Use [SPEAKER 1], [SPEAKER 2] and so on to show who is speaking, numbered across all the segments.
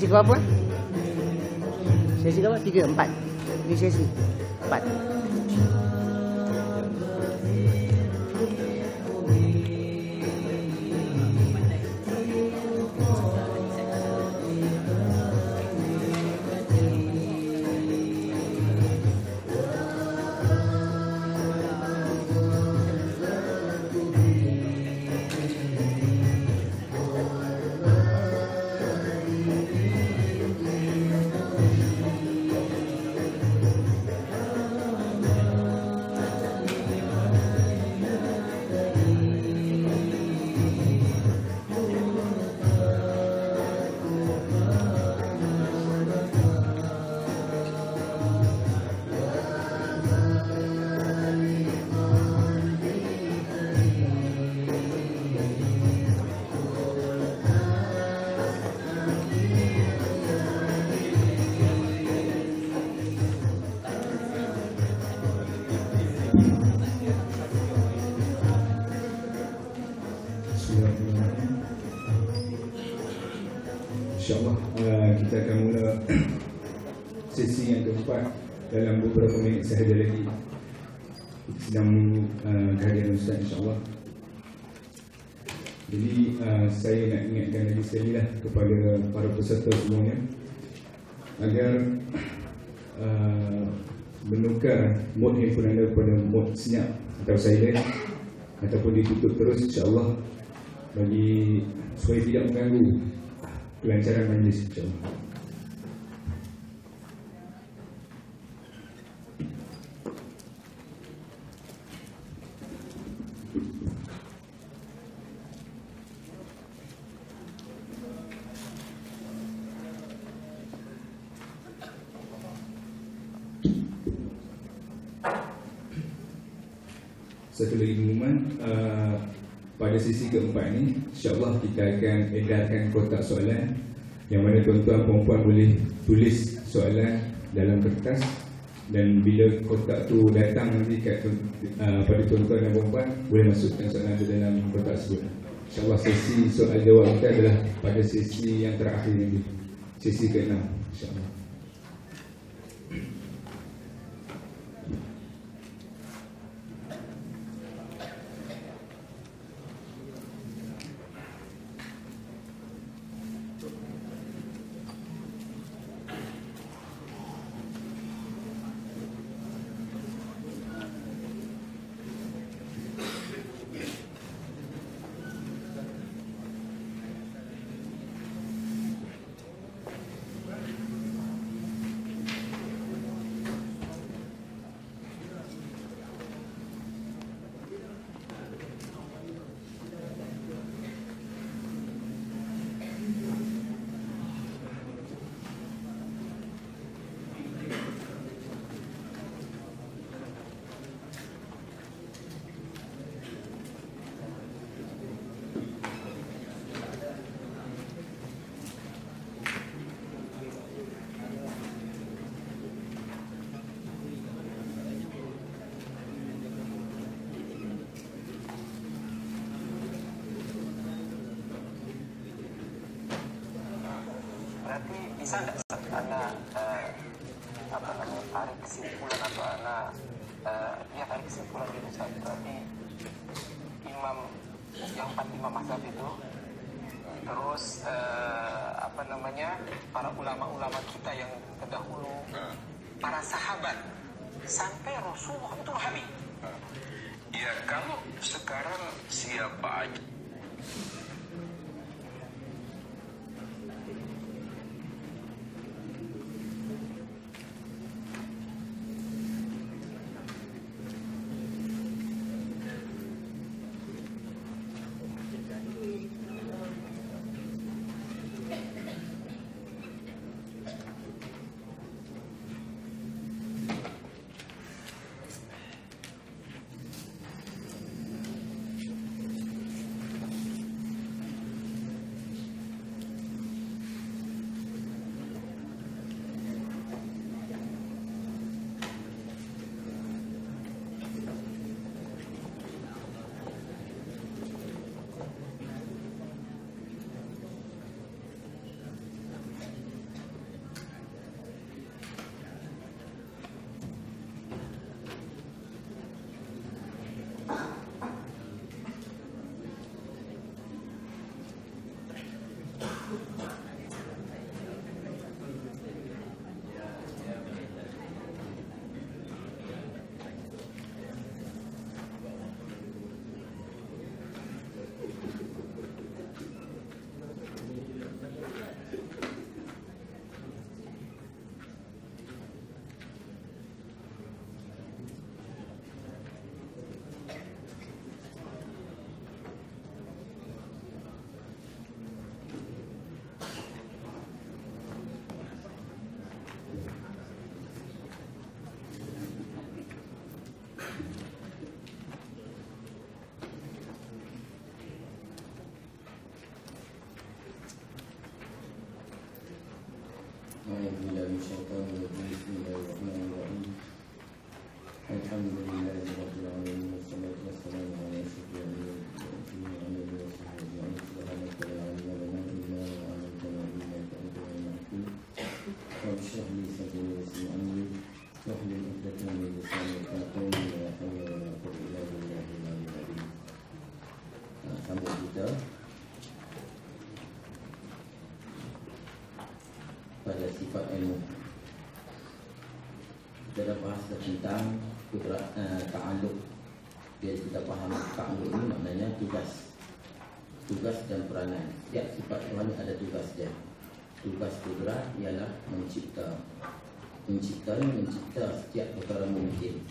[SPEAKER 1] Sesi ke berapa? Sesi ke berapa? Tiga, empat. Ini sesi.
[SPEAKER 2] Sedang uh, kehadiran Ustaz insyaAllah jadi uh, saya nak ingatkan lagi sekali lah kepada para peserta semuanya agar uh, menukar mod handphone anda kepada mod senyap atau silent ataupun ditutup terus insyaAllah bagi supaya tidak mengganggu kelancaran majlis insyaAllah. Satu lagi pengumuman uh, pada sesi keempat ni insyaAllah kita akan edarkan kotak soalan yang mana tuan-tuan perempuan boleh tulis soalan dalam kertas. Dan bila kotak tu datang nanti kat, uh, pada tuan-tuan dan perempuan boleh masukkan soalan tu dalam kotak tersebut. insyaAllah sesi soal jawab kita adalah pada sesi yang terakhir nanti sesi ke-6 insyaAllah
[SPEAKER 3] anak eh, apa namanya tarik kesimpulan atau anak eh, ya tarik kesimpulan gitu Ustaz. Berarti imam yang empat imam mazhab itu terus eh, apa namanya para ulama-ulama kita yang terdahulu para sahabat sampai Rasulullah itu Wahabi.
[SPEAKER 4] أعوذ بالله من الشيطان الرجيم بسم الله الرحمن الرحيم. الحمد لله رب العالمين والصلاة والسلام على أشرف الأنبياء والمرسلين وعلى آله وصحبه أجمعين. سبحانك لا علم لنا إلا ما علمتنا إنك أنت العليم الحكيم رب اشرح لي صدري ويسر أمري واحلل عقدة من kita bahas tentang kudrat uh, ta'aluk Biar kita faham ta'aluk ini maknanya tugas. Tugas dan peranan. Setiap sifat Tuhan ada tugas dia. Tugas kudrat ialah mencipta. Mencipta mencipta setiap perkara mungkin.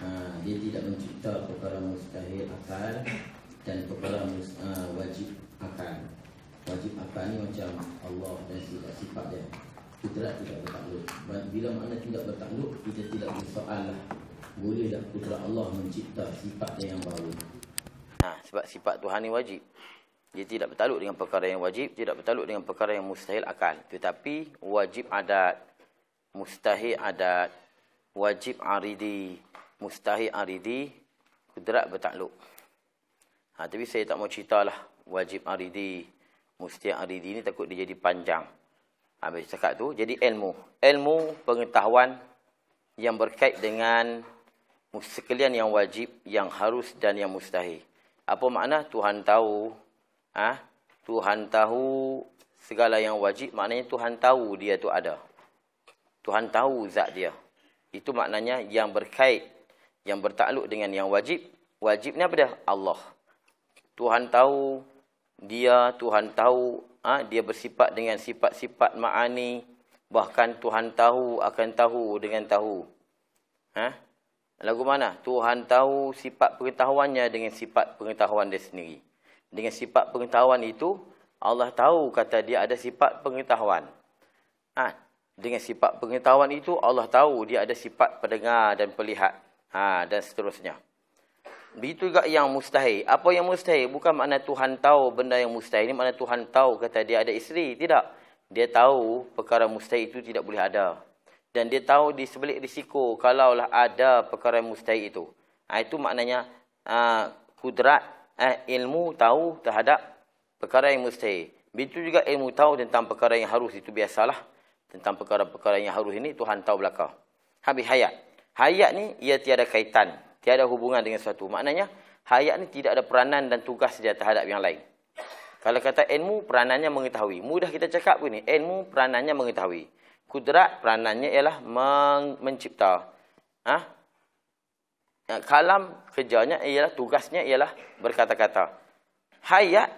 [SPEAKER 4] Ha, Dia tidak mencipta perkara mustahil akal Dan perkara uh, wajib akal. Wajib akal ni macam Allah dan sifat-sifat dia Kudrat tidak bertakluk Bila makna tidak bertakluk Kita tidak bersoal lah Boleh tak kudrat Allah mencipta sifat yang baru
[SPEAKER 5] Ha, sebab sifat Tuhan ni wajib. Dia tidak bertaluk dengan perkara yang wajib, tidak bertaluk dengan perkara yang mustahil akal. Tetapi wajib adat, mustahil adat, wajib aridi, mustahil aridi, kudrat bertakluk. Ha, tapi saya tak mau ceritalah wajib aridi, mustahil aridi ni takut dia jadi panjang. Habis cakap tu, jadi ilmu. Ilmu pengetahuan yang berkait dengan sekalian yang wajib, yang harus dan yang mustahil. Apa makna Tuhan tahu? Ah, ha? Tuhan tahu segala yang wajib, maknanya Tuhan tahu dia tu ada. Tuhan tahu zat dia. Itu maknanya yang berkait, yang bertakluk dengan yang wajib. Wajib ni apa dia? Allah. Tuhan tahu dia, Tuhan tahu ha, dia bersifat dengan sifat-sifat ma'ani. Bahkan Tuhan tahu akan tahu dengan tahu. Ha? Lagu mana? Tuhan tahu sifat pengetahuannya dengan sifat pengetahuan dia sendiri. Dengan sifat pengetahuan itu, Allah tahu kata dia ada sifat pengetahuan. Ha? Dengan sifat pengetahuan itu, Allah tahu dia ada sifat pendengar dan pelihat. Ha? Dan seterusnya. Begitu juga yang mustahil. Apa yang mustahil? Bukan makna Tuhan tahu benda yang mustahil. Ini makna Tuhan tahu kata dia ada isteri. Tidak. Dia tahu perkara mustahil itu tidak boleh ada. Dan dia tahu di sebelik risiko kalaulah ada perkara mustahil itu. Ha, itu maknanya uh, kudrat eh, ilmu tahu terhadap perkara yang mustahil. Begitu juga ilmu tahu tentang perkara yang harus itu biasalah. Tentang perkara-perkara yang harus ini Tuhan tahu belakang. Habis hayat. Hayat ni ia tiada kaitan tiada hubungan dengan sesuatu. Maknanya, hayat ni tidak ada peranan dan tugas dia terhadap yang lain. Kalau kata ilmu, peranannya mengetahui. Mudah kita cakap begini, ilmu peranannya mengetahui. Kudrat peranannya ialah men mencipta. Ha? Kalam kerjanya ialah, tugasnya ialah berkata-kata. Hayat,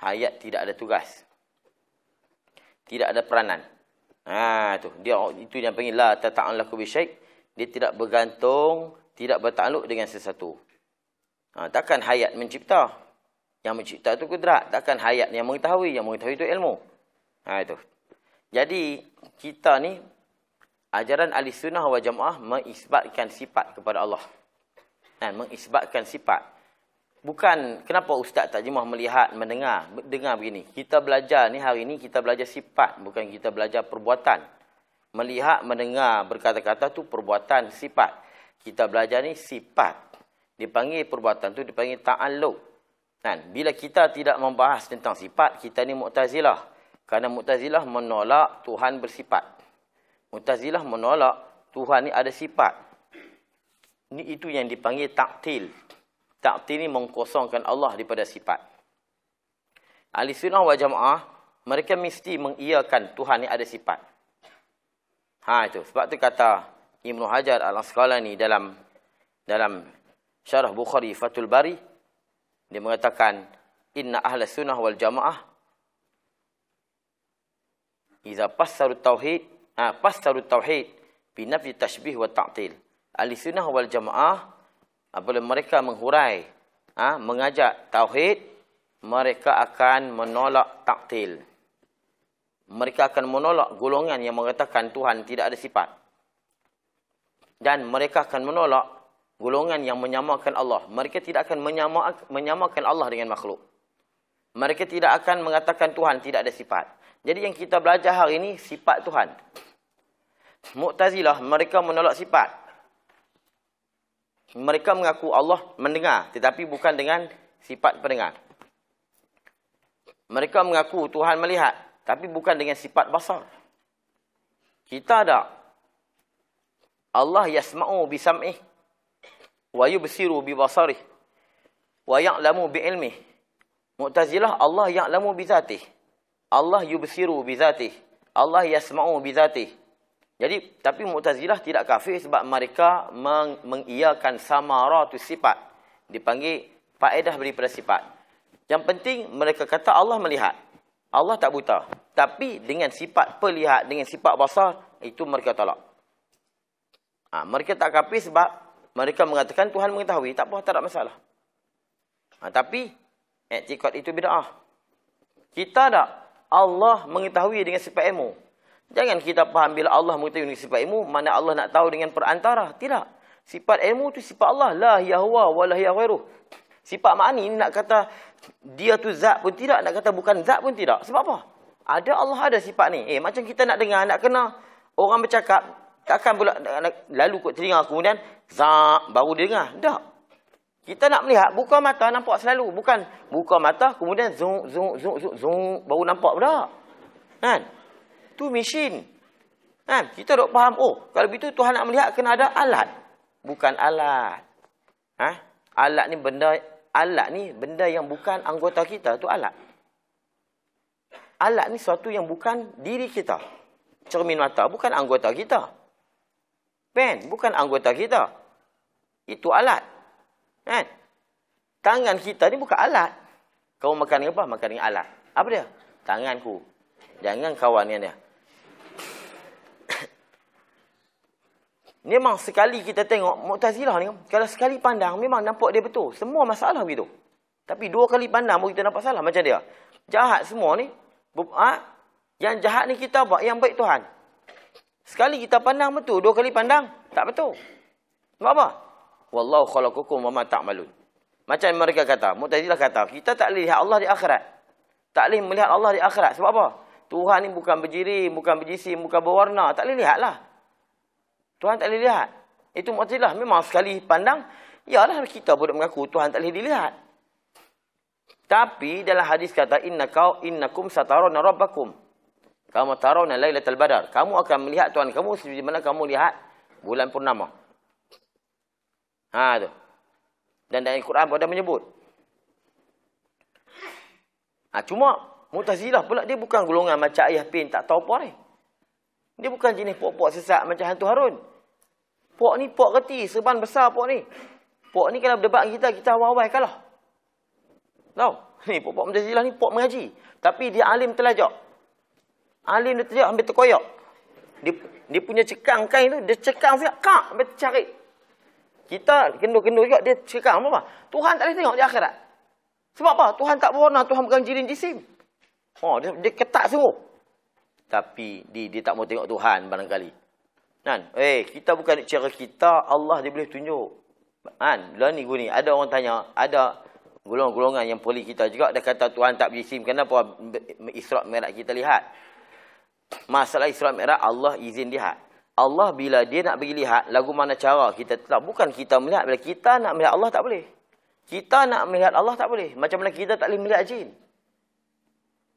[SPEAKER 5] hayat tidak ada tugas. Tidak ada peranan. Ha, itu. Dia, itu yang panggil la tata'an laku bisyaik. Dia tidak bergantung tidak bertakluk dengan sesuatu. Ha, takkan hayat mencipta. Yang mencipta itu kudrat. Takkan hayat yang mengetahui. Yang mengetahui itu ilmu. Ha, itu. Jadi, kita ni, ajaran ahli sunnah wa jamaah mengisbatkan sifat kepada Allah. Dan mengisbatkan sifat. Bukan, kenapa Ustaz tak jemaah melihat, mendengar. Dengar begini. Kita belajar ni, hari ni kita belajar sifat. Bukan kita belajar perbuatan. Melihat, mendengar, berkata-kata tu perbuatan, sifat kita belajar ni sifat. Dipanggil perbuatan tu dipanggil ta'alluq. Kan? Bila kita tidak membahas tentang sifat, kita ni mu'tazilah. Kerana mu'tazilah menolak Tuhan bersifat. Mu'tazilah menolak Tuhan ni ada sifat. Ini itu yang dipanggil taktil. Taktil ni mengkosongkan Allah daripada sifat. Ahli sunnah wa jamaah, mereka mesti mengiyakan Tuhan ni ada sifat. Ha itu. Sebab tu kata Ibn Hajar al-Asqalani dalam dalam syarah Bukhari Fathul Bari dia mengatakan inna ahla sunnah wal jamaah idza passaru tauhid ah passaru tauhid bi nafi tashbih wa ta'til. Ahli sunnah wal jamaah apabila mereka menghurai ah mengajak tauhid mereka akan menolak ta'til. Mereka akan menolak golongan yang mengatakan Tuhan tidak ada sifat dan mereka akan menolak golongan yang menyamakan Allah. Mereka tidak akan menyamakan Allah dengan makhluk. Mereka tidak akan mengatakan Tuhan tidak ada sifat. Jadi yang kita belajar hari ini sifat Tuhan. Mu'tazilah mereka menolak sifat. Mereka mengaku Allah mendengar tetapi bukan dengan sifat pendengar. Mereka mengaku Tuhan melihat tapi bukan dengan sifat basar. Kita ada Allah yasma'u bi sam'ih wa yubsiru bi basarih wa ya'lamu bi ilmih Mu'tazilah Allah ya'lamu bi zatih. Allah yubsiru bi zatih. Allah yasma'u bi zatih. Jadi tapi Mu'tazilah tidak kafir sebab mereka meng mengiyakan samaratu sifat. Dipanggil faedah daripada sifat. Yang penting mereka kata Allah melihat. Allah tak buta. Tapi dengan sifat perlihat, dengan sifat basar, itu mereka tolak. Ha, mereka tak kafir sebab mereka mengatakan Tuhan mengetahui. Tak apa, tak ada masalah. Ha, tapi Iktikad itu bid'ah. Kita tak Allah mengetahui dengan sifat ilmu. Jangan kita faham bila Allah mengetahui dengan sifat ilmu, mana Allah nak tahu dengan perantara. Tidak. Sifat ilmu itu sifat Allah. La yahwa wa la yahwiruh. Sifat makni nak kata dia tu zat pun tidak. Nak kata bukan zat pun tidak. Sebab apa? Ada Allah ada sifat ni. Eh macam kita nak dengar, nak kena orang bercakap. Takkan pula lalu kot telinga kemudian zat baru dia dengar. Tak. Kita nak melihat, buka mata nampak selalu. Bukan buka mata, kemudian zoom, zoom, zoom, zoom, zoom baru nampak pula. Kan? Tu mesin. Kan? Kita tak faham, oh, kalau begitu Tuhan nak melihat, kena ada alat. Bukan alat. Ha? Alat ni benda, alat ni benda yang bukan anggota kita, tu alat. Alat ni sesuatu yang bukan diri kita. Cermin mata, bukan anggota kita. Pen, bukan anggota kita. Itu alat. Kan? Tangan kita ni bukan alat. Kau makan apa? Makan dengan alat. Apa dia? Tanganku. Jangan kawan dengan dia. memang sekali kita tengok Mu'tazilah ni. Kalau sekali pandang memang nampak dia betul. Semua masalah begitu. Tapi dua kali pandang baru kita nampak salah. Macam dia. Jahat semua ni. Ha? Yang jahat ni kita buat. Yang baik Tuhan. Sekali kita pandang betul. Dua kali pandang. Tak betul. Sebab apa? Wallahu khalaqakum wa ma ta'malun. Macam mereka kata, Mu'tazilah kata, kita tak boleh lihat Allah di akhirat. Tak boleh melihat Allah di akhirat. Sebab apa? Tuhan ni bukan berjiri, bukan berjisim, bukan berwarna. Tak boleh lihatlah. Tuhan tak boleh lihat. Itu Mu'tazilah. Memang sekali pandang, yalah kita boleh mengaku Tuhan tak boleh dilihat. Tapi dalam hadis kata, inna kau innakum sataruna rabbakum. Kamu tarawna lailatul badar. Kamu akan melihat Tuhan kamu seperti mana kamu lihat bulan purnama. Ha tu. Dan dalam Al-Quran pun ada menyebut. Ha, cuma Mu'tazilah pula dia bukan golongan macam ayah pin tak tahu apa ni. Dia bukan jenis pok-pok sesak macam hantu Harun. Pok ni pok reti, serban besar pok ni. Pok ni kalau berdebat kita, kita awal-awal kalah. Tahu? Ni pok-pok Mu'tazilah ni pok mengaji. Tapi dia alim telajak. Alim dia telajak ambil terkoyak. Dia, dia punya cekang kain tu, dia cekang siap, kak, ambil cari. Kita kendur-kendur juga dia cakap apa? Tuhan tak boleh tengok di akhirat. Sebab apa? Tuhan tak berwarna, Tuhan bukan jirin jisim. Oh, dia, dia ketat semua. Tapi dia, dia tak mau tengok Tuhan barangkali. Kan? Eh, kita bukan cara kita, Allah dia boleh tunjuk. Kan? Lah ni gini, ada orang tanya, ada golongan-golongan yang poli kita juga dia kata Tuhan tak berjisim. Kenapa Isra' Mi'raj kita lihat? Masalah Isra' Mi'raj Allah izin lihat. Allah bila dia nak bagi lihat lagu mana cara kita tak bukan kita melihat bila kita nak melihat Allah tak boleh. Kita nak melihat Allah tak boleh. Macam mana kita tak boleh melihat jin.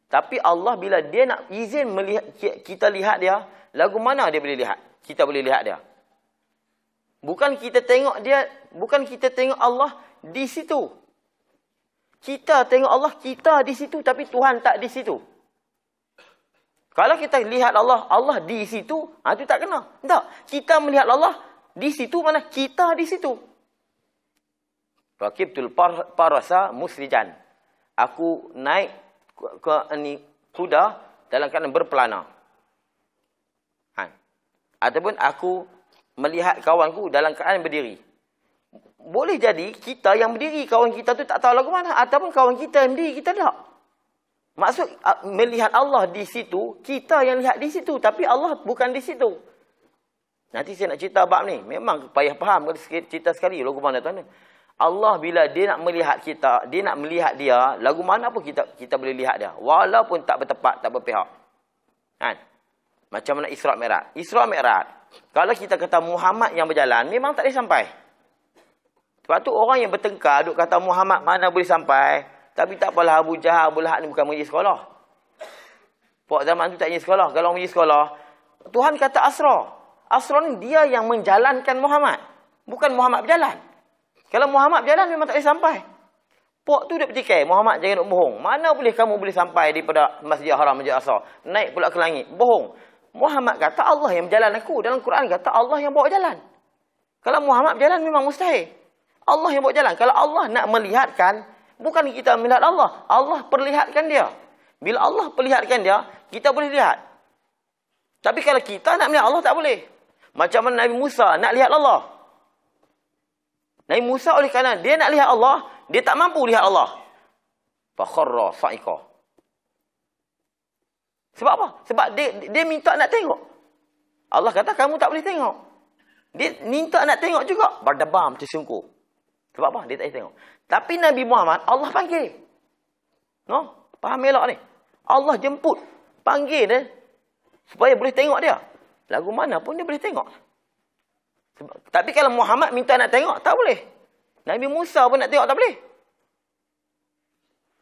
[SPEAKER 5] Tapi Allah bila dia nak izin melihat kita lihat dia, lagu mana dia boleh lihat? Kita boleh lihat dia. Bukan kita tengok dia, bukan kita tengok Allah di situ. Kita tengok Allah kita di situ tapi Tuhan tak di situ. Kalau kita lihat Allah, Allah di situ, ha, itu tak kena. Tak. Kita melihat Allah di situ, mana kita di situ. Rakibtul par parasa musrijan. Aku naik ke, ke ini kuda dalam keadaan berpelana. Ha. Ataupun aku melihat kawanku dalam keadaan berdiri. Boleh jadi kita yang berdiri, kawan kita tu tak tahu lagu mana. Ataupun kawan kita yang berdiri, kita tak. Maksud melihat Allah di situ, kita yang lihat di situ. Tapi Allah bukan di situ. Nanti saya nak cerita bab ni. Memang payah faham. Cerita sekali. Lagu mana tuan Allah bila dia nak melihat kita, dia nak melihat dia, lagu mana pun kita kita boleh lihat dia. Walaupun tak bertepat, tak berpihak. Kan? Macam mana Isra' Mi'raj. Isra' Mi'raj, kalau kita kata Muhammad yang berjalan, memang tak boleh sampai. Sebab tu orang yang bertengkar, duk kata Muhammad mana boleh sampai. Tapi tak apalah Abu Jahal, Abu Lahab ni bukan pergi sekolah. Pok zaman tu tak pergi sekolah. Kalau pergi sekolah, Tuhan kata Asra. Asra ni dia yang menjalankan Muhammad. Bukan Muhammad berjalan. Kalau Muhammad berjalan memang tak boleh sampai. Pok tu dia petikai, Muhammad jangan nak bohong. Mana boleh kamu boleh sampai daripada Masjid Haram, Masjid Aqsa? Naik pula ke langit. Bohong. Muhammad kata Allah yang berjalan aku. Dalam Quran kata Allah yang bawa jalan. Kalau Muhammad berjalan memang mustahil. Allah yang bawa jalan. Kalau Allah nak melihatkan, bukan kita melihat Allah. Allah perlihatkan dia. Bila Allah perlihatkan dia, kita boleh lihat. Tapi kalau kita nak melihat Allah, tak boleh. Macam mana Nabi Musa nak lihat Allah. Nabi Musa oleh kerana dia nak lihat Allah, dia tak mampu lihat Allah. Fakharra sa'iqa. Sebab apa? Sebab dia dia minta nak tengok. Allah kata kamu tak boleh tengok. Dia minta nak tengok juga. Berdebam tersungkur. Sebab apa? Dia tak boleh tengok. Tapi Nabi Muhammad, Allah panggil. No? Faham elok ni? Allah jemput. Panggil dia. Supaya boleh tengok dia. Lagu mana pun dia boleh tengok. Tapi kalau Muhammad minta nak tengok, tak boleh. Nabi Musa pun nak tengok, tak boleh.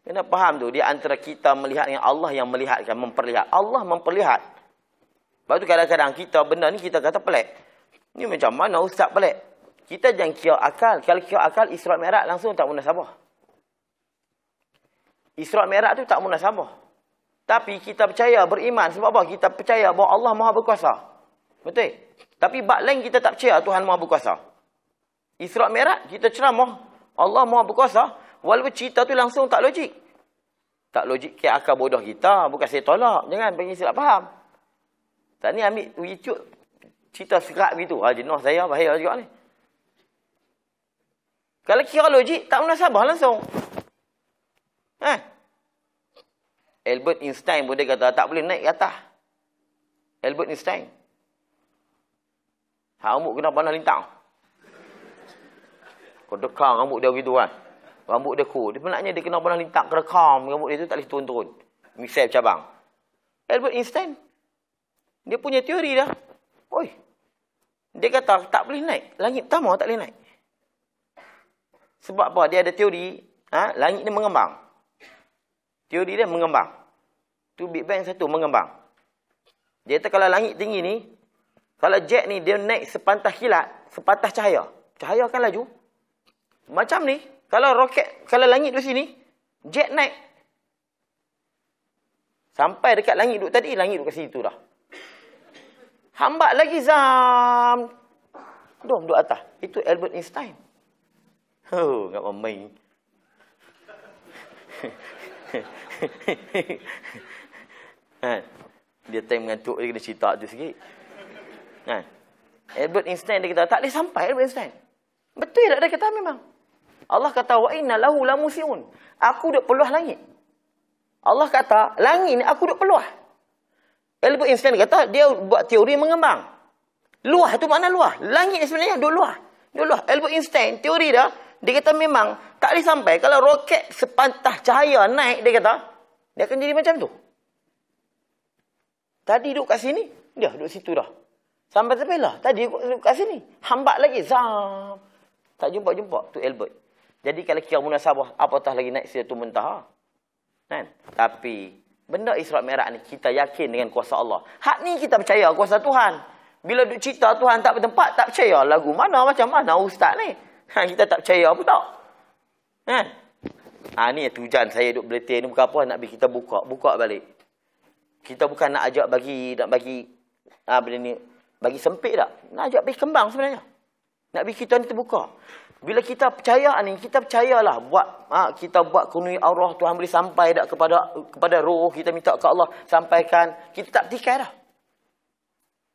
[SPEAKER 5] Kena faham tu, di antara kita melihat dengan Allah yang melihatkan, memperlihat. Allah memperlihat. Lepas tu kadang-kadang kita, benda ni kita kata pelik. Ni macam mana ustaz pelik? Kita jangan kira akal. Kalau kira akal, Isra' Mi'raj langsung tak munasabah. Isra' Mi'raj tu tak munasabah. Tapi kita percaya, beriman. Sebab apa? Kita percaya bahawa Allah maha berkuasa. Betul? Tapi bak lain kita tak percaya Tuhan Maha Berkuasa. Isra' Mi'raj kita ceramah Allah Maha Berkuasa walaupun cerita tu langsung tak logik. Tak logik ke akal bodoh kita, bukan saya tolak. Jangan bagi silap faham. Tak ni ambil YouTube cerita serak gitu. Ha jenuh saya bahaya juga ni. Kalau kira logik tak munasabah langsung. Eh? Albert Einstein pun dia kata tak boleh naik ke atas. Albert Einstein. Rambut kena panas lintang. Kau dekang rambut dia begitu kan. Rambut dia ku. Dia sebenarnya dia kena panas lintang kerekam. Rambut dia tu tak boleh turun-turun. Misal cabang. Albert Einstein. Dia punya teori dah. Oi. Dia kata tak boleh naik. Langit pertama tak boleh naik. Sebab apa? Dia ada teori. Ha? Langit dia mengembang. Teori dia mengembang. Tu Big Bang satu mengembang. Dia kata kalau langit tinggi ni, kalau jet ni dia naik sepantah kilat, sepantah cahaya. Cahaya akan laju. Macam ni, kalau roket, kalau langit di sini, jet naik. Sampai dekat langit duduk tadi, langit duduk kat situ dah. Hambat lagi zam. Dom duduk atas. Itu Albert Einstein. Oh, enggak main. ha. Dia time mengantuk dia kena cerita tu sikit. Kan? Albert Einstein dia kata tak boleh sampai Albert Einstein. Betul tak dia kata memang. Allah kata wa inna lahu lamusiun. Aku duk peluah langit. Allah kata langit ni aku duk peluah. Albert Einstein kata dia buat teori mengembang. Luah tu makna luah. Langit ni sebenarnya duk luah. Duk luah. Albert Einstein teori dia dia kata memang tak boleh sampai kalau roket sepantah cahaya naik dia kata dia akan jadi macam tu. Tadi duduk kat sini, dia duduk situ dah. Sampai terbelah. Tadi kat sini. Hambat lagi. Zam. Tak jumpa-jumpa. Tu Albert. Jadi kalau kira munasabah, apatah lagi naik tu mentah. Kan? Tapi, benda Isra' Merah ni, kita yakin dengan kuasa Allah. Hak ni kita percaya kuasa Tuhan. Bila duk cerita Tuhan tak bertempat, tak percaya. Lagu mana, macam mana ustaz ni? Ha, kita tak percaya pun tak. Kan? Ha, ni tujuan saya duk berletir ni bukan apa, nak bagi kita buka. Buka balik. Kita bukan nak ajak bagi, nak bagi, ha, benda ni, bagi sempit tak? Nak ajak pergi kembang sebenarnya. Nak bagi kita ni terbuka. Bila kita percaya ni, kita percayalah buat ha, kita buat kunui Allah Tuhan boleh sampai tak kepada kepada roh kita minta ke Allah sampaikan. Kita tak tikai dah.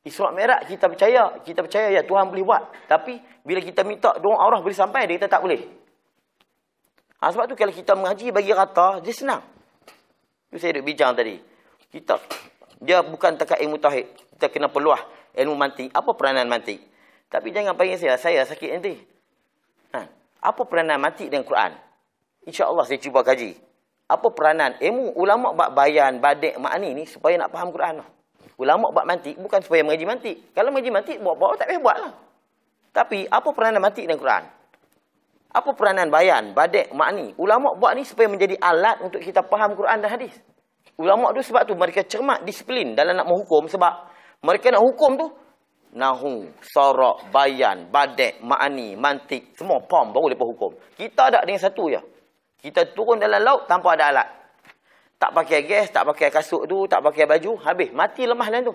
[SPEAKER 5] Isra' Mi'raj kita percaya, kita percaya ya Tuhan boleh buat. Tapi bila kita minta doa Allah boleh sampai, dia kata tak boleh. Ha, sebab tu kalau kita mengaji bagi rata, dia senang. Tu saya duk bincang tadi. Kita dia bukan tekat ilmu tauhid. Kita kena peluah ilmu mantik. Apa peranan mantik? Tapi jangan panggil saya, saya sakit nanti. Ha. Apa peranan mantik dengan Quran? InsyaAllah saya cuba kaji. Apa peranan ilmu ulama bayan, badik, makni ni supaya nak faham Quran tu. Ulama bab mantik bukan supaya mengaji mantik. Kalau mengaji mantik, buat-buat tak payah buat lah. Tapi apa peranan mantik dengan Quran? Apa peranan bayan, badik, makni? Ulama buat ni supaya menjadi alat untuk kita faham Quran dan hadis. Ulama tu sebab tu mereka cermat disiplin dalam nak menghukum sebab mereka nak hukum tu nahu, sorak, bayan, badek, ma'ani, mantik, semua pom baru lepas hukum. Kita ada dengan satu je. Kita turun dalam laut tanpa ada alat. Tak pakai gas, tak pakai kasut tu, tak pakai baju, habis. Mati lemah dalam tu.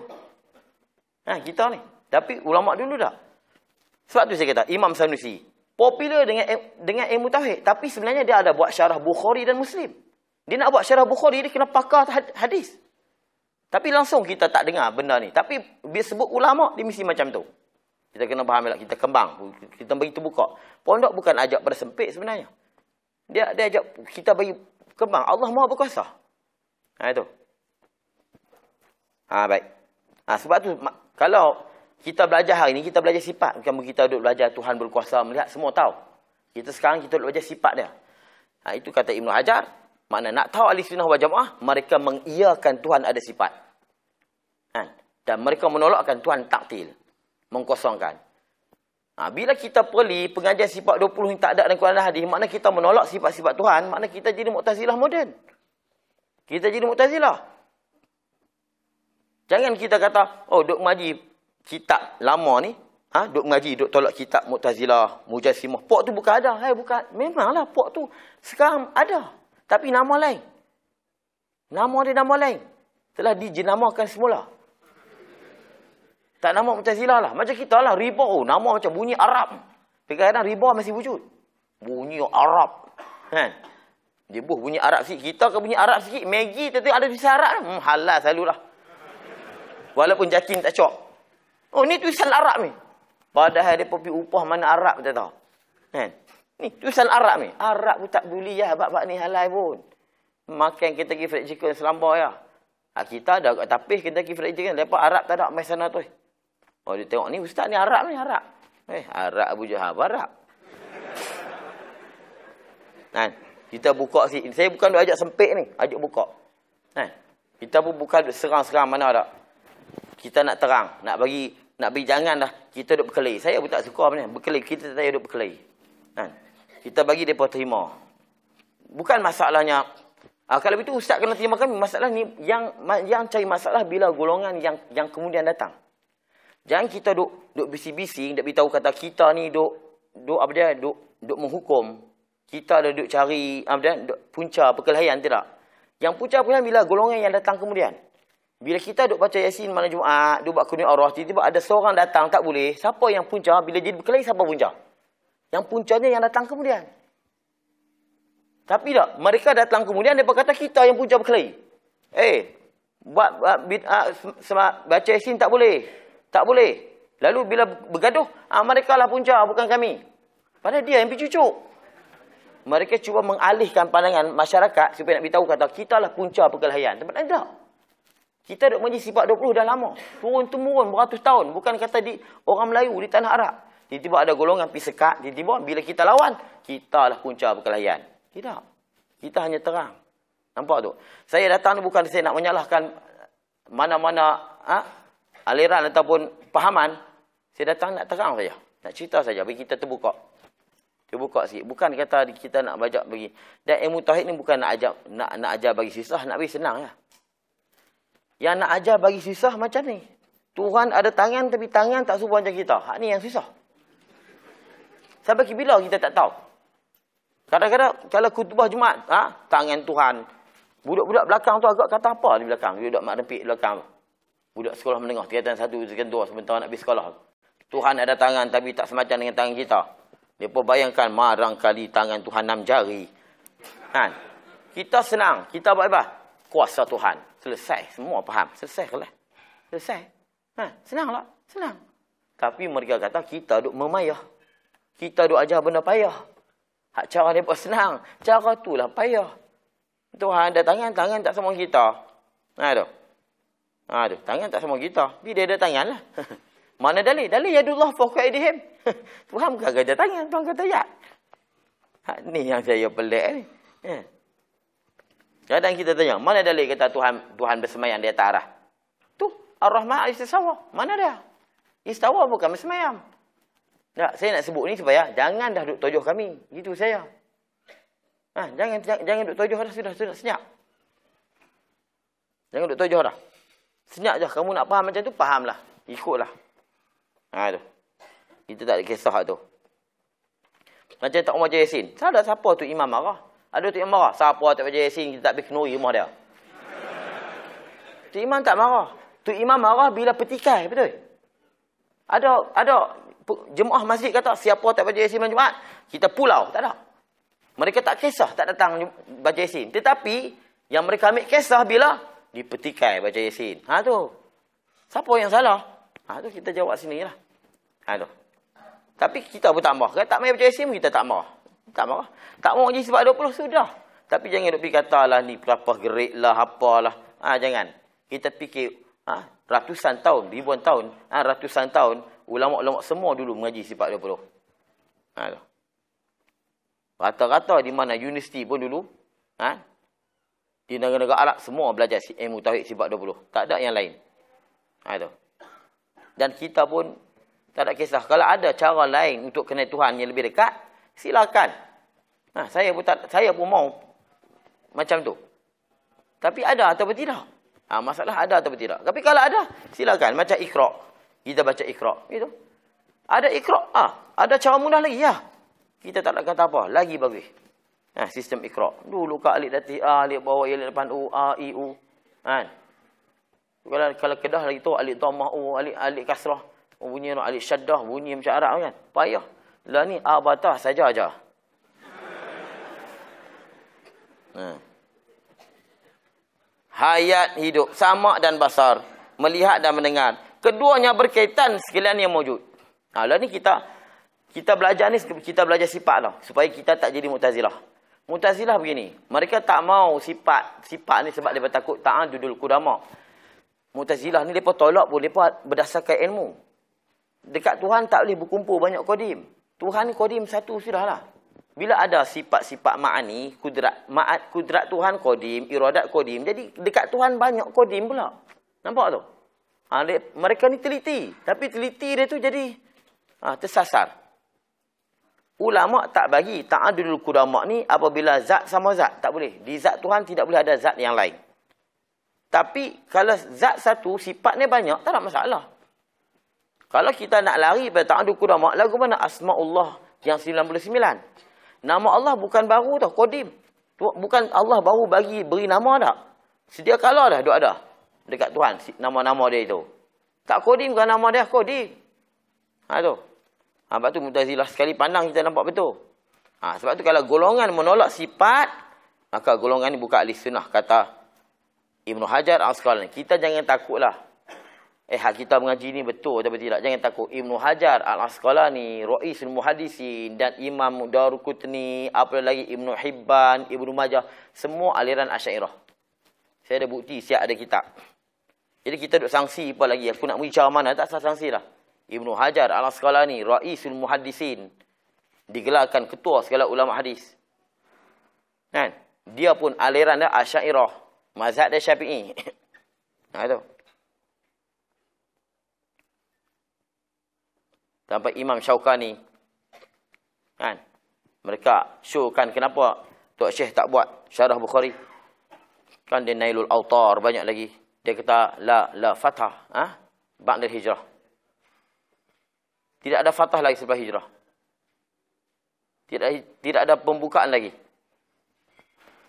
[SPEAKER 5] Ha, kita ni. Tapi ulama dulu dah. Sebab tu saya kata, Imam Sanusi. Popular dengan dengan ilmu tauhid. Tapi sebenarnya dia ada buat syarah Bukhari dan Muslim. Dia nak buat syarah Bukhari, dia kena pakar hadis. Tapi langsung kita tak dengar benda ni. Tapi bila sebut ulama, dia mesti macam tu. Kita kena faham lah. Kita kembang. Kita bagi terbuka. Pondok bukan ajak pada sempit sebenarnya. Dia dia ajak kita bagi kembang. Allah Maha berkuasa. Ha itu. Ha baik. Ha sebab tu kalau kita belajar hari ni kita belajar sifat bukan kita duduk belajar Tuhan berkuasa melihat semua tahu. Kita sekarang kita duduk belajar sifat dia. Ha itu kata Ibnu Hajar, makna nak tahu ahli sunnah wal jamaah mereka mengiyakan Tuhan ada sifat. Ha dan mereka menolakkan Tuhan taktil, mengkosongkan. Ha, bila kita perli pengajian sifat 20 yang tak ada dalam Quran dan hadis, makna kita menolak sifat-sifat Tuhan, makna kita jadi Mu'tazilah moden. Kita jadi Mu'tazilah. Jangan kita kata, oh duk mengaji kitab lama ni, ha, duk mengaji, duk tolak kitab Mu'tazilah, Mujassimah. Pok tu bukan ada. Hai, bukan. Memanglah pok tu sekarang ada. Tapi nama lain. Nama dia nama lain. Telah dijenamakan semula. Tak nama Mu'tazilah lah. Macam kita lah. Riba. Oh, nama macam bunyi Arab. Tapi kadang riba masih wujud. Bunyi Arab. Kan? Dia buh bunyi Arab sikit. Kita ke bunyi Arab sikit. Maggi tu ada tulisan Arab. Hmm, halal selalu lah. Walaupun jakin tak cok. Oh, ni tulisan Arab ni. Padahal dia pergi upah mana Arab tak tahu. Kan? Ni tulisan Arab ni. Arab pun tak boleh ya. Bab-bab ni halal pun. Makan kita pergi fried chicken selamba ya. Ha, kita ada kat tapis kita pergi fried chicken. Lepas Arab tak ada. Mai sana tu. Oh dia tengok ni ustaz ni Arab ni Arab. Eh Arab Abu Jahal Arab. Kan? Kita buka si saya bukan duk ajak sempit ni, ajak buka. Kan? Kita pun bukan serang-serang mana ada. Kita nak terang, nak bagi nak bagi jangan dah kita duk berkelahi. Saya pun tak suka apa ni, berkelahi. Kita tak duk berkelahi. Kan? Kita bagi depa terima. Bukan masalahnya Ah, kalau itu ustaz kena terima kami masalah ni yang yang cari masalah bila golongan yang yang kemudian datang. Jangan kita duk duk bisi-bisi nak beritahu kata kita ni duk duk apa dia duk duk menghukum. Kita ada duk cari apa duk punca perkelahian tidak. Yang punca perkelahian bila golongan yang datang kemudian. Bila kita duk baca Yasin malam Jumaat, duk buat kuning Allah, tiba-tiba ada seorang datang tak boleh. Siapa yang punca? Bila jadi berkelahi siapa punca? Yang puncanya yang datang kemudian. Tapi tak, mereka datang kemudian mereka kata kita yang punca berkelahi. Eh, buat, buat bid'ah baca Yasin tak boleh. Tak boleh. Lalu bila bergaduh, ah, mereka lah punca, bukan kami. Padahal dia yang pergi cucuk. Mereka cuba mengalihkan pandangan masyarakat supaya nak beritahu kata kita lah punca perkelahian. Tempat lain tak. Kita duduk majlis sifat 20 dah lama. Turun-temurun beratus tahun. Bukan kata di orang Melayu di tanah Arab. Tiba-tiba ada golongan pergi sekat. Tiba-tiba bila kita lawan, kita lah punca perkelahian. Tidak. Kita hanya terang. Nampak tu? Saya datang ni bukan saya nak menyalahkan mana-mana ha? aliran ataupun pahaman, saya datang nak terang saja. Nak cerita saja bagi kita terbuka. Terbuka sikit. Bukan kata kita nak bajak bagi. Dan ilmu tauhid ni bukan nak ajar nak nak ajar bagi susah, nak bagi senang ya. Yang nak ajar bagi susah macam ni. Tuhan ada tangan tapi tangan tak suruh macam kita. Hak ni yang susah. Sampai bila kita tak tahu. Kadang-kadang kalau kutubah Jumaat, ha, tangan Tuhan. Budak-budak belakang tu agak kata apa di belakang? Budak mak rempik belakang. Budak sekolah menengah, tingkatan satu, tingkatan dua, sebentar nak pergi sekolah. Tuhan ada tangan tapi tak semacam dengan tangan kita. Mereka bayangkan marang kali tangan Tuhan enam jari. Kan? Kita senang. Kita buat apa? Kuasa Tuhan. Selesai. Semua faham. Selesai ke lah? Selesai. Ha, senanglah. Senang. Tapi mereka kata kita duk memayah. Kita duk ajar benda payah. Hak cara mereka senang. Cara tu lah payah. Tuhan ada tangan, tangan tak sama kita. Ha, tu. Ha, tu. Tangan tak sama kita. Tapi dia ada tangan lah. Mana dalil? Dalil yadullah fawqa aidihim. Tuhan bukan kerja tangan. Tuhan kata ya. Ha, ni yang saya pelik ni. Ya. Kadang kita tanya, mana dalil kata Tuhan Tuhan bersemayam di atas arah? Tu, Ar-Rahman istisawa. Mana dia? Istawa bukan bersemayam. Tak, saya nak sebut ni supaya jangan dah duk tojoh kami. Gitu saya. Ha, jangan jangan, jangan duk tojoh dah sudah sudah senyap. Jangan duk tojoh dah. Senyap je kamu nak faham macam tu fahamlah. Ikutlah. Ha tu. Kita tak ada kisah tu. Macam tak Umar Yasin. Salah siapa tu imam marah? Ada tu imam marah. Siapa tak baca Yasin kita tak pergi kenuri rumah dia. Tu imam tak marah. Tu imam marah bila petikai, betul? Ada ada jemaah masjid kata siapa tak baca Yasin malam Jumaat, kita pulau, tak ada. Mereka tak kisah tak datang baca Yasin. Tetapi yang mereka ambil kisah bila dipetikai baca Yasin. Ha tu. Siapa yang salah? Ha tu kita jawab sinilah. Ha tu. Tapi kita pun tak marah. Kalau tak main baca Yasin kita tak marah. Tak marah. Tak mau je sebab 20 sudah. Tapi jangan duk fikir katalah ni berapa gerik lah apalah. Ha jangan. Kita fikir ha, ratusan tahun, ribuan tahun, ha, ratusan tahun ulama-ulama semua dulu mengaji sifat 20. Ha tu. Rata-rata di mana universiti pun dulu ha, di negara-negara Arab semua belajar ilmu tauhid sifat 20. Tak ada yang lain. Ha itu. Dan kita pun tak ada kisah. Kalau ada cara lain untuk kenal Tuhan yang lebih dekat, silakan. Ha, saya pun tak, saya pun mau macam tu. Tapi ada atau tidak? Ha, masalah ada atau tidak. Tapi kalau ada, silakan. Macam ikhra. Kita baca ikhra. Gitu. Ada ikhra. Ha, ada cara mudah lagi. Ya. Kita tak nak kata apa. Lagi bagus. Ha, sistem ikra. Dulu kat alik dati A, alik bawah alik depan U, A, I, U. Kan? Kalau kalau kedah lagi tu alik dhamma U, alik alik kasrah. Oh, bunyi no alik syaddah, bunyi macam Arab kan. Payah. Lah ni A batah saja aja. Ha. Hayat hidup sama dan basar, melihat dan mendengar. Keduanya berkaitan sekalian yang wujud. Ha, lah ni kita kita belajar ni kita belajar sifat lah supaya kita tak jadi mutazilah. Mutazilah begini. Mereka tak mau sifat. Sifat ni sebab mereka takut ta'adudul kudama. Mutazilah ni mereka tolak pun. Mereka berdasarkan ilmu. Dekat Tuhan tak boleh berkumpul banyak kodim. Tuhan kodim satu sudahlah. Bila ada sifat-sifat ma'ani, kudrat, ma'at, kudrat Tuhan kodim, iradat kodim. Jadi dekat Tuhan banyak kodim pula. Nampak tu? Ha, mereka ni teliti. Tapi teliti dia tu jadi ha, tersasar. Ulama tak bagi ta'adudul qudama ni apabila zat sama zat tak boleh. Di zat Tuhan tidak boleh ada zat yang lain. Tapi kalau zat satu sifatnya banyak tak ada masalah. Kalau kita nak lari pada ta'adudul qudama lagu mana asmaullah yang 99. Nama Allah bukan baru tau, qadim. Bukan Allah baru bagi beri nama dah. Sedia kala dah duk ada dekat Tuhan nama-nama dia itu. Tak qadim kan nama dia qadim. Ha tu. Ha, sebab tu mutazilah sekali pandang kita nampak betul. Ha, sebab tu kalau golongan menolak sifat, maka golongan ni buka ahli sunnah kata Ibn Hajar al-Asqalani. Kita jangan takutlah. Eh, hak kita mengaji ni betul atau tidak. Jangan takut. Ibn Hajar al-Asqalani, Ra'isul Muhadisin dan Imam Darukutni, apa lagi Ibn Hibban, Ibn Majah. Semua aliran Asyairah. Saya ada bukti, siap ada kitab. Jadi kita duduk sangsi apa lagi. Aku nak bicara mana, tak sah sangsi lah. Ibnu Hajar Al-Asqalani, Ra'isul Muhaddisin. Digelarkan ketua segala ulama hadis. Kan? Dia pun aliran dia Asy'ariyah, mazhab dia Syafi'i. Nah itu. Sampai Imam Syaukani. Kan? Mereka showkan kenapa Tok Syekh tak buat syarah Bukhari. Kan dia Nailul Autar banyak lagi. Dia kata la la fatah, ah, ha? ba'da hijrah. Tidak ada fatah lagi selepas hijrah. Tidak tidak ada pembukaan lagi.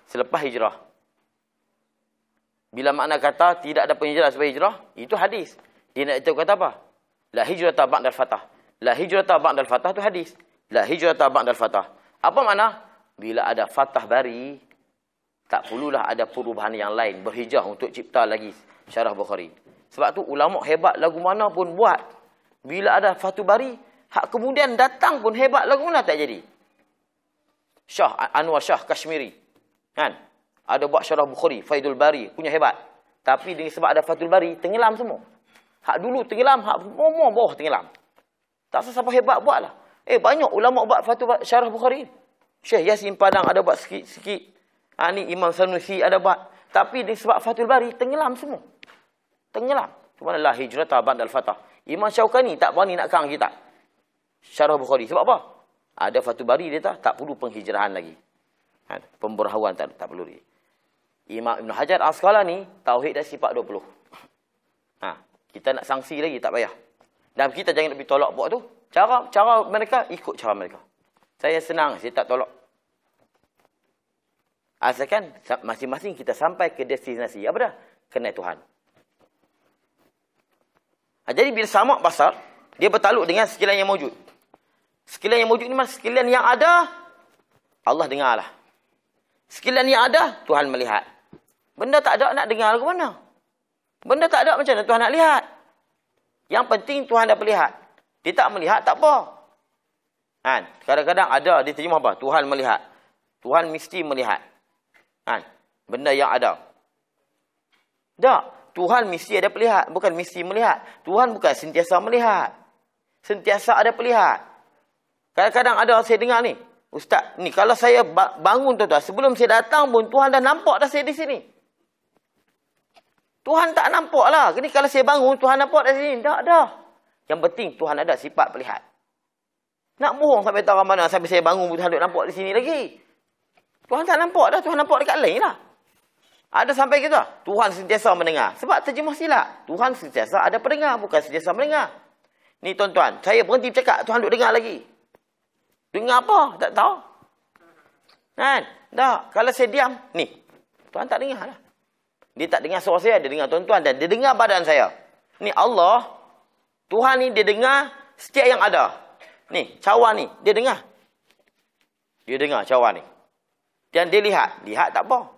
[SPEAKER 5] Selepas hijrah. Bila makna kata tidak ada penghijrah selepas hijrah, itu hadis. Dia nak tahu kata apa? La hijrata ba'dal fatah. La hijrata ba'dal fatah itu hadis. La hijrata ba'dal fatah. Apa makna? Bila ada fatah bari, tak perlulah ada perubahan yang lain. Berhijrah untuk cipta lagi syarah Bukhari. Sebab tu ulama hebat lagu mana pun buat. Bila ada Fatu Bari, hak kemudian datang pun hebat lagu mana tak jadi. Syah Anwar Syah Kashmiri. Kan? Ada buat syarah Bukhari, Faidul Bari, punya hebat. Tapi dengan sebab ada Fatul Bari, tenggelam semua. Hak dulu tenggelam, hak semua bawah tenggelam. Tak siapa hebat buatlah. Eh banyak ulama buat Fatul syarah Bukhari. Syekh Yasin Padang ada buat sikit-sikit. Ha, ni Imam Sanusi ada buat. Tapi di sebab Fathul Bari, tenggelam semua. Tenggelam. Subhanallah hijrah tabat al-fatah. Imam Syaukani tak berani nak kang kita. Syarah Bukhari. Sebab apa? Ada Fathul Bari dia tak, tak perlu penghijrahan lagi. Ha, pemberahuan tak, tak perlu lagi. Imam Ibn Hajar Asqalani, Tauhid dah sifat 20. Ha, kita nak sanksi lagi, tak payah. Dan kita jangan lebih tolak buat tu. Cara cara mereka, ikut cara mereka. Saya senang, saya tak tolak. Asalkan masing-masing kita sampai ke destinasi. Apa dah? Kenal Tuhan. Ha, jadi bila samak basar, dia bertaluk dengan sekalian yang wujud. Sekalian yang wujud ni mana? Sekalian yang ada, Allah dengarlah. Sekalian yang ada, Tuhan melihat. Benda tak ada, nak dengar ke mana? Benda tak ada, macam mana Tuhan nak lihat? Yang penting Tuhan dah melihat. Dia tak melihat, tak apa. Kan? Kadang-kadang ada dia terjemah apa? Tuhan melihat. Tuhan mesti melihat. Kan? Benda yang ada. Tak. Tuhan mesti ada pelihat. Bukan mesti melihat. Tuhan bukan sentiasa melihat. Sentiasa ada pelihat. Kadang-kadang ada saya dengar ni. Ustaz, ni kalau saya bangun tuan-tuan. Sebelum saya datang pun Tuhan dah nampak dah saya di sini. Tuhan tak nampak lah. Ini kalau saya bangun Tuhan nampak dah sini. Tak ada. Yang penting Tuhan ada sifat pelihat. Nak bohong sampai tahu mana sampai saya bangun Tuhan duduk nampak di sini lagi. Tuhan tak nampak dah, Tuhan nampak dekat lain lah. Ada sampai kita, Tuhan sentiasa mendengar. Sebab terjemah silap. Tuhan sentiasa ada pendengar, bukan sentiasa mendengar. Ni tuan-tuan, saya berhenti bercakap, Tuhan duduk dengar lagi. Dengar apa? Tak tahu. Kan? Tak. Kalau saya diam, ni. Tuhan tak dengar lah. Dia tak dengar suara saya, dia dengar tuan-tuan. Dan dia dengar badan saya. Ni Allah, Tuhan ni dia dengar setiap yang ada. Ni, cawan ni, dia dengar. Dia dengar cawan ni. Dan dia lihat. Lihat tak apa.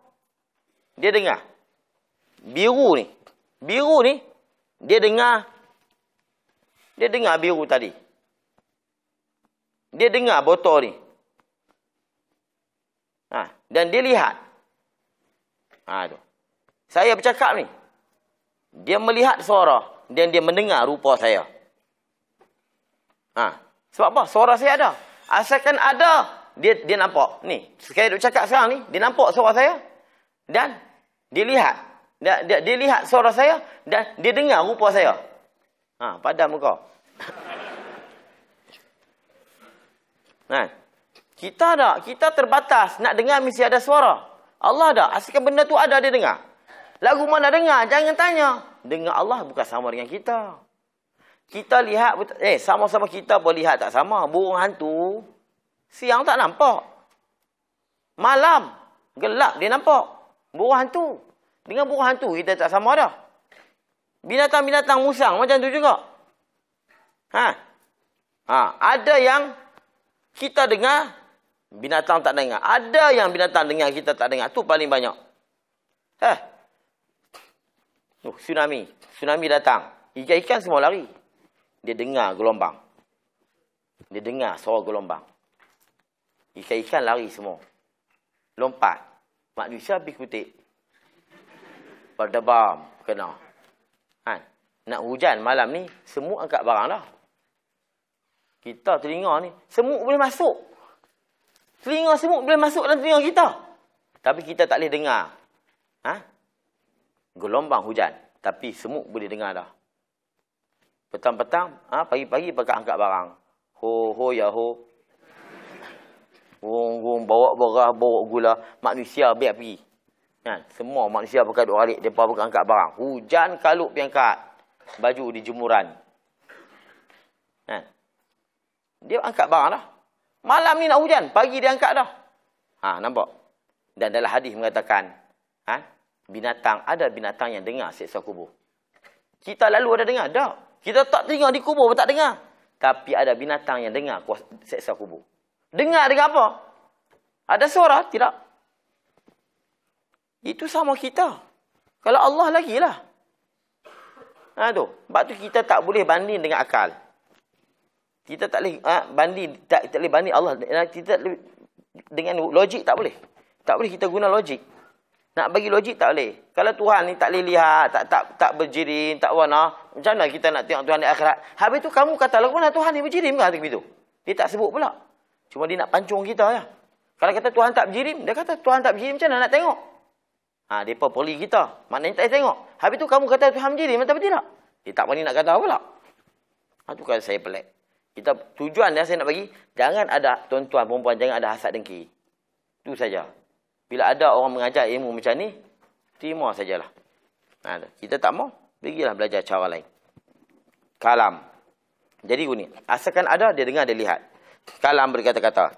[SPEAKER 5] Dia dengar. Biru ni. Biru ni, dia dengar. Dia dengar biru tadi. Dia dengar botol ni. Ha, dan dia lihat. Ha, tu. Saya bercakap ni. Dia melihat suara. Dan dia mendengar rupa saya. Ha, sebab apa? Suara saya ada. Asalkan ada, dia dia nampak. Ni, saya duk cakap sekarang ni, dia nampak suara saya. Dan dia lihat. Dia, dia, dia lihat suara saya dan dia dengar rupa saya. Ha, padam muka. Nah, kita ada, kita terbatas nak dengar mesti ada suara. Allah ada, asalkan benda tu ada dia dengar. Lagu mana dengar, jangan tanya. Dengar Allah bukan sama dengan kita. Kita lihat, eh sama-sama kita boleh lihat tak sama. Burung hantu, siang tak nampak. Malam, gelap dia nampak. Burung hantu. Dengan burung hantu kita tak sama dah. Binatang-binatang musang macam tu juga. Ha? Ha, ada yang kita dengar, binatang tak dengar. Ada yang binatang dengar, kita tak dengar. Tu paling banyak. Ha? Uh, tsunami. Tsunami datang. Ikan-ikan semua lari. Dia dengar gelombang. Dia dengar suara gelombang. Ikan-ikan lari semua. Lompat. Manusia habis kutik. Berdebam. Kena. Ha. Nak hujan malam ni, semut angkat barang dah. Kita telinga ni, semut boleh masuk. Telinga semut boleh masuk dalam telinga kita. Tapi kita tak boleh dengar. Ha? Gelombang hujan. Tapi semut boleh dengar dah. Petang-petang, ha, pagi-pagi pakai angkat barang. Ho, ho, ya, ho. Wong, wong, bawa beras, bawa gula. Manusia biar pergi. Kan? Semua manusia pakai dua balik. Mereka pakai angkat barang. Hujan kalut pergi angkat. Baju di jemuran. Kan? Dia angkat barang dah. Malam ni nak hujan. Pagi dia angkat dah. Ha, nampak? Dan dalam hadis mengatakan. Binatang, ada binatang yang dengar seksa kubur. Kita lalu ada dengar? Tak. Kita tak dengar di kubur pun tak dengar. Tapi ada binatang yang dengar seksa kubur. Dengar dengan apa? Ada suara? Tidak. Itu sama kita. Kalau Allah lagi lah. Ha, tu. Sebab tu kita tak boleh banding dengan akal. Kita tak boleh ha, banding. Tak, tak boleh banding Allah. Kita tak boleh, dengan logik tak boleh. Tak boleh kita guna logik. Nak bagi logik tak boleh. Kalau Tuhan ni tak boleh lihat, tak tak tak berjirim, tak warna, macam mana kita nak tengok Tuhan di akhirat? Habis tu kamu kata lagu mana Tuhan ni berjirim ke begitu? Dia tak sebut pula. Cuma dia nak pancung kita ya. Kalau kata Tuhan tak berjirim, dia kata Tuhan tak berjirim macam mana nak tengok? Ha, mereka poli kita. Maknanya tak tengok. Habis tu kamu kata Tuhan berjirim, betul tidak? Dia tak berani nak kata apa pula. Ha, tu kata saya pelik. Kita tujuan yang saya nak bagi, jangan ada tuan-tuan perempuan, jangan ada hasad dengki. Itu saja. Bila ada orang mengajar ilmu macam ni, terima sajalah. Ha, kita tak mau, pergilah belajar cara lain. Kalam. Jadi gini, asalkan ada, dia dengar, dia lihat. Kalam berkata-kata.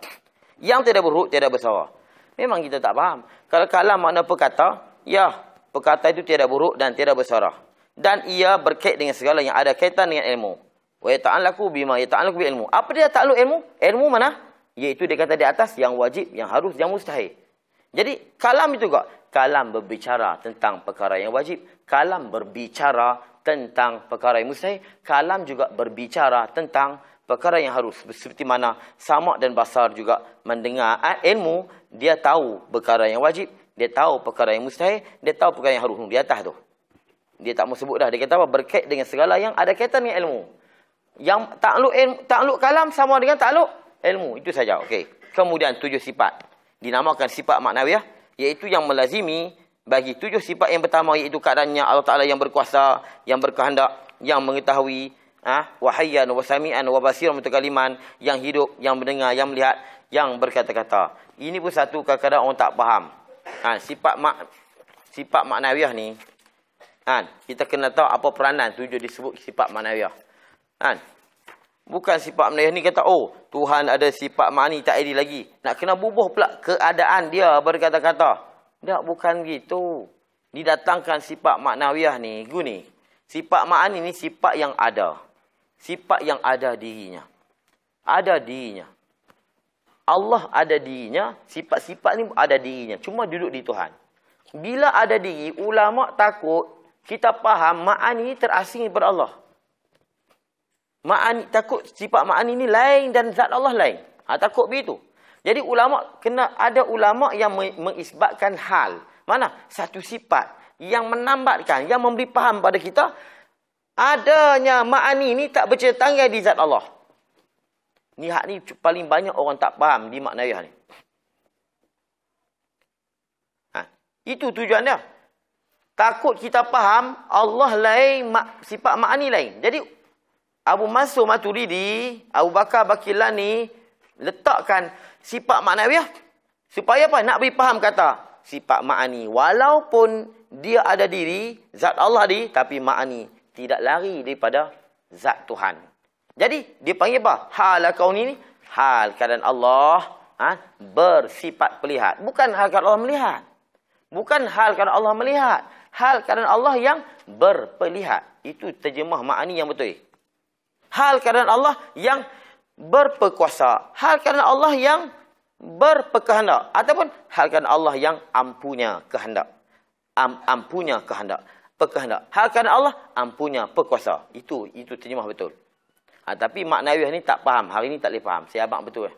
[SPEAKER 5] Yang tidak berhuruf, tidak bersuara. Memang kita tak faham. Kalau kalam makna perkata, ya, perkata itu tidak berhuruf dan tidak bersuara. Dan ia berkait dengan segala yang ada kaitan dengan ilmu. Wa yata'allaku bima yata'allaku bi ilmu. Apa dia takluk ilmu? Ilmu mana? Iaitu dia kata di atas yang wajib, yang harus, yang mustahil. Jadi kalam itu juga. Kalam berbicara tentang perkara yang wajib. Kalam berbicara tentang perkara yang mustahil. Kalam juga berbicara tentang perkara yang harus. Seperti mana samak dan basar juga mendengar ilmu. Dia tahu perkara yang wajib. Dia tahu perkara yang mustahil. Dia tahu perkara yang harus. Di atas tu. Dia tak mau sebut dah. Dia kata apa? Berkait dengan segala yang ada kaitan dengan ilmu. Yang takluk ilmu, takluk kalam sama dengan takluk ilmu. Itu saja. Okey. Kemudian tujuh sifat dinamakan sifat maknawiyah iaitu yang melazimi bagi tujuh sifat yang pertama iaitu keadaannya Allah Taala yang berkuasa, yang berkehendak, yang mengetahui, ah ha, wahayyan wa sami'an wa basiran mutakaliman, yang hidup, yang mendengar, yang melihat, yang berkata-kata. Ini pun satu kadang-kadang orang tak faham. Ha, sifat mak sifat maknawiyah ni kan kita kena tahu apa peranan tujuh disebut sifat maknawiyah. Kan? Bukan sifat Melayu ni kata, oh Tuhan ada sifat mani tak adil lagi. Nak kena bubuh pula keadaan dia berkata-kata. Tak, bukan gitu. Didatangkan sifat maknawiyah ni, guni. Sifat ma'ani ni sifat yang ada. Sifat yang ada dirinya. Ada dirinya. Allah ada dirinya, sifat-sifat ni ada dirinya. Cuma duduk di Tuhan. Bila ada diri, ulama takut kita faham ma'ani terasing daripada Allah. Ma'ani takut sifat ma'ani ni lain dan zat Allah lain. Ha, takut begitu. Jadi ulama kena ada ulama yang mengisbatkan hal. Mana? Satu sifat yang menambatkan, yang memberi faham pada kita adanya ma'ani ni tak bercerita di zat Allah. Ni hak ni paling banyak orang tak faham di makna ni. Ha, itu tujuan dia. Takut kita faham Allah lain, sifat ma'ani lain. Jadi Abu Mansur Maturidi, Abu Bakar Bakilani letakkan sifat maknawiyah supaya apa? Nak beri faham kata sifat ma'ani. Walaupun dia ada diri, zat Allah di, tapi ma'ani tidak lari daripada zat Tuhan. Jadi, dia panggil apa? Hal kau ni, hal keadaan Allah ha, bersifat pelihat. Bukan hal keadaan Allah melihat. Bukan hal keadaan Allah melihat. Hal keadaan Allah yang berpelihat. Itu terjemah ma'ani yang betul hal keadaan Allah yang berperkuasa, hal keadaan Allah yang berperkehendak ataupun hal keadaan Allah yang ampunya kehendak. Am, ampunya kehendak, perkehendak. Hal keadaan Allah ampunya perkuasa. Itu itu terjemah betul. Ha, tapi maknawiah ni tak faham. Hari ni tak boleh faham. Saya abang betul.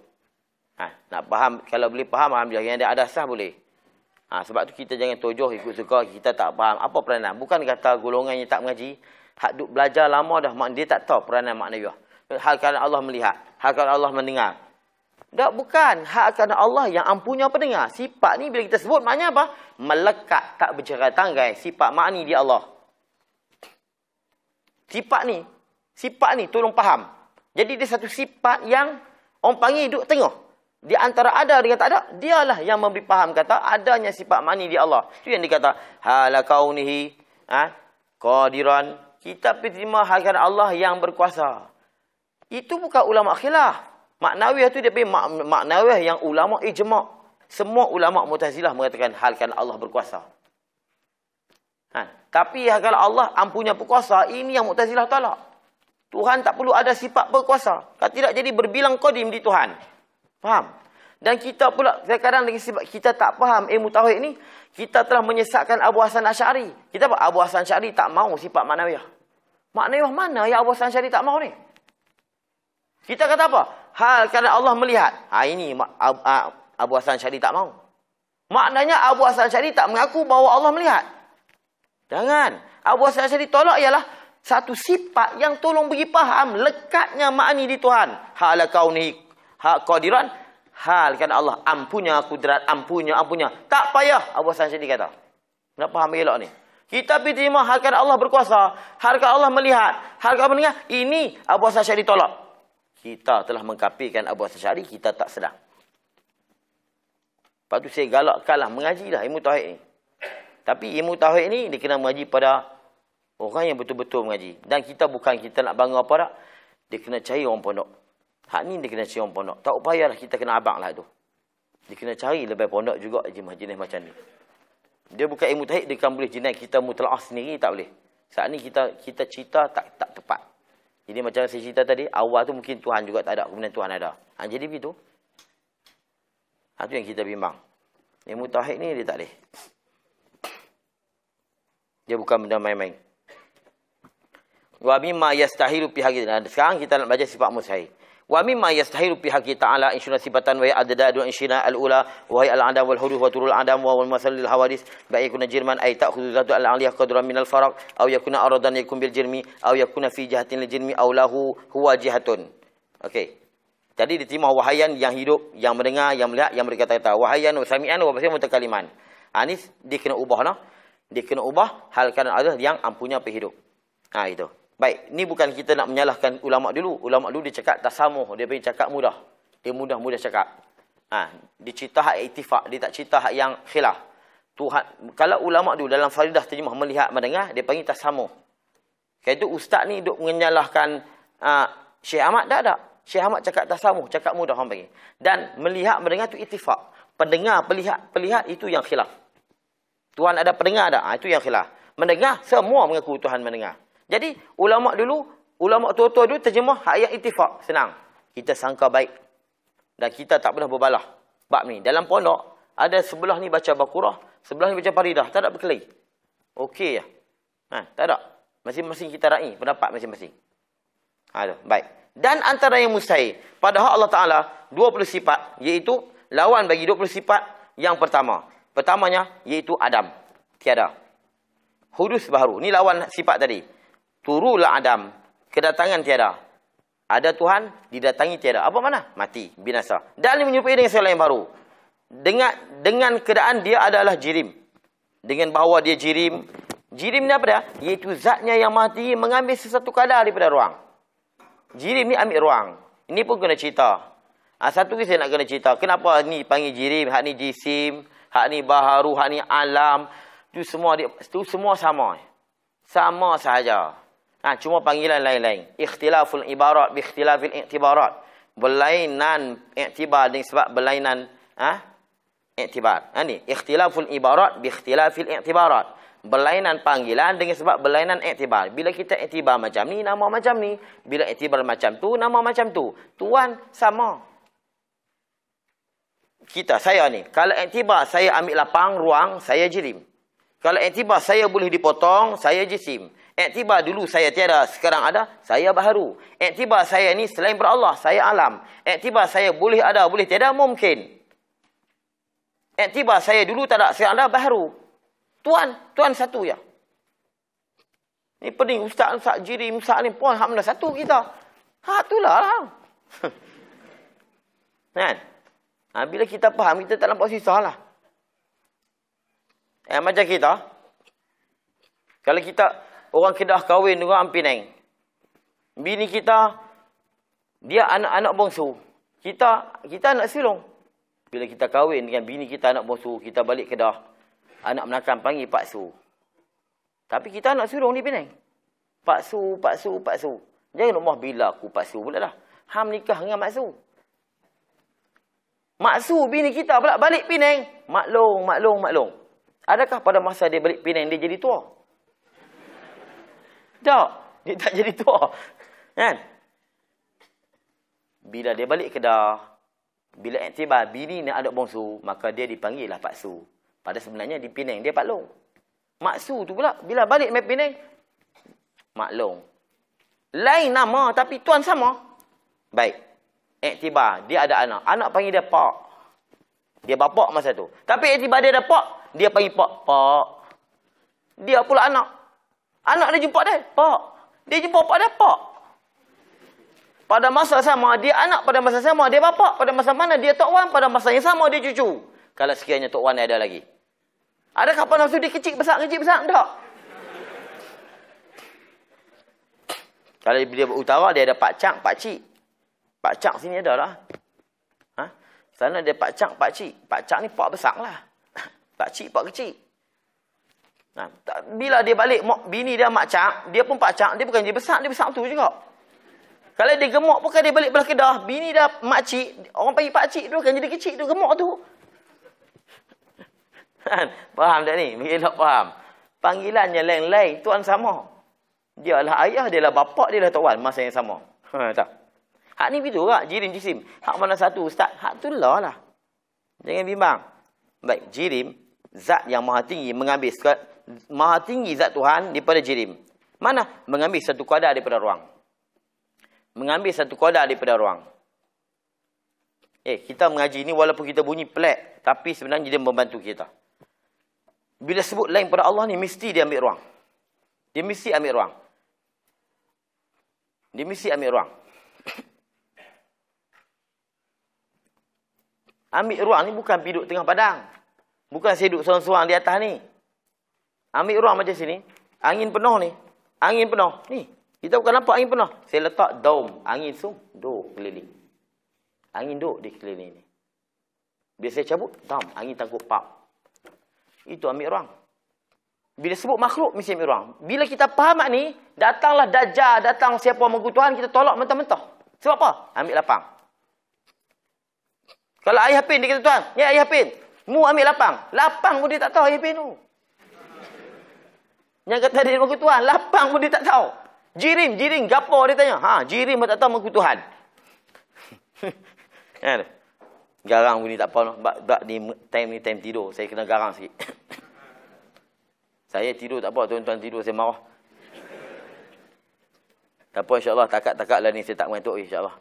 [SPEAKER 5] Ha, nak faham, kalau boleh faham, Alhamdulillah. Yang ada ada sah boleh. Ha, sebab tu kita jangan tojoh ikut suka. Kita tak faham. Apa peranan? Bukan kata golongan yang tak mengaji. Hak duk belajar lama dah mak dia tak tahu peranan maknawiyah. Hal kerana Allah melihat, hal kerana Allah mendengar. Tak bukan hak kerana Allah yang ampunya pendengar. Sifat ni bila kita sebut maknanya apa? Melekat tak bercerai tanggai sifat makni di Allah. Sifat ni, sifat ni tolong faham. Jadi dia satu sifat yang orang panggil duduk tengah. Di antara ada dengan tak ada, dialah yang memberi faham kata adanya sifat makni di Allah. Itu yang dikata halakaunihi ha qadiran kita terima harga Allah yang berkuasa. Itu bukan ulama khilaf. Maknawiyah tu dia pergi mak maknawiyah yang ulama ijma'. Semua ulama Mu'tazilah mengatakan halkan Allah berkuasa. Ha. Tapi kalau Allah ampunya berkuasa, ini yang Mu'tazilah tolak. Tuhan tak perlu ada sifat berkuasa. Kalau tidak jadi berbilang kodim di Tuhan. Faham? Dan kita pula kadang dengan sebab kita tak faham ilmu tauhid ni, kita telah menyesatkan Abu Hasan Asy'ari. Kita apa? Abu Hasan Asy'ari tak mau sifat maknawiyah. Maknanya mana yang Abu Hasan Syari tak mahu ni? Kita kata apa? Hal kerana Allah melihat. Ha, ini Abu Hasan Syari tak mahu. Maknanya Abu Hasan Syari tak mengaku bahawa Allah melihat. Jangan. Abu Hasan Syari tolak ialah satu sifat yang tolong bagi faham lekatnya makni di Tuhan. Hala kau ni hak qadiran. Halkan Allah ampunya kudrat, ampunya, ampunya. Tak payah Abu Hasan Syadi kata. Nak faham elok ni. Kita pergi terima halkan Allah berkuasa. Halkan Allah melihat. Halkan Allah mendengar. Ini Abu Hasan Syadi tolak. Kita telah mengkapirkan Abu Hasan Syadi. Kita tak sedang. Lepas tu saya galakkanlah mengaji dah ilmu tauhid ni. Tapi ilmu tauhid ni dia kena mengaji pada orang yang betul-betul mengaji. Dan kita bukan kita nak bangga apa tak. Dia kena cari orang pondok. Hak ni dia kena cari orang pondok. Tak lah kita kena abang lah tu. Dia kena cari lebih pondok juga jenis-jenis macam ni. Dia bukan ilmu tahid, dia kan boleh jenis kita mutlaah sendiri, tak boleh. Saat ni kita kita cerita tak tak tepat. Jadi macam saya cerita tadi, awal tu mungkin Tuhan juga tak ada, kemudian Tuhan ada. Ha, jadi begitu. Ha, tu yang kita bimbang. Ilmu tahid ni dia tak boleh. Dia bukan benda main-main. Wa mimma yastahilu fi haqqi. Sekarang kita nak belajar sifat mustahil. Wa mimma yastahilu fi haqqi ta'ala insyuna sifatan wa adadadu insyina al-ula wa hiya al-adam wal hudud wa turul adam wa wal masal lil hawadis ba yakuna jirman ay ta'khudhu zatu al-aliyah qadran min al-faraq aw yakuna aradan yakun bil jirmi aw yakuna fi jihatin lil jirmi aw lahu huwa jihatun. Okey. Jadi diterima wahayan yang hidup, yang mendengar, yang melihat, yang berkata-kata. Wahayan wa sami'an wa basir mutakaliman. Ha, ini dia kena ubah lah. Dia kena ubah hal kan ada yang ampunya hidup. Ha, itu. Baik, ni bukan kita nak menyalahkan ulama dulu. Ulama dulu dia cakap tasamuh, dia pergi cakap mudah. Dia mudah-mudah cakap. Ha, dia cerita hak iktifak, dia tak cerita hak yang khilaf. Tuhan, kalau ulama dulu dalam faridah terjemah melihat mendengar, dia panggil tasamuh. Kayak itu ustaz ni duk menyalahkan uh, Syekh Ahmad, tak ada. Syekh Ahmad cakap tasamuh, cakap mudah orang panggil. Dan melihat mendengar tu itifak. Pendengar, pelihat, pelihat itu yang khilaf. Tuhan ada pendengar ada, ha, itu yang khilaf. Mendengar, semua mengaku Tuhan mendengar. Jadi ulama dulu, ulama tua-tua dulu terjemah ayat itifak. Senang. Kita sangka baik. Dan kita tak pernah berbalah. Bab ni. Dalam pondok, ada sebelah ni baca Bakurah, sebelah ni baca Paridah. Tak ada berkelahi. Okey ya. Ha, tak ada. Masing-masing kita raih pendapat masing-masing. Ha, baik. Dan antara yang mustahil. Padahal Allah Ta'ala 20 sifat. Iaitu lawan bagi 20 sifat yang pertama. Pertamanya iaitu Adam. Tiada. Hudus baru. Ni lawan sifat tadi turulah Adam. Kedatangan tiada. Ada Tuhan, didatangi tiada. Apa mana? Mati, binasa. Dan ini menyerupai dengan sesuatu yang baru. Dengan dengan keadaan dia adalah jirim. Dengan bahawa dia jirim. Jirim ni apa dia? Iaitu zatnya yang mati mengambil sesuatu kadar daripada ruang. Jirim ni ambil ruang. Ini pun kena cerita. Ha, satu kisah nak kena cerita. Kenapa ni panggil jirim? Hak ni jisim. Hak ni baharu. Hak ni alam. Itu semua, itu semua sama. Sama sahaja. Ha, cuma panggilan lain-lain. Ikhtilaful ibarat bi ikhtilafil i'tibarat. Berlainan i'tibar dengan sebab berlainan ha? i'tibar. Ha ni, ikhtilaful ibarat bi ikhtilafil i'tibarat. Berlainan panggilan dengan sebab berlainan i'tibar. Bila kita i'tibar macam ni, nama macam ni. Bila i'tibar macam tu, nama macam tu. Tuan sama. Kita, saya ni. Kalau i'tibar saya ambil lapang, ruang, saya jirim. Kalau i'tibar saya boleh dipotong, saya jisim. Iktibar dulu saya tiada, sekarang ada, saya baharu. Iktibar saya ni selain berallah, saya alam. Iktibar saya boleh ada, boleh tiada, mungkin. Iktibar saya dulu tak ada, sekarang ada, baharu. Tuan, tuan satu ya. Ni pening, ustaz, ustaz, jiri, ustaz ni pun hamlah satu kita. Ha, itulah lah. kan? Ha, bila kita faham, kita tak nampak susah lah. Eh, macam kita, kalau kita orang Kedah kahwin dengan orang Penang. Bini kita dia anak-anak bongsu. Kita kita anak sulung. Bila kita kahwin dengan bini kita anak bongsu, kita balik Kedah. Anak menakan panggil Pak Su. Tapi kita anak sulung ni Penang. Pak Su, Pak Su, Pak Su. Jangan rumah bila aku Pak Su pula dah. Ham nikah dengan Mak Su. Mak Su bini kita pula balik Penang. Maklong, maklong, maklong. Adakah pada masa dia balik Penang dia jadi tua? Tak. Dia tak jadi tua. Kan? Bila dia balik Kedah, bila iktibar bini ni anak bongsu, maka dia dipanggil lah Pak Su. Pada sebenarnya di Penang, dia Pak Long. Mak Su tu pula, bila balik main Penang, Mak Long. Lain nama tapi tuan sama. Baik. Iktibar, dia ada anak. Anak panggil dia Pak. Dia bapak masa tu. Tapi iktibar dia ada Pak, dia panggil Pak. Pak. Dia pula anak. Anak dia jumpa dia, pak. Dia jumpa pak dia, pak. Pada masa sama, dia anak pada masa sama, dia bapa pada masa mana, dia Tok Wan pada masa yang sama, dia cucu. Kalau sekiranya Tok Wan ada lagi. Adakah pada masa dia kecil besar, kecil besar? Tak. Kalau dia utara, dia ada pak cak, pak cik. Pak cak sini ada lah. Ha? Sana dia pak cak, pak cik. Pak cak ni pak besar lah. Pak cik, pak kecil. Nah, bila dia balik, bini dia mak cak, dia pun pak cak, dia bukan dia besar, dia besar tu juga. Kalau dia gemuk pun dia balik belah kedah. Bini dah makcik. Orang panggil pakcik tu kan jadi kecil tu gemuk tu. Kan? faham tak ni? Mungkin tak faham. Panggilannya lain-lain. Tuan sama. Dia lah ayah, dia lah bapak, dia lah tuan. Masa yang sama. Ha, tak? Hak ni begitu tak? Jirim jisim. Hak mana satu ustaz? Hak tu lah lah. Jangan bimbang. Baik, jirim. Zat yang maha tinggi mengambil. Maha tinggi zat Tuhan daripada jirim. Mana? Mengambil satu kadar daripada ruang mengambil satu kodak daripada ruang. Eh, kita mengaji ni walaupun kita bunyi pelik, tapi sebenarnya dia membantu kita. Bila sebut lain pada Allah ni, mesti dia ambil ruang. Dia mesti ambil ruang. Dia mesti ambil ruang. ambil ruang ni bukan duduk tengah padang. Bukan duduk seorang-seorang di atas ni. Ambil ruang macam sini. Angin penuh ni. Angin penuh. Ni. Kita bukan nampak angin pernah. Saya letak daum. Angin sum. Duk keliling. Angin duk di keliling ni. Bila saya cabut, daum. Angin tanggup pap. Itu ambil orang. Bila sebut makhluk, mesti ambil orang. Bila kita faham ni, datanglah dajjal, datang siapa mengutuk Tuhan, kita tolak mentah-mentah. Sebab apa? Ambil lapang. Kalau ayah pin, dia kata Tuhan, ya ayah pin, mu ambil lapang. Lapang pun dia tak tahu ayah pin tu. Yang kata dia mengutuk Tuhan, lapang pun dia tak tahu. Jirim, jirim, gapo dia tanya. Ha, jirim tak tahu mengaku Tuhan. kan? Garang pun ni tak apa. Bak, ni time ni time tidur. Saya kena garang sikit. saya tidur tak apa. Tuan-tuan tidur saya marah. Tak apa insyaAllah. Takat-takat lah ni saya tak mengantuk insyaAllah.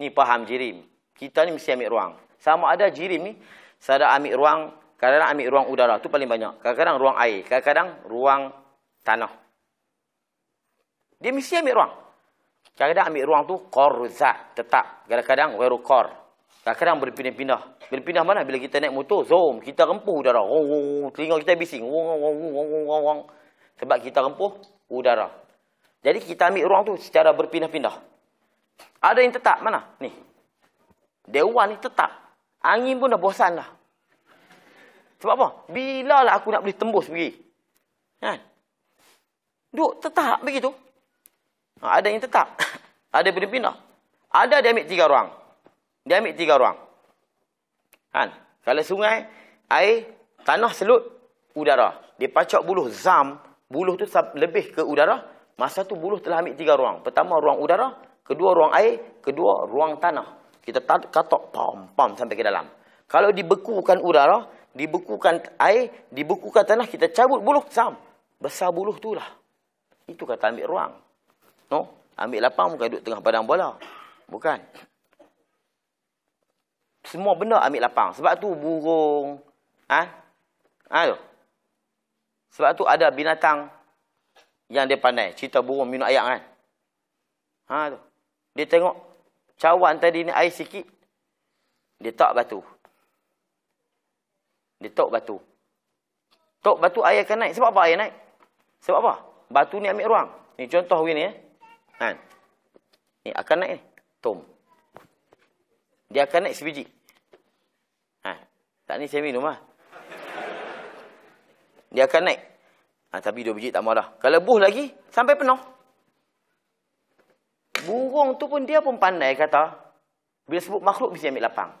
[SPEAKER 5] Ni faham jirim. Kita ni mesti ambil ruang. Sama ada jirim ni. Saya ambil ruang. Kadang-kadang ambil ruang udara. tu paling banyak. Kadang-kadang ruang air. Kadang-kadang ruang tanah. Dia mesti ambil ruang. Kadang-kadang ambil ruang tu korzat, tetap. Kadang-kadang weru kor. Kadang-kadang berpindah-pindah. Berpindah mana? Bila kita naik motor, zoom, kita rempuh udara. Telinga kita bising. Sebab kita rempuh udara. Jadi kita ambil ruang tu secara berpindah-pindah. Ada yang tetap mana? Ni. Dewan ni tetap. Angin pun dah bosan dah. Sebab apa? Bila lah aku nak boleh tembus pergi? Kan? Duk tetap begitu. Ha, ada yang tetap. ada yang pindah. Ada dia ambil tiga ruang. Dia ambil tiga ruang. Kan? Kalau sungai, air, tanah selut, udara. Dia pacak buluh, zam. Buluh tu lebih ke udara. Masa tu buluh telah ambil tiga ruang. Pertama ruang udara. Kedua ruang air. Kedua ruang tanah. Kita katok pam pam sampai ke dalam. Kalau dibekukan udara, dibekukan air, dibekukan tanah, kita cabut buluh, zam. Besar buluh tu lah. Itu kata ambil ruang. No, ambil lapang bukan duduk tengah padang bola. Bukan. Semua benda ambil lapang. Sebab tu burung. Ha? Ha tu. Sebab tu ada binatang yang dia pandai. Cerita burung minum air kan. Ha tu. Dia tengok cawan tadi ni air sikit. Dia tak batu. Dia tok batu. Tok batu air akan naik. Sebab apa air naik? Sebab apa? Batu ni ambil ruang. Ni contoh begini eh. Kan? Ni akan naik ni. Tom. Dia akan naik sebiji. Ha. Tak ni saya minum lah. Dia akan naik. Ha, tapi dua biji tak marah. Kalau buh lagi, sampai penuh. Burung tu pun dia pun pandai kata. Bila sebut makhluk, mesti ambil lapang.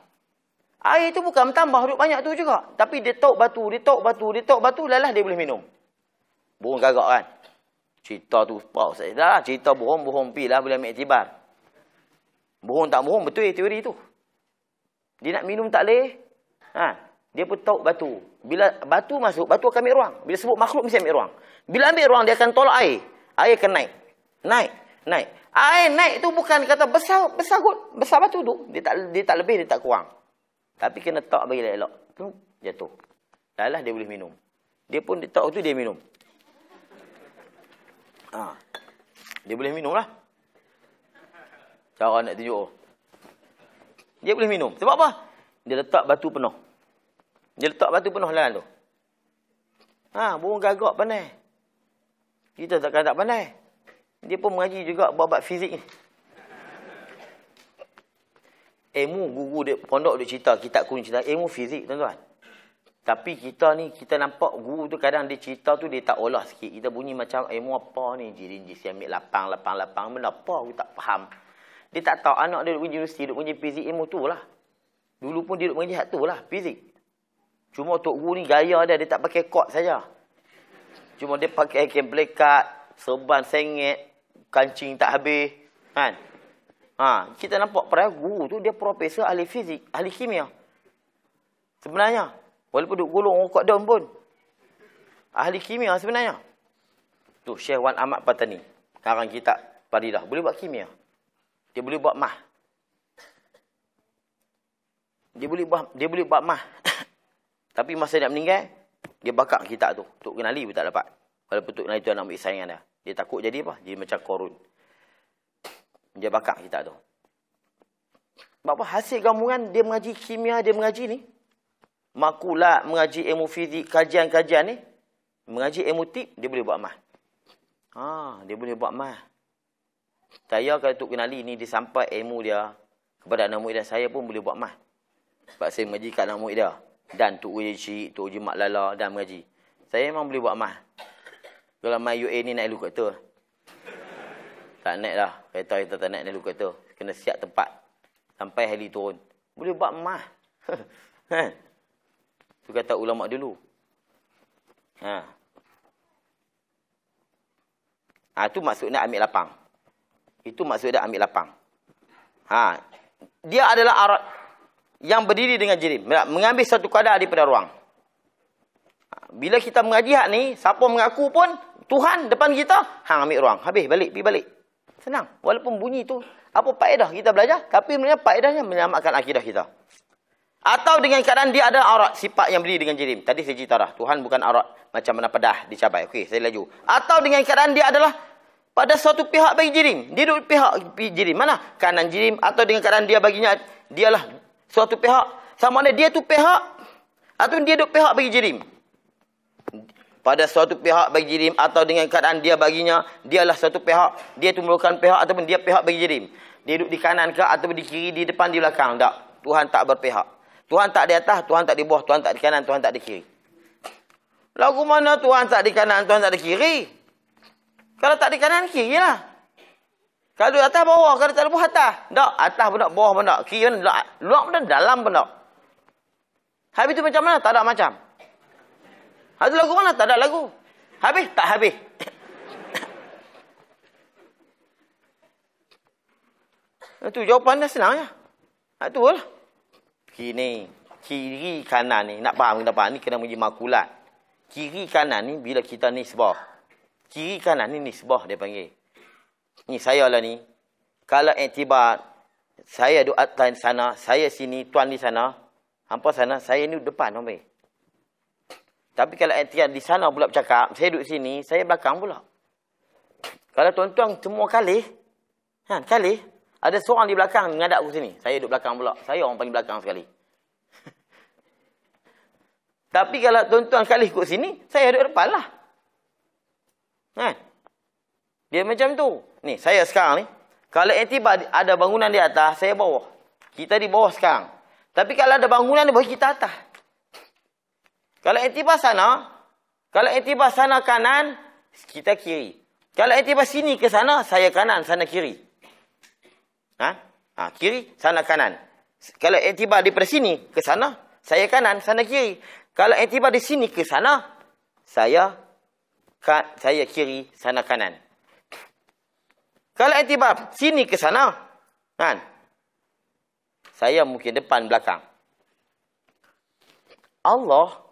[SPEAKER 5] Air tu bukan tambah duduk banyak tu juga. Tapi dia tok batu, dia tok batu, dia tok batu, lelah dia boleh minum. Burung gagak kan. Cerita tu pak saya dah cerita bohong-bohong pi lah boleh ambil iktibar. Bohong tak bohong betul teori tu. Dia nak minum tak leh. Ha, dia pun tahu batu. Bila batu masuk, batu akan ambil ruang. Bila sebut makhluk mesti ambil ruang. Bila ambil ruang dia akan tolak air. Air akan naik. Naik, naik. Air naik tu bukan kata besar besar kot, besar batu tu. Dia tak dia tak lebih, dia tak kurang. Tapi kena tak bagi elok. Tu jatuh. Dalah dia boleh minum. Dia pun dia tahu tu dia minum. Ha. Dia boleh minum lah. Cara nak tunjuk. Dia boleh minum. Sebab apa? Dia letak batu penuh. Dia letak batu penuh dalam tu. Ha, burung gagak pandai. Kita takkan tak pandai. Dia pun mengaji juga bab fizik ni. Ilmu guru dia pondok dia cerita, kitab kuning cerita ilmu fizik tuan-tuan. Tapi kita ni kita nampak guru tu kadang dia cerita tu dia tak olah sikit. Kita bunyi macam ilmu apa ni? Jadi dia ambil lapang lapang lapang benda apa aku tak faham. Dia tak tahu anak dia duduk universiti duduk mengaji fizik ilmu tu lah. Dulu pun dia duduk mengaji hak tu lah fizik. Cuma tok guru ni gaya dia dia tak pakai kod saja. Cuma dia pakai kain blekat, serban sengit, kancing tak habis, kan? Ha, kita nampak para guru tu dia profesor ahli fizik, ahli kimia. Sebenarnya, walaupun duk gulung rokok daun pun ahli kimia sebenarnya. Tu Syekh Wan Ahmad Patani. Karang kita Fadilah boleh buat kimia. Dia boleh buat mah. Dia boleh buat dia boleh buat mah. Tapi masa dia meninggal, dia bakar kitab tu. Tok kenali pun tak dapat. Walaupun Tok kenali tu nak ambil saingan dia. Dia takut jadi apa? Jadi macam korun. Dia bakar kitab tu. Sebab apa? Hasil gabungan dia mengaji kimia, dia mengaji ni. Makulat, mengaji ilmu fizik, kajian-kajian ni. Mengaji ilmu tip, dia boleh buat mah. Ha, dia boleh buat mah. Saya kalau Tok kenali ni, dia sampai ilmu dia kepada anak murid saya pun boleh buat mah. Sebab saya mengaji kat anak murid dia. Dan Tok Uji Cik, Tok Uji Mak Lala dan mengaji. Saya memang boleh buat mah. Kalau main UA ni naik helikopter. Tak naik dah. Kereta kita tak naik naik helikopter. Kena siap tempat. Sampai heli turun. Boleh buat mah. Itu kata ulama dulu. Ha. Ha, itu maksudnya ambil lapang. Itu maksudnya ambil lapang. Ha. Dia adalah arat yang berdiri dengan jirim. Mengambil satu kadar daripada ruang. Ha, bila kita mengaji hak ni, siapa mengaku pun, Tuhan depan kita, hang ambil ruang. Habis, balik, pergi balik. Senang. Walaupun bunyi tu, apa faedah kita belajar? Tapi sebenarnya faedahnya menyelamatkan akidah kita. Atau dengan keadaan dia ada aurat, sifat yang berdiri dengan jirim. Tadi saya cerita dah, Tuhan bukan aurat macam mana pedah dicabai. Okey, saya laju. Atau dengan keadaan dia adalah pada suatu pihak bagi jirim. Dia duduk pihak jirim. Mana? Kanan jirim. Atau dengan keadaan dia baginya, dialah suatu pihak. Sama ada dia tu pihak, atau dia duduk pihak bagi jirim. Pada suatu pihak bagi jirim, atau dengan keadaan dia baginya, dialah suatu pihak. Dia tu merupakan pihak, ataupun dia pihak bagi jirim. Dia duduk di kanan ke, ataupun di kiri, di depan, di belakang. Tak. Tuhan tak berpihak. Tuhan tak di atas, Tuhan tak di bawah, Tuhan tak di kanan, Tuhan tak di kiri. Lagu mana Tuhan tak di kanan, Tuhan tak di kiri? Kalau tak di kanan, kiri lah. Kalau atas, bawah. Kalau tak di bawah, atas. Tak, atas tak, bawah tak. Kiri tak, luar tak, dalam tak. Habis tu macam mana? Tak ada macam. Habis lagu mana? Tak ada lagu. Habis? Tak habis. Itu jawapan dah senang ya. Itu lah. Kini, kiri kanan ni, nak faham kita faham ni kena menjadi makulat. Kiri kanan ni bila kita nisbah. Kiri kanan ni nisbah dia panggil. Ni saya lah ni. Kalau iktibar, saya duduk atas sana, saya sini, tuan di sana. Hampa sana, saya ni depan sampai. Tapi kalau iktibar di sana pula bercakap, saya duduk sini, saya belakang pula. Kalau tuan-tuan semua kali, kan, kali, ada seorang di belakang mengadap aku sini. Saya duduk belakang pula. Saya orang paling belakang sekali. Tapi kalau tuan-tuan kali ikut sini, saya duduk depan lah. Kan? Dia macam tu. Ni, saya sekarang ni. Kalau etibar ada bangunan di atas, saya bawah. Kita di bawah sekarang. Tapi kalau ada bangunan di bawah, kita atas. Kalau etibar sana, kalau etibar sana kanan, kita kiri. Kalau etibar sini ke sana, saya kanan, sana kiri. Ha? ha? Kiri, sana kanan. Kalau etibar daripada sini ke sana, saya kanan, sana kiri. Kalau etibar di sini ke sana, saya ka, saya kiri, sana kanan. Kalau etibar sini ke sana, kan? Saya mungkin depan, belakang. Allah,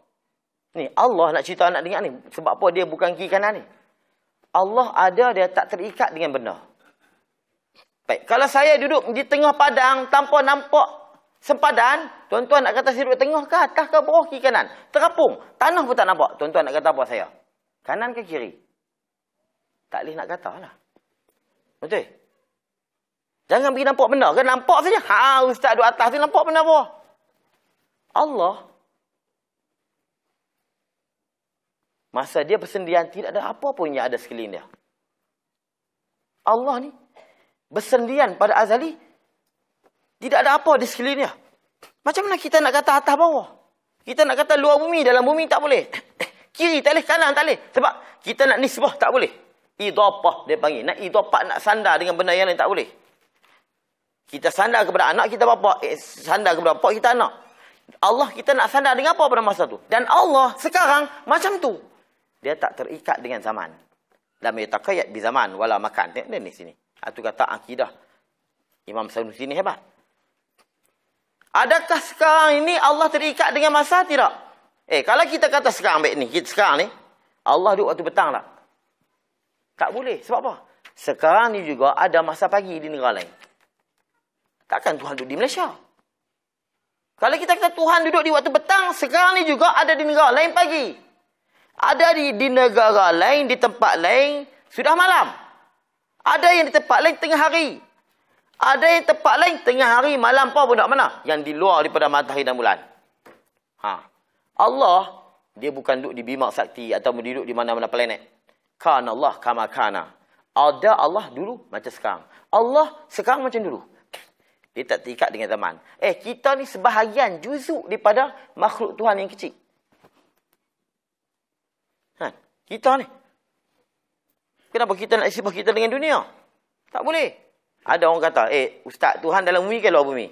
[SPEAKER 5] ni Allah nak cerita anak dengar ni. Sebab apa dia bukan kiri kanan ni? Allah ada, dia tak terikat dengan benda. Baik, kalau saya duduk di tengah padang tanpa nampak sempadan, tuan-tuan nak kata saya duduk tengah ke atas ke bawah kiri kanan? Terapung, tanah pun tak nampak. Tuan-tuan nak kata apa saya? Kanan ke kiri? Tak boleh nak kata lah. Betul? Jangan pergi nampak benda. Kan nampak saja. Ha, ustaz duduk atas tu nampak benda apa? Allah. Masa dia bersendian, tidak ada apa pun yang ada sekeliling dia. Allah ni bersendian pada azali. Tidak ada apa di sekeliling dia. Macam mana kita nak kata atas bawah? Kita nak kata luar bumi, dalam bumi tak boleh. Kiri tak boleh, kanan tak boleh. Sebab kita nak nisbah tak boleh. Idopah dia panggil. Nak idopah, nak sandar dengan benda yang lain tak boleh. Kita sandar kepada anak kita bapa, eh, sandar kepada bapa kita anak. Allah kita nak sandar dengan apa pada masa tu? Dan Allah sekarang macam tu. Dia tak terikat dengan zaman. Lam yataqayyad di zaman wala makan. Dia ni sini. Itu ha, kata akidah. Imam Sanusi ni hebat. Adakah sekarang ini Allah terikat dengan masa tidak? Eh, kalau kita kata sekarang baik ni, kita sekarang ni, Allah duduk waktu petang tak? Tak boleh. Sebab apa? Sekarang ni juga ada masa pagi di negara lain. Takkan Tuhan duduk di Malaysia? Kalau kita kata Tuhan duduk di waktu petang, sekarang ni juga ada di negara lain pagi. Ada di, di negara lain, di tempat lain, sudah malam. Ada yang di tempat lain tengah hari. Ada yang tempat lain tengah hari, malam apa pun tak mana. Yang di luar daripada matahari dan bulan. Ha. Allah, dia bukan duduk di bimak sakti atau duduk di mana-mana planet. Kana Allah kama kana. Ada Allah dulu macam sekarang. Allah sekarang macam dulu. Dia tak terikat dengan zaman. Eh, kita ni sebahagian juzuk daripada makhluk Tuhan yang kecil. Ha, kita ni. Kenapa kita nak isibah kita dengan dunia? Tak boleh. Ada orang kata, eh, Ustaz Tuhan dalam bumi ke luar bumi?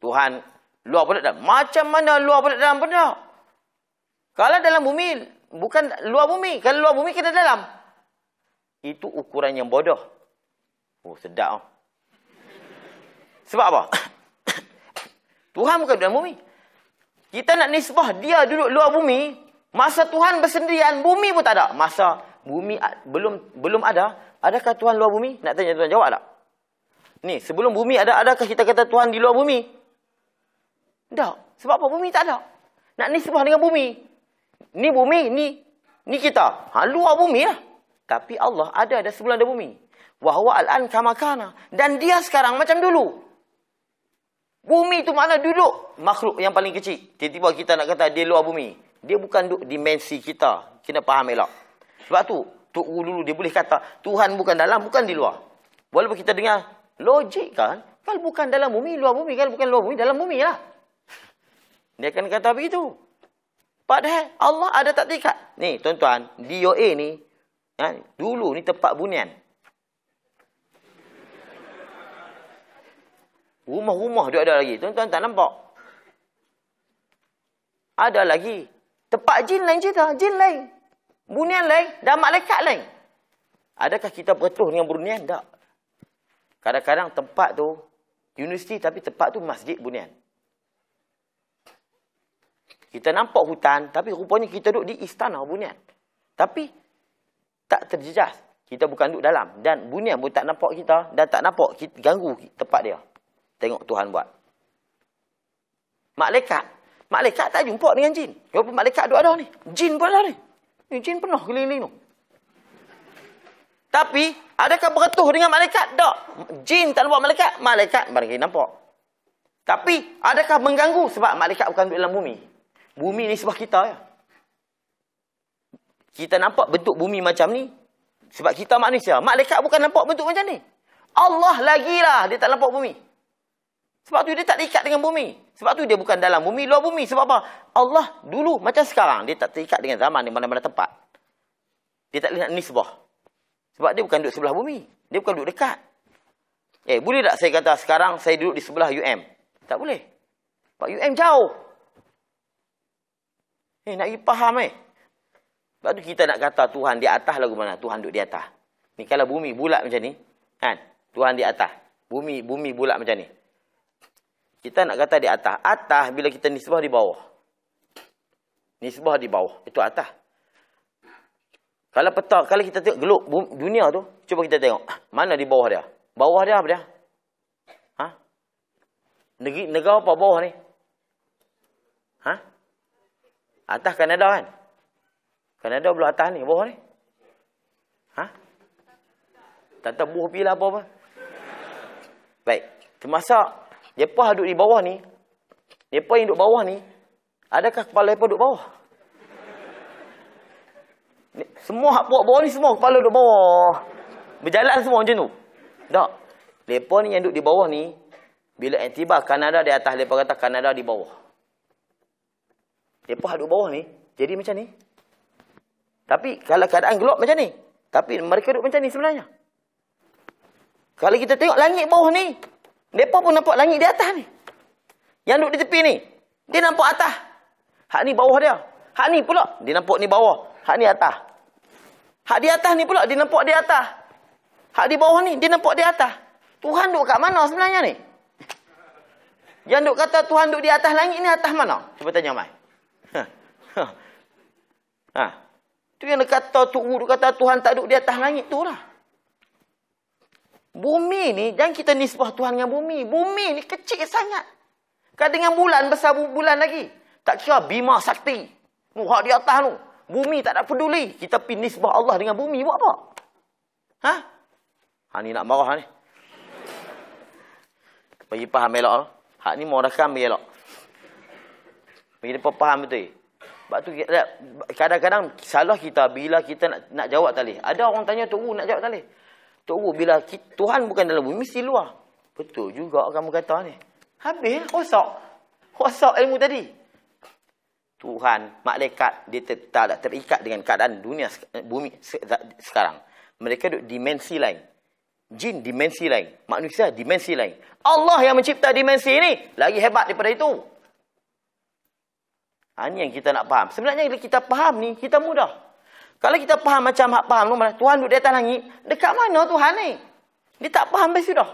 [SPEAKER 5] Tuhan luar pada dalam. Macam mana luar pada dalam benda? Kalau dalam bumi, bukan luar bumi. Kalau luar bumi, kena dalam. Itu ukuran yang bodoh. Oh, sedap. Sebab apa? Tuhan bukan dalam bumi. Kita nak nisbah dia duduk luar bumi, masa Tuhan bersendirian, bumi pun tak ada. Masa bumi belum belum ada, adakah Tuhan luar bumi? Nak tanya Tuhan jawab tak? Ni, sebelum bumi ada, adakah kita kata Tuhan di luar bumi? Tak. Sebab apa? Bumi tak ada. Nak nisbah dengan bumi. Ni bumi, ni ni kita. Ha, luar bumi lah. Tapi Allah ada ada sebelah ada bumi. Wahwa al-an kamakana. Dan dia sekarang macam dulu. Bumi itu mana duduk makhluk yang paling kecil. Tiba-tiba kita nak kata dia luar bumi. Dia bukan duduk dimensi kita. Kena faham elok. Sebab tu, Tuk dulu dia boleh kata, Tuhan bukan dalam, bukan di luar. Walaupun kita dengar, logik kan? Kalau bukan dalam bumi, luar bumi. Kalau bukan luar bumi, dalam bumi lah. Dia akan kata begitu. Padahal Allah ada tak tingkat. Ni, tuan-tuan, DOA ni, ha, dulu ni tempat bunian. Rumah-rumah dia ada lagi. Tuan-tuan tak nampak? Ada lagi. Tempat jin lain cerita. Jin lain. Bunian lain. Dan malaikat lain. Adakah kita betul dengan bunian? Tak. Kadang-kadang tempat tu universiti tapi tempat tu masjid bunian. Kita nampak hutan tapi rupanya kita duduk di istana bunian. Tapi tak terjejas. Kita bukan duduk dalam. Dan bunian pun tak nampak kita dan tak nampak kita ganggu tempat dia. Tengok Tuhan buat. Malaikat. Malaikat tak jumpa dengan jin. Walaupun malaikat ada ada ni. Jin pun ada ni. Ni jin penuh keliling tu. Tapi, adakah beretuh dengan malaikat? Tak. Jin tak nampak malaikat. Malaikat barangkali nampak. Tapi, adakah mengganggu? Sebab malaikat bukan duduk dalam bumi. Bumi ni sebab kita ya. Kita nampak bentuk bumi macam ni. Sebab kita manusia. Malaikat bukan nampak bentuk macam ni. Allah lagi lah dia tak nampak bumi. Sebab tu dia tak terikat dengan bumi. Sebab tu dia bukan dalam bumi, luar bumi. Sebab apa? Allah dulu macam sekarang. Dia tak terikat dengan zaman di mana-mana tempat. Dia tak lihat nisbah. Sebab dia bukan duduk sebelah bumi. Dia bukan duduk dekat. Eh, boleh tak saya kata sekarang saya duduk di sebelah UM? Tak boleh. Sebab UM jauh. Eh, nak pergi faham eh. Sebab tu kita nak kata Tuhan di atas lagu mana? Tuhan duduk di atas. Ni kalau bumi bulat macam ni. Kan? Tuhan di atas. Bumi bumi bulat macam ni. Kita nak kata di atas. Atas bila kita nisbah di bawah. Nisbah di bawah. Itu atas. Kalau peta, kalau kita tengok geluk dunia tu, cuba kita tengok. Mana di bawah dia? Bawah dia apa dia? Ha? Negeri, negara apa bawah ni? Ha? Atas Kanada kan? Kanada belah atas ni, bawah ni? Ha? Tak tahu buah pilah apa-apa. Baik. Termasak, mereka duduk di bawah ni. Mereka yang duduk bawah ni, adakah kepala mereka duduk bawah? Semua hak buat bawah ni semua kepala duduk bawah. Berjalan semua macam tu. Tak. Mereka ni yang duduk di bawah ni, bila iktibar Kanada di atas, mereka kata Kanada di bawah. Mereka duduk bawah ni, jadi macam ni. Tapi kalau keadaan gelap macam ni. Tapi mereka duduk macam ni sebenarnya. Kalau kita tengok langit bawah ni. Mereka pun nampak langit di atas ni. Yang duduk di tepi ni. Dia nampak atas. Hak ni bawah dia. Hak ni pula. Dia nampak ni bawah. Hak ni atas. Hak di atas ni pula. Dia nampak di atas. Hak di bawah ni. Dia nampak di atas. Tuhan duduk kat mana sebenarnya ni? Yang duduk kata Tuhan duduk di atas langit ni atas mana? Cuba tanya Mai. Ha. Ha. ha. Tu yang kata tu kata Tuhan tak duduk di atas langit tu lah. Bumi ni jangan kita nisbah Tuhan dengan bumi. Bumi ni kecil sangat. Kan dengan bulan besar bulan lagi. Tak kira bima sakti. Muhak di atas tu. Bumi tak ada peduli. Kita pergi nisbah Allah dengan bumi buat apa? Ha? Ha ni nak marah ni. Bagi faham elok. Hak ni mau rakam bagi elok. Bagi dia faham betul. Sebab tu kadang-kadang salah kita bila kita nak nak jawab tali. Ada orang tanya Tok nak jawab tali. Tok bila kita, Tuhan bukan dalam bumi mesti luar. Betul juga kamu kata ni. Habis rosak. Rosak ilmu tadi. Tuhan, malaikat dia tak terikat dengan keadaan dunia bumi sekarang. Mereka duduk dimensi lain. Jin dimensi lain. Manusia dimensi lain. Allah yang mencipta dimensi ini lagi hebat daripada itu. Ha, ini yang kita nak faham. Sebenarnya bila kita faham ni, kita mudah. Kalau kita faham macam hak faham, Tuhan duduk di atas langit, dekat mana Tuhan ni? Dia tak faham habis sudah.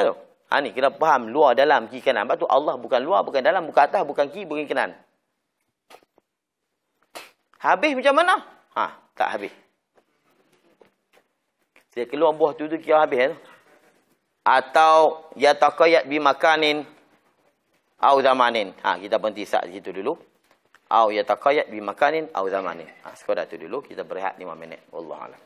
[SPEAKER 5] Aduh. Ha ni kita faham luar dalam kiri kanan. Sebab tu Allah bukan luar, bukan dalam, bukan atas, bukan kiri, bukan kanan. Habis macam mana? Ha, tak habis. Dia keluar buah tu tu kira habis tu. Atau ya taqayyad bi makanin au zamanin. Ha kita berhenti sat situ dulu. Au yataqayyad bi makanin au zamanin. Ha sekadar tu dulu kita berehat 5 minit. Wallahu a'lam.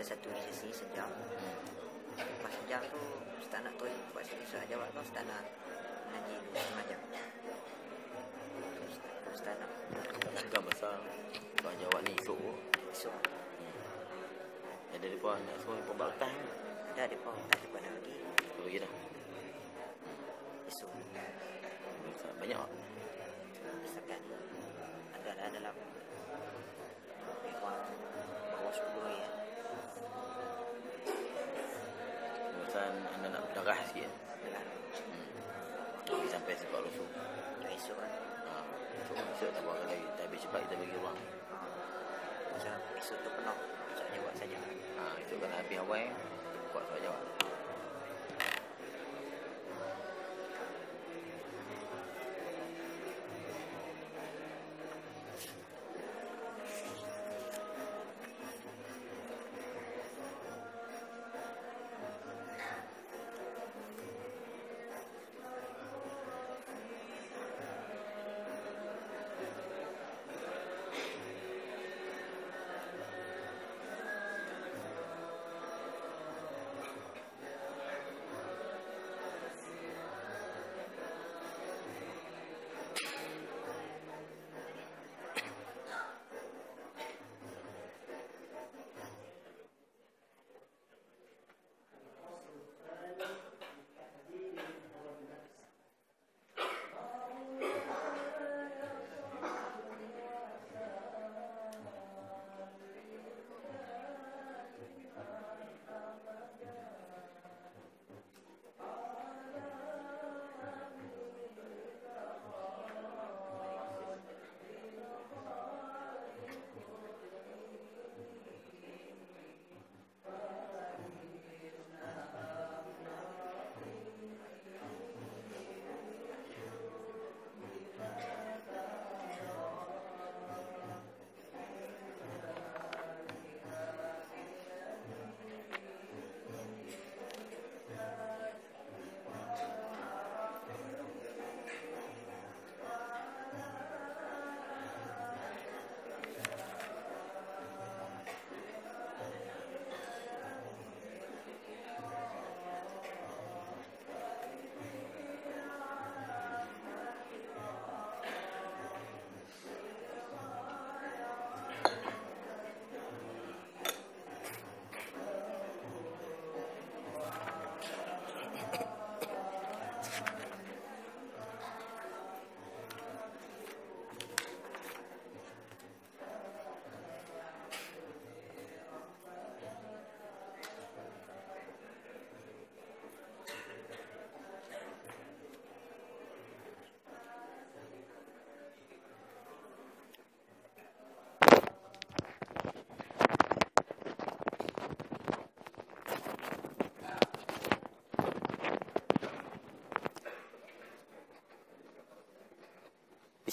[SPEAKER 6] Ada satu sesi sejam. Lepas sejam tu Ustaz nak tulis buat sesi soal jawab tu Ustaz nak mengaji setengah jam. Ustaz, nak
[SPEAKER 5] Bukan besar. Soal jawab ni esok pun.
[SPEAKER 6] esok.
[SPEAKER 5] Ada depan nak semua depan barakah.
[SPEAKER 6] Ada ada pun tak ada lagi.
[SPEAKER 5] Tu lagi dah.
[SPEAKER 6] Esok.
[SPEAKER 5] Banyak tak?
[SPEAKER 6] Misalkan ada ada dalam
[SPEAKER 5] anda nak darah sikit. Pergi sampai sebab rusuh.
[SPEAKER 6] esok kan.
[SPEAKER 5] Ha. Esok, esok tak buat lagi. Tak habis cepat kita bagi ruang.
[SPEAKER 6] Macam esok tu penuh soal jawab saja.
[SPEAKER 5] Ha. Esok kan habis awal. Buat soal jawab.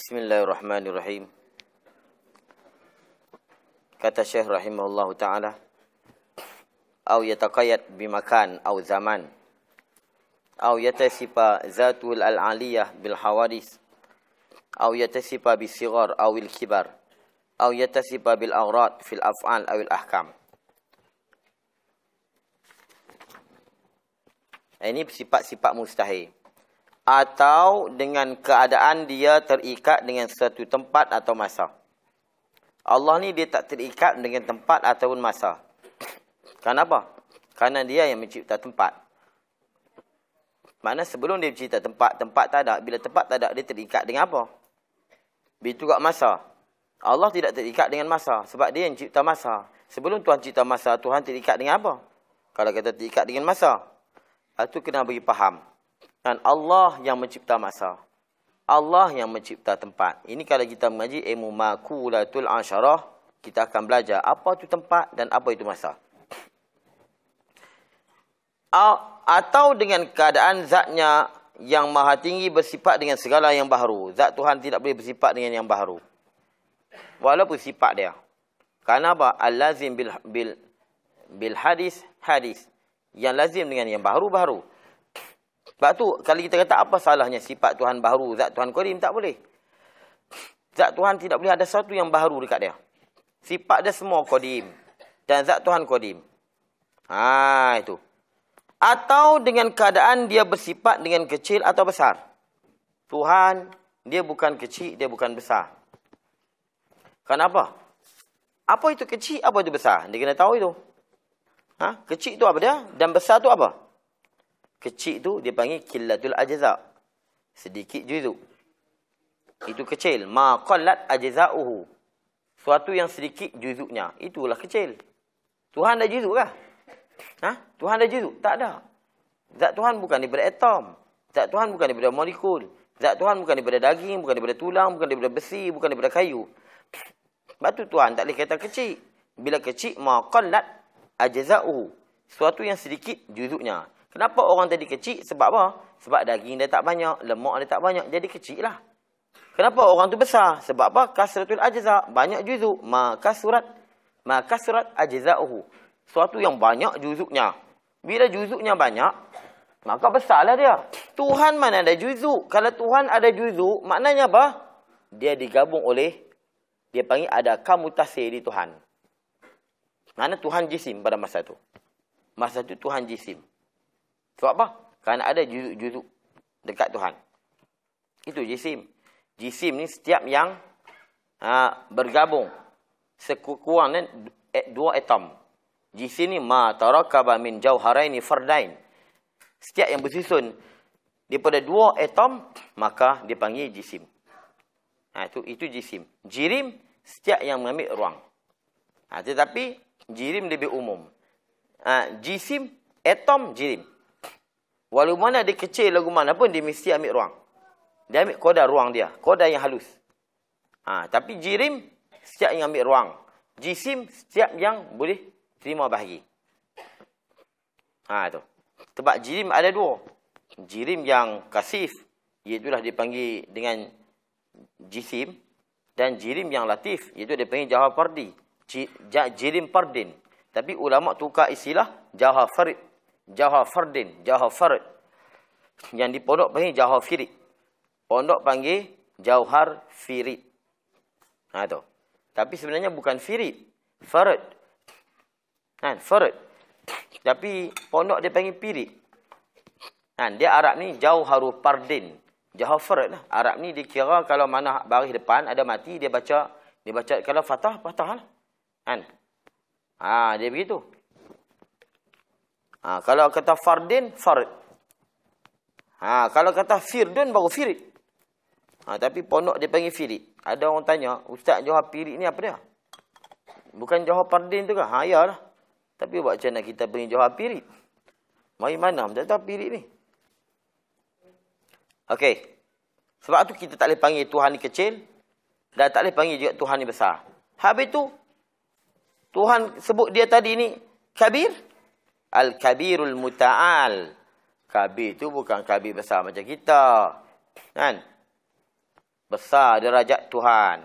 [SPEAKER 5] Bismillahirrahmanirrahim. Kata Syekh rahimahullahu taala, "Au yataqayyad bimakan au zaman, au yatasifa zatul al-aliyah bil hawadis, au yatasifa bisighar au al kibar, au yatasifa bil aghrad fil af'al au al ahkam." Ini sifat-sifat mustahil atau dengan keadaan dia terikat dengan satu tempat atau masa. Allah ni dia tak terikat dengan tempat ataupun masa. Kenapa? Karena dia yang mencipta tempat. Mana sebelum dia mencipta tempat, tempat tak ada. Bila tempat tak ada, dia terikat dengan apa? Begitu juga masa. Allah tidak terikat dengan masa. Sebab dia yang cipta masa. Sebelum Tuhan cipta masa, Tuhan terikat dengan apa? Kalau kita terikat dengan masa. Itu kena bagi faham. Dan Allah yang mencipta masa. Allah yang mencipta tempat. Ini kalau kita mengaji ilmu makulatul asyarah, kita akan belajar apa itu tempat dan apa itu masa. Atau dengan keadaan zatnya yang maha tinggi bersifat dengan segala yang baharu. Zat Tuhan tidak boleh bersifat dengan yang baharu. Walaupun sifat dia. Karena apa? Al-lazim bil, bil, bil hadis, hadis. Yang lazim dengan yang baharu-baharu. Sebab tu kalau kita kata apa salahnya sifat Tuhan baharu, zat Tuhan qadim tak boleh. Zat Tuhan tidak boleh ada sesuatu yang baharu dekat dia. Sifat dia semua qadim dan zat Tuhan qadim. Ha itu. Atau dengan keadaan dia bersifat dengan kecil atau besar. Tuhan dia bukan kecil, dia bukan besar. Kenapa? Apa itu kecil, apa itu besar? Dia kena tahu itu. Ha? Kecil itu apa dia? Dan besar itu apa? Kecil itu dia panggil killatul ajza. Sedikit juzuk. Itu kecil. Ma qallat ajza'uhu. Suatu yang sedikit juzuknya. Itulah kecil. Tuhan ada juzuk kah? Ha? Tuhan ada juzuk? Tak ada. Zat Tuhan bukan daripada atom. Zat Tuhan bukan daripada molekul. Zat Tuhan bukan daripada daging, bukan daripada tulang, bukan daripada besi, bukan daripada kayu. Sebab tu Tuhan tak boleh kata kecil. Bila kecil, ma qallat ajza'uhu. Suatu yang sedikit juzuknya. Kenapa orang tadi kecil? Sebab apa? Sebab daging dia tak banyak, lemak dia tak banyak, jadi kecil lah. Kenapa orang tu besar? Sebab apa? Kasratul ajza, banyak juzuk. Maka surat, maka surat ajza'uhu. Suatu yang banyak juzuknya. Bila juzuknya banyak, maka besarlah dia. Tuhan mana ada juzuk? Kalau Tuhan ada juzuk, maknanya apa? Dia digabung oleh, dia panggil ada kamutasi di Tuhan. Mana Tuhan jisim pada masa itu? Masa itu Tuhan jisim. Sebab apa? Kerana ada juzuk-juzuk dekat Tuhan. Itu jisim. Jisim ni setiap yang ha, bergabung sekurang-kurangnya eh, dua atom. Jisim ni ma tarakaba min jauharaini fardain. Setiap yang bersusun daripada dua atom maka dipanggil jisim. Ha, itu itu jisim. Jirim setiap yang mengambil ruang. Ha, tetapi jirim lebih umum. Ha, jisim atom jirim. Walaupun mana dia kecil lagu mana pun dia mesti ambil ruang. Dia ambil koda ruang dia. Koda yang halus. Ha, tapi jirim, setiap yang ambil ruang. Jisim, setiap yang boleh terima bahagi. Ha, tu. Sebab jirim ada dua. Jirim yang kasif, iaitulah dipanggil dengan jisim. Dan jirim yang latif, iaitu dipanggil jawab pardi. Jirim pardin. Tapi ulama tukar istilah jawab farid. Jawab fardin, jawab farid. Yang di pondok panggil jawab firid. Pondok panggil Jauhar Firid. Ha tu. Tapi sebenarnya bukan Firid. Farad. Kan? Farad. Tapi pondok dia panggil Pirid. Kan? Dia Arab ni Jauharu Pardin. Jauhar Farad lah. Arab ni dikira kalau mana baris depan ada mati dia baca dia baca kalau fatah fatah lah. Kan? Ha dia begitu. Ha kalau kata Fardin Farad. Ha kalau kata Firdun baru Firid. Ha, tapi pondok dia panggil firid. Ada orang tanya, Ustaz Johor Pirid ni apa dia? Bukan Johor Pardin tu kan? Ha, ya lah. Tapi buat macam mana kita panggil Johor Pirid? Mari mana? Tak tahu Pirid ni. Okey. Sebab tu kita tak boleh panggil Tuhan ni kecil. Dan tak boleh panggil juga Tuhan ni besar. Habis tu, Tuhan sebut dia tadi ni, Kabir. Al-Kabirul Muta'al. Kabir tu bukan kabir besar macam kita. Kan? besar derajat Tuhan.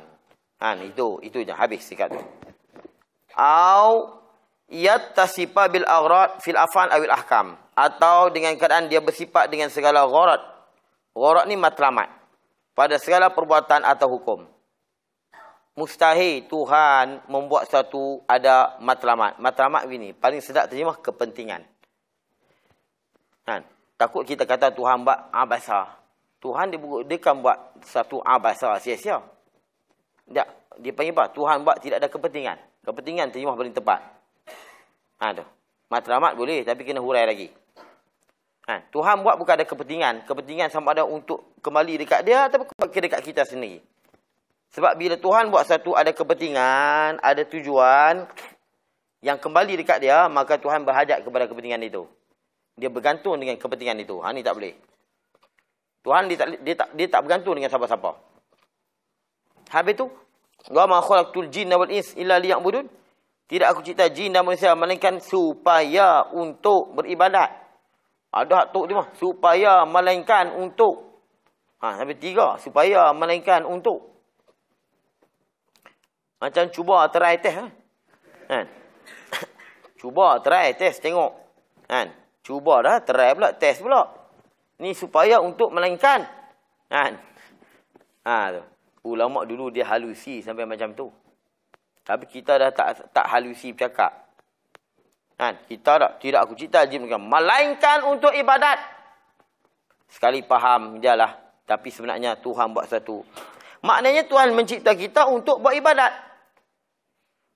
[SPEAKER 5] Han itu itu je habis sikat tu. Au yattasifa bil aghrad fil afan awil ahkam atau dengan keadaan dia bersifat dengan segala gharad. Gharad ni matlamat pada segala perbuatan atau hukum. Mustahil Tuhan membuat satu ada matlamat. Matlamat ini paling sedap terjemah kepentingan. Kan? Takut kita kata Tuhan buat abasa. Tuhan dia, dia kan buat satu abasa sia-sia. Dia, dia panggil apa? Tuhan buat tidak ada kepentingan. Kepentingan terjemah paling tepat. Ha, tu. Matlamat boleh tapi kena hurai lagi. Ha, Tuhan buat bukan ada kepentingan. Kepentingan sama ada untuk kembali dekat dia atau kembali dekat kita sendiri. Sebab bila Tuhan buat satu ada kepentingan, ada tujuan yang kembali dekat dia, maka Tuhan berhajat kepada kepentingan itu. Dia bergantung dengan kepentingan itu. Ha, ni tak boleh. Tuhan dia tak dia tak dia tak bergantung dengan siapa-siapa. Habis tu, wa ma khalaqtul jinna wal ins illa liya'budun. Tidak aku cipta jin dan manusia melainkan supaya untuk beribadat. Ada hak tok dia mah, supaya melainkan untuk. Ha, sampai tiga, supaya melainkan untuk. Macam cuba try test ha? kan. cuba try test tengok. Kan? Cuba dah try pula test pula. Ni supaya untuk melainkan. Kan? Ha, tu. Ulama dulu dia halusi sampai macam tu. Tapi kita dah tak tak halusi bercakap. Kan? Kita tak, tidak aku cipta jin bukan. Melainkan untuk ibadat. Sekali faham je lah. Tapi sebenarnya Tuhan buat satu. Maknanya Tuhan mencipta kita untuk buat ibadat.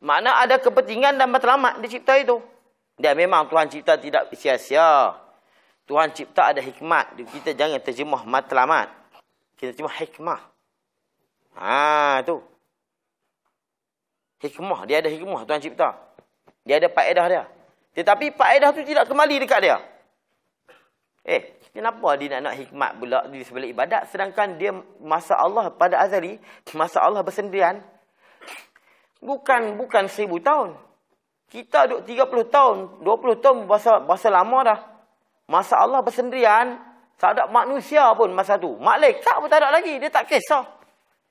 [SPEAKER 5] Makna ada kepentingan dan matlamat dicipta itu. Dan memang Tuhan cipta tidak sia-sia. Tuhan cipta ada hikmat. Kita jangan terjemah matlamat. Kita terjemah hikmah. Ha, tu. Hikmah. Dia ada hikmah Tuhan cipta. Dia ada faedah dia. Tetapi faedah tu tidak kembali dekat dia. Eh, kenapa dia nak nak hikmat pula di sebelah ibadat sedangkan dia masa Allah pada azali, masa Allah bersendirian bukan bukan seribu tahun. Kita duduk 30 tahun, 20 tahun bahasa bahasa lama dah. Masa Allah bersendirian, tak ada manusia pun masa tu. Malaikat pun tak ada lagi, dia tak kisah.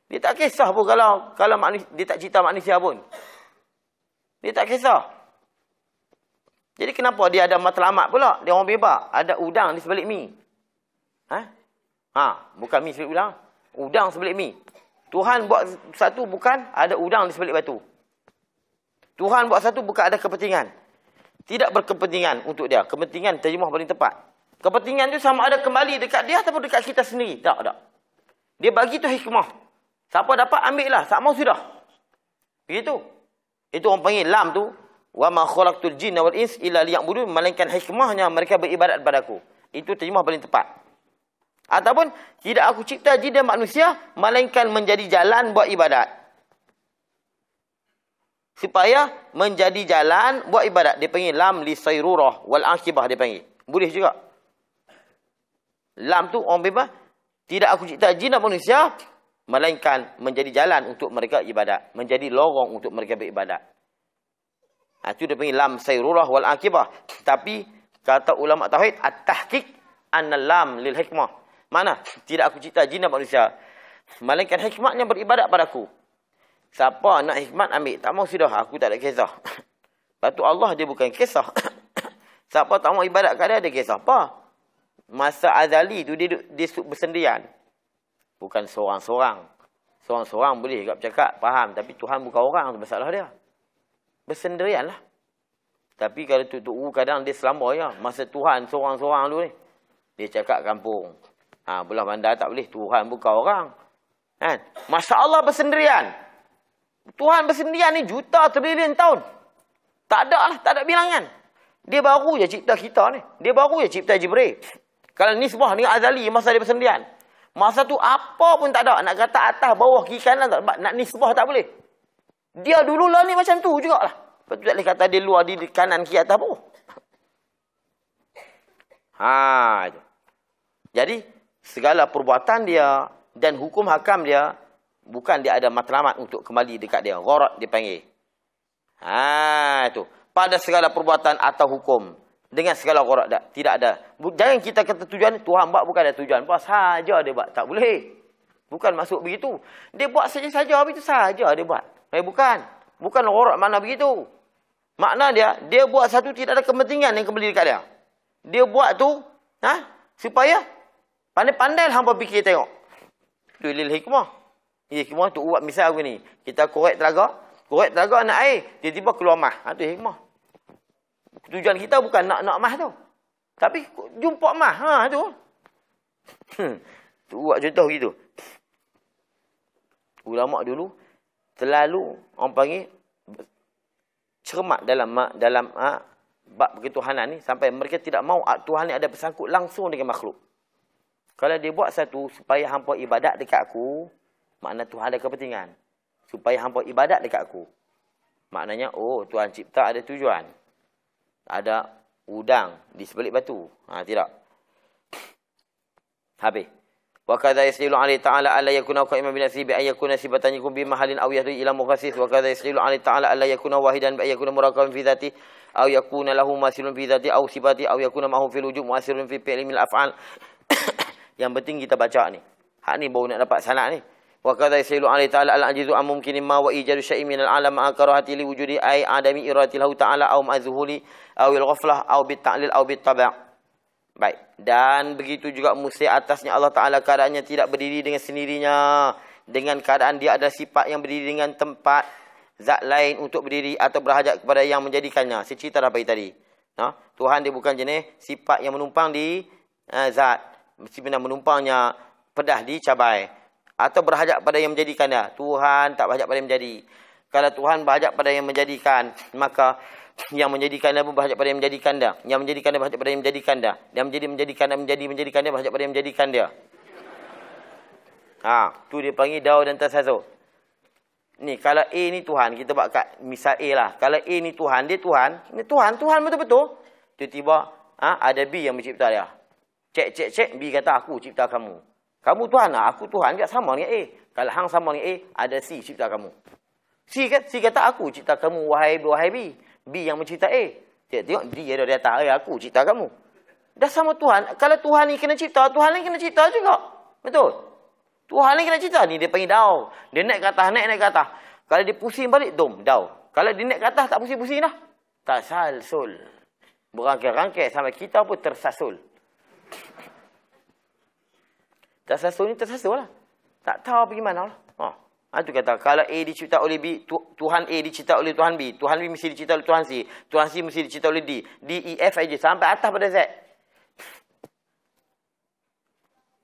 [SPEAKER 5] Dia tak kisah pun kalau kalau manusia, dia tak cipta manusia pun. Dia tak kisah. Jadi kenapa dia ada matlamat pula? Dia orang bebas. Ada udang di sebalik mi. Ha? Ha, bukan mi sebalik udang. Udang sebalik mi. Tuhan buat satu bukan ada udang di sebalik batu. Tuhan buat satu bukan ada kepentingan. Tidak berkepentingan untuk dia. Kepentingan terjemah paling tepat. Kepentingan tu sama ada kembali dekat dia ataupun dekat kita sendiri. Tak, tak. Dia bagi tu hikmah. Siapa dapat ambil lah. Tak mau sudah. Begitu. Itu orang panggil lam tu wa ma khalaqtul jinna wal ins illa liya'budun melainkan hikmahnya mereka beribadat padaku itu terjemah paling tepat ataupun tidak aku cipta jin dan manusia melainkan menjadi jalan buat ibadat. Supaya menjadi jalan buat ibadat. Dia panggil lam li sayrurah wal akibah dia panggil. Boleh juga. Lam tu orang bebas. Tidak aku cipta jin dan manusia melainkan menjadi jalan untuk mereka ibadat. Menjadi lorong untuk mereka beribadat. Ha, itu dia panggil lam sayrurah wal akibah. Tapi kata ulama tauhid at-tahqiq anna lam lil hikmah. Mana? Tidak aku cipta jin dan manusia. Melainkan hikmatnya beribadat padaku. Siapa nak hikmat ambil. Tak mau sudah. Aku tak ada kisah. Lepas Allah dia bukan kisah. Siapa tak mau ibadat kat dia, dia kisah. Apa? Masa azali tu dia, dia bersendirian. Bukan seorang-seorang. Seorang-seorang boleh tak bercakap, faham. Tapi Tuhan bukan orang tu masalah dia bersendirian lah. Tapi kalau tu tu kadang dia selamba ya. Masa Tuhan seorang-seorang dulu ni. Dia cakap kampung. Ha, belah bandar tak boleh. Tuhan bukan orang. Kan? Masa Allah bersendirian. Tuhan bersendirian ni juta trilion tahun. Tak ada lah. Tak ada bilangan. Dia baru je cipta kita ni. Dia baru je cipta Jibril. Kalau ni semua ni azali masa dia bersendirian. Masa tu apa pun tak ada. Nak kata atas, bawah, kiri, kanan tak. Nak ni semua tak boleh. Dia dulu lah ni macam tu jugalah. Lepas tu tak boleh kata dia luar di kanan kiri atas pun. Ha. Jadi, segala perbuatan dia dan hukum hakam dia, bukan dia ada matlamat untuk kembali dekat dia. Gharat dia panggil. Ha, itu. Pada segala perbuatan atau hukum. Dengan segala gharat tak. Tidak ada. Jangan kita kata tujuan, Tuhan buat bukan ada tujuan. Buat saja dia buat. Tak boleh. Bukan masuk begitu. Dia buat saja-saja, itu saja dia buat. Eh bukan. Bukan gharat mana begitu. Makna dia, dia buat satu tidak ada kepentingan yang kembali dekat dia. Dia buat tu, ha? supaya pandai-pandai hampa fikir tengok. Tu lil hikmah. Hikmah tu buat misal aku ni. Kita korek telaga, korek telaga nak air, tiba-tiba keluar mah. Ha, tu hikmah. Tujuan kita bukan nak nak mah tu. Tapi jumpa mah, ha tu. Hmm. Tu buat contoh gitu. Ulama dulu terlalu orang panggil cermat dalam dalam ha, bab ketuhanan ni sampai mereka tidak mau Tuhan ni ada bersangkut langsung dengan makhluk. Kalau dia buat satu supaya hampa ibadat dekat aku, makna Tuhan ada kepentingan. Supaya hampa ibadat dekat aku. Maknanya, oh Tuhan cipta ada tujuan. Ada udang di sebelik batu. Ha, tidak. Habis. Wa kadza yasilu alai ta'ala alla yakuna qa'iman bi nasibi ay yakuna sibatanikum bi mahalin aw yahdi ila mughassis wa kadza yasilu alai ta'ala alla yakuna wahidan bi ay yakuna muraqaban fi dhati aw yakuna lahu masilun fi dhati aw sibati aw yakuna mahu fil wujub masilun fi fi'li min al af'al yang penting kita baca ni. Hak ni baru nak dapat sanad ni. Wa qadha yasailu alaihi ta'ala al-ajizu am mumkin ma wa ijadu syai' min al-alam akarahati li wujudi ay adami irati lahu ta'ala aw ma'zuhuli aw al-ghaflah aw bit-ta'lil aw bit tab'a. Baik. Dan begitu juga musti atasnya Allah Ta'ala keadaannya tidak berdiri dengan sendirinya. Dengan keadaan dia ada sifat yang berdiri dengan tempat zat lain untuk berdiri atau berhajat kepada yang menjadikannya. Saya cerita dah bagi tadi. Ha? Tuhan dia bukan jenis sifat yang menumpang di uh, zat. Mesti benar menumpangnya pedah di cabai. Atau berhajat pada yang menjadikan dia. Tuhan tak berhajat pada yang menjadi. Kalau Tuhan berhajat pada yang menjadikan, maka yang menjadikan dia pun berhajat pada yang menjadikan dia. Yang menjadikan dia berhajat pada yang menjadikan dia. Yang menjadi menjadikan dia menjadi menjadikan dia berhajat pada yang menjadikan dia. Ha, tu dia panggil daur dan tasazur. Ni kalau A ni Tuhan, kita buat kat misal A lah. Kalau A ni Tuhan, dia Tuhan, ni Tuhan, Tuhan betul-betul. Tiba-tiba ha, ada B yang mencipta dia. Cek cek cek B kata aku cipta kamu. Kamu Tuhan lah, aku Tuhan juga sama dengan A. Kalau hang sama dengan A, ada C cipta kamu. C kata, C kata aku cipta kamu wahai wahai B. B yang mencipta A. Tengok, tengok dia dah datang, eh, aku cipta kamu. Dah sama Tuhan. Kalau Tuhan ni kena cipta, Tuhan ni kena cipta juga. Betul? Tuhan ni kena cerita ni dia panggil daun. Dia naik ke atas, naik naik ke atas. Kalau dia pusing balik dom, daun. Kalau dia naik ke atas tak pusing-pusing dah. Tasalsul. Berangkai-rangkai sampai kita pun tersasul. Tersasul ni tersasul lah. Tak tahu pergi mana lah. Ha. Ha, tu kata, kalau A dicipta oleh B, tu, Tuhan A dicipta oleh Tuhan B. Tuhan B mesti dicipta oleh Tuhan C. Tuhan C mesti dicipta oleh D. D, E, F aja sampai atas pada Z.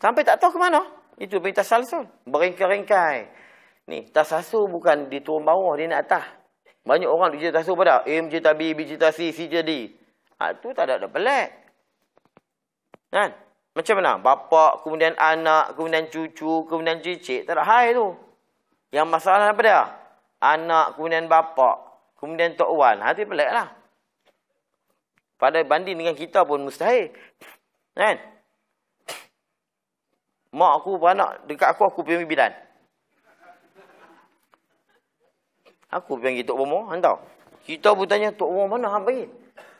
[SPEAKER 5] Sampai tak tahu ke mana. Itu perintah salsul. Beringkai-ringkai. Ni, tasasul bukan di turun bawah, dia nak atas. Banyak orang dia tasasul pada A mencipta B, B mencipta C, C mencipta D. Ha, tu tak ada, ada pelik. Kan? Macam mana? Bapa, kemudian anak, kemudian cucu, kemudian cicit. Tak ada hai tu. Yang masalah apa dia? Anak, kemudian bapa, kemudian Tok Wan. Ha, tu pelik lah. Pada banding dengan kita pun mustahil. Kan? Mak aku beranak dekat aku, aku pergi bidan. Aku pergi Tok Bomo, hantar. Kita pun tanya, Tok Bomo mana hang pergi?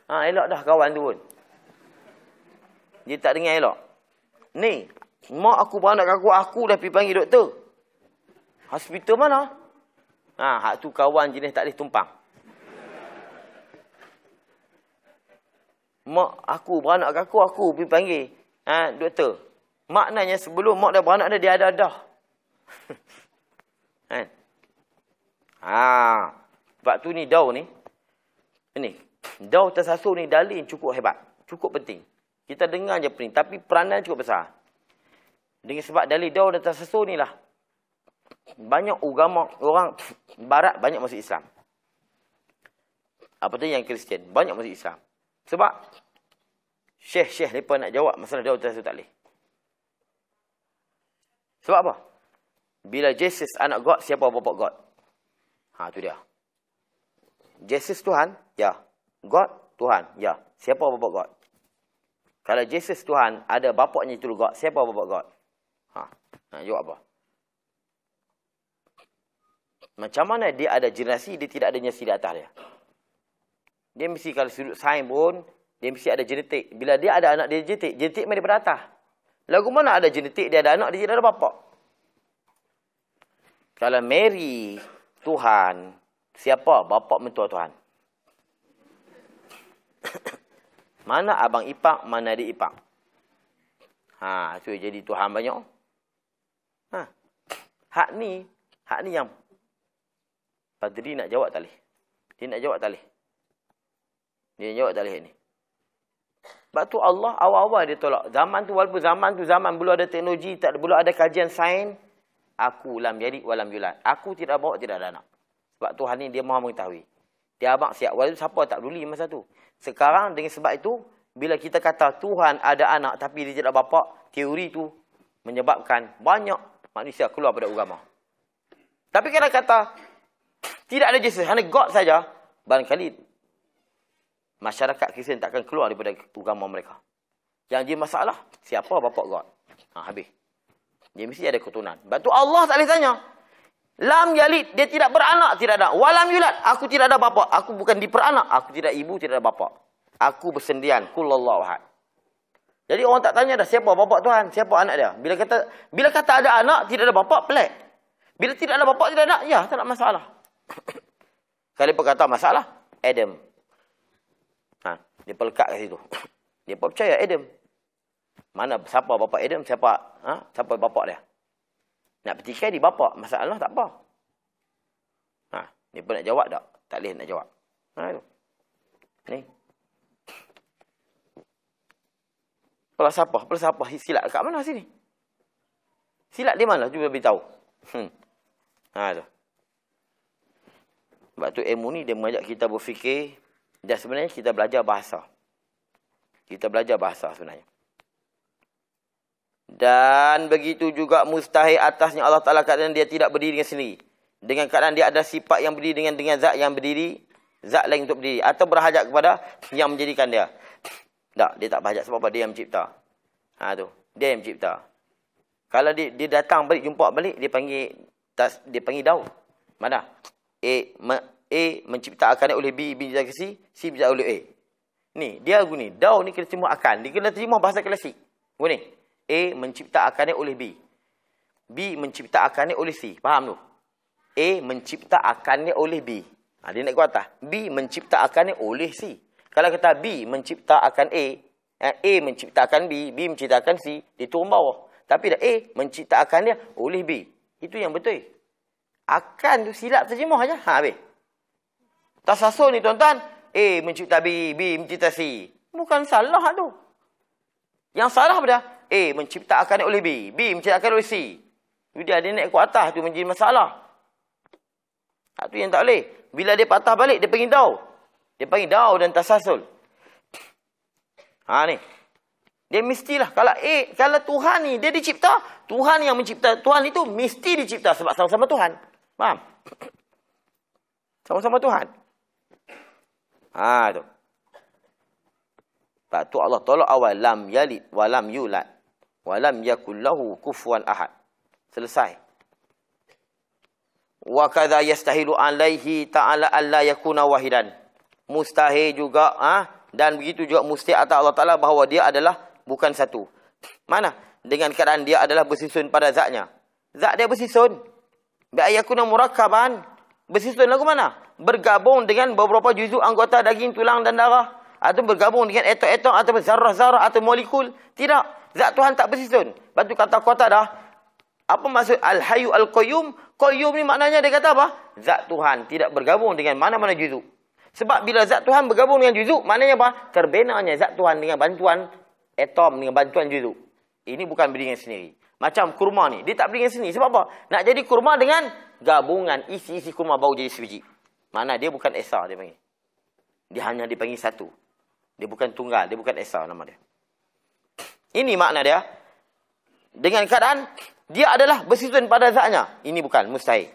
[SPEAKER 5] Ha, elok dah kawan tu pun. Dia tak dengar elok. Ni, mak aku beranak aku, aku dah pergi panggil doktor. Hospital mana? Ha, hak tu kawan jenis tak boleh tumpang. Mak aku beranak aku, aku pergi panggil ha, doktor. Maknanya sebelum mak dah beranak dia, dia ada dah. kan? Ha. Sebab tu ni daun ni. Ini. Daun tersasul ni dalil cukup hebat. Cukup penting. Kita dengar je pening. Tapi peranan cukup besar. Dengan sebab dalil daun dan tersasul ni lah. Banyak agama orang barat banyak masuk Islam. Apa tu yang Kristian? Banyak masuk Islam. Sebab syekh-syekh mereka nak jawab masalah daun tersasul tak boleh. Sebab apa? Bila Jesus anak God, siapa bapa God? Ha, tu dia. Jesus Tuhan? Ya. God? Tuhan? Ya. Siapa bapa God? Kalau Jesus Tuhan, ada bapaknya itu God, siapa bapa God? Ha. Nak jawab apa? Macam mana dia ada generasi, dia tidak ada nyasi di atas dia. Dia mesti kalau sudut sains pun, dia mesti ada genetik. Bila dia ada anak dia genetik, genetik memang daripada atas. Lagu mana ada genetik dia ada anak dia tidak ada bapa. Kalau Mary Tuhan, siapa bapa mentua Tuhan? Mana abang ipak, mana adik ipak? Ha, so jadi Tuhan banyak. Ha. Hak ni, hak ni yang Padri nak jawab boleh. Dia nak jawab boleh. Dia nak jawab boleh ni. Sebab tu Allah awal-awal dia tolak. Zaman tu walaupun zaman tu zaman belum ada teknologi, tak belum ada kajian sains, aku lam jadi walam yulad. Aku tidak bawa tidak ada anak. Sebab Tuhan ni dia Maha mengetahui. Dia abang siap. Walaupun siapa tak peduli masa tu. Sekarang dengan sebab itu bila kita kata Tuhan ada anak tapi dia tidak bapa, teori tu menyebabkan banyak manusia keluar pada agama. Tapi kalau kata tidak ada Jesus, hanya God saja, barangkali masyarakat Kristian takkan keluar daripada agama mereka. Yang dia masalah, siapa bapa God? Ha, habis. Dia mesti ada keturunan. Sebab Allah tak boleh tanya. Lam yalid, dia tidak beranak, tidak ada. Walam yulad, aku tidak ada bapa. Aku bukan diperanak, aku tidak ibu, tidak ada bapa. Aku bersendian, kullallahu ahad. Jadi orang tak tanya dah siapa bapa Tuhan, siapa anak dia. Bila kata bila kata ada anak, tidak ada bapa, pelik. Bila tidak ada bapa, tidak ada anak, ya, tak ada masalah. Kalau kata masalah, Adam. Ha, dia pelekat kat situ. Dia percaya Adam. Mana siapa bapa Adam, siapa ha? siapa bapa dia. Nak petikai di bapa, masalah tak apa. Ha, dia pun nak jawab tak? Tak boleh nak jawab. Ha tu. Ni. Falsafah, falsafah silap kat mana sini? Silap di mana? Cuba beritahu. Hmm. Ha tu. Sebab tu ilmu ni dia mengajak kita berfikir dan sebenarnya kita belajar bahasa. Kita belajar bahasa sebenarnya. Dan begitu juga mustahil atasnya Allah Ta'ala keadaan dia tidak berdiri dengan sendiri. Dengan keadaan dia ada sifat yang berdiri dengan dengan zat yang berdiri. Zat lain untuk berdiri. Atau berhajat kepada yang menjadikan dia. Tak, dia tak berhajat sebab apa? Dia yang mencipta. Ha tu. Dia yang mencipta. Kalau dia, dia datang balik, jumpa balik, dia panggil tas, dia panggil daun. Mana? A, me, A menciptakan oleh B, B menciptakan C, C menciptakan oleh A. Ni, dia gini. Daun ni kena terima akan. Dia kena terima bahasa klasik. Gini. A menciptakannya oleh B. B menciptakannya oleh C. Faham tu? A menciptakannya oleh B. Ha, dia nak kuat B menciptakannya oleh C. Kalau kata B menciptakan A, eh, A menciptakan B, B menciptakan C, dia turun bawah. Tapi dah A menciptakan dia oleh B. Itu yang betul. Akan tu silap terjemah aja. Ha, habis. Tasasul ni tuan-tuan. A mencipta B, B mencipta C. Bukan salah tu. Yang salah apa A menciptakan oleh B. B menciptakan oleh C. Dia ada naik ke atas tu menjadi masalah. Itu yang tak boleh. Bila dia patah balik, dia panggil dau. Dia panggil dau dan tasasul. Ha ni. Dia mestilah. Kalau A, kalau Tuhan ni, dia dicipta. Tuhan yang mencipta. Tuhan itu mesti dicipta sebab sama-sama Tuhan. Faham? Sama-sama Tuhan. Ha tu. Sebab tu Allah tolak awal. Lam yalid wa lam yulad. Walam yakullahu kufuan ahad. Selesai. Wa kadza yastahilu alaihi ta'ala alla yakuna wahidan. Mustahil juga ha? dan begitu juga mustahil atas Allah Taala bahawa dia adalah bukan satu. Mana? Dengan keadaan dia adalah bersusun pada zatnya. Zat dia bersusun. Bi ayakuna murakkaban. Bersusun lagu mana? Bergabung dengan beberapa juzuk anggota daging, tulang dan darah atau bergabung dengan atom-atom atau zarah-zarah atau molekul. Tidak. Zat Tuhan tak bersusun. Lepas tu kata kota dah. Apa maksud Al-Hayu Al-Qayyum? Qayyum ni maknanya dia kata apa? Zat Tuhan tidak bergabung dengan mana-mana juzuk. Sebab bila zat Tuhan bergabung dengan juzuk, maknanya apa? Terbenanya zat Tuhan dengan bantuan atom, dengan bantuan juzuk. Ini bukan berdiri sendiri. Macam kurma ni. Dia tak berdiri sendiri. Sebab apa? Nak jadi kurma dengan gabungan isi-isi kurma bau jadi sebiji. Mana dia bukan Esa dia panggil. Dia hanya dipanggil satu. Dia bukan tunggal. Dia bukan Esa nama dia. Ini makna dia. Dengan keadaan dia adalah bersisuan pada zatnya. Ini bukan mustahil.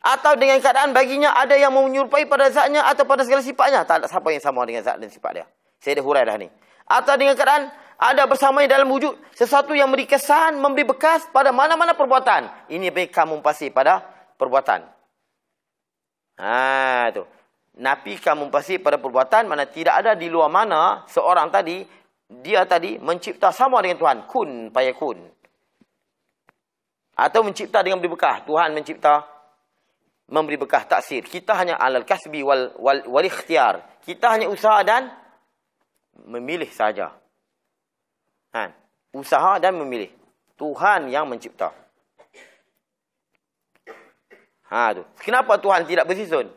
[SPEAKER 5] Atau dengan keadaan baginya ada yang menyerupai pada zatnya atau pada segala sifatnya. Tak ada siapa yang sama dengan zat dan sifat dia. Saya dah hurai dah ni. Atau dengan keadaan ada bersamanya dalam wujud sesuatu yang memberi kesan, memberi bekas pada mana-mana perbuatan. Ini baik kamu pasti pada perbuatan. Ha, tu. Napi kamu pasti pada perbuatan mana tidak ada di luar mana seorang tadi dia tadi mencipta sama dengan Tuhan. Kun payakun. Atau mencipta dengan beri bekah. Tuhan mencipta memberi bekah taksir. Kita hanya alal kasbi wal, wal, wal ikhtiar. Kita hanya usaha dan memilih saja. Ha. Usaha dan memilih. Tuhan yang mencipta. Ha tu. Kenapa Tuhan tidak bersusun?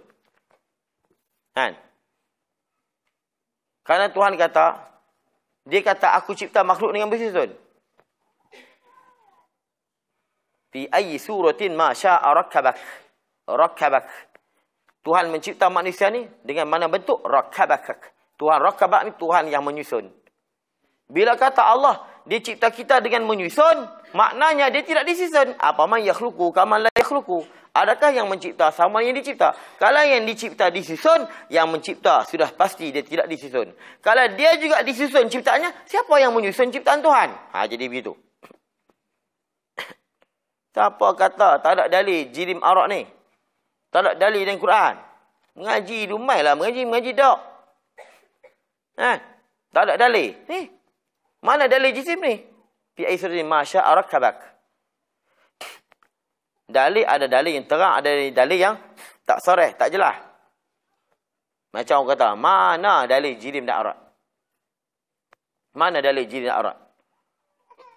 [SPEAKER 5] Kan? Karena Tuhan kata, dia kata aku cipta makhluk dengan bersusun. Fi ayyi suratin ma syaa rakkabak. Rakkabak. Tuhan mencipta manusia ni dengan mana bentuk rakkabak. Tuhan rakkabak ni Tuhan yang menyusun. Bila kata Allah dia cipta kita dengan menyusun, maknanya dia tidak disusun. Apa man yakhluqu kama la yakhluqu. Adakah yang mencipta sama yang dicipta? Kalau yang dicipta disusun, yang mencipta sudah pasti dia tidak disusun. Kalau dia juga disusun ciptaannya, siapa yang menyusun ciptaan Tuhan? Ha, jadi begitu. Siapa kata tak ada dalil jirim arak ni? Tak ada dalil dalam Quran. Mengaji rumai lah. Mengaji, mengaji tak. Ha? Tak ada dalil. Ni. Mana dalil jisim ni? Fi aisri masya arak kabak. Dalil ada dalil yang terang, ada dalil yang tak soreh, tak jelas. Macam orang kata, mana dalil jirim dan arat? Mana dalil jirim dan arat?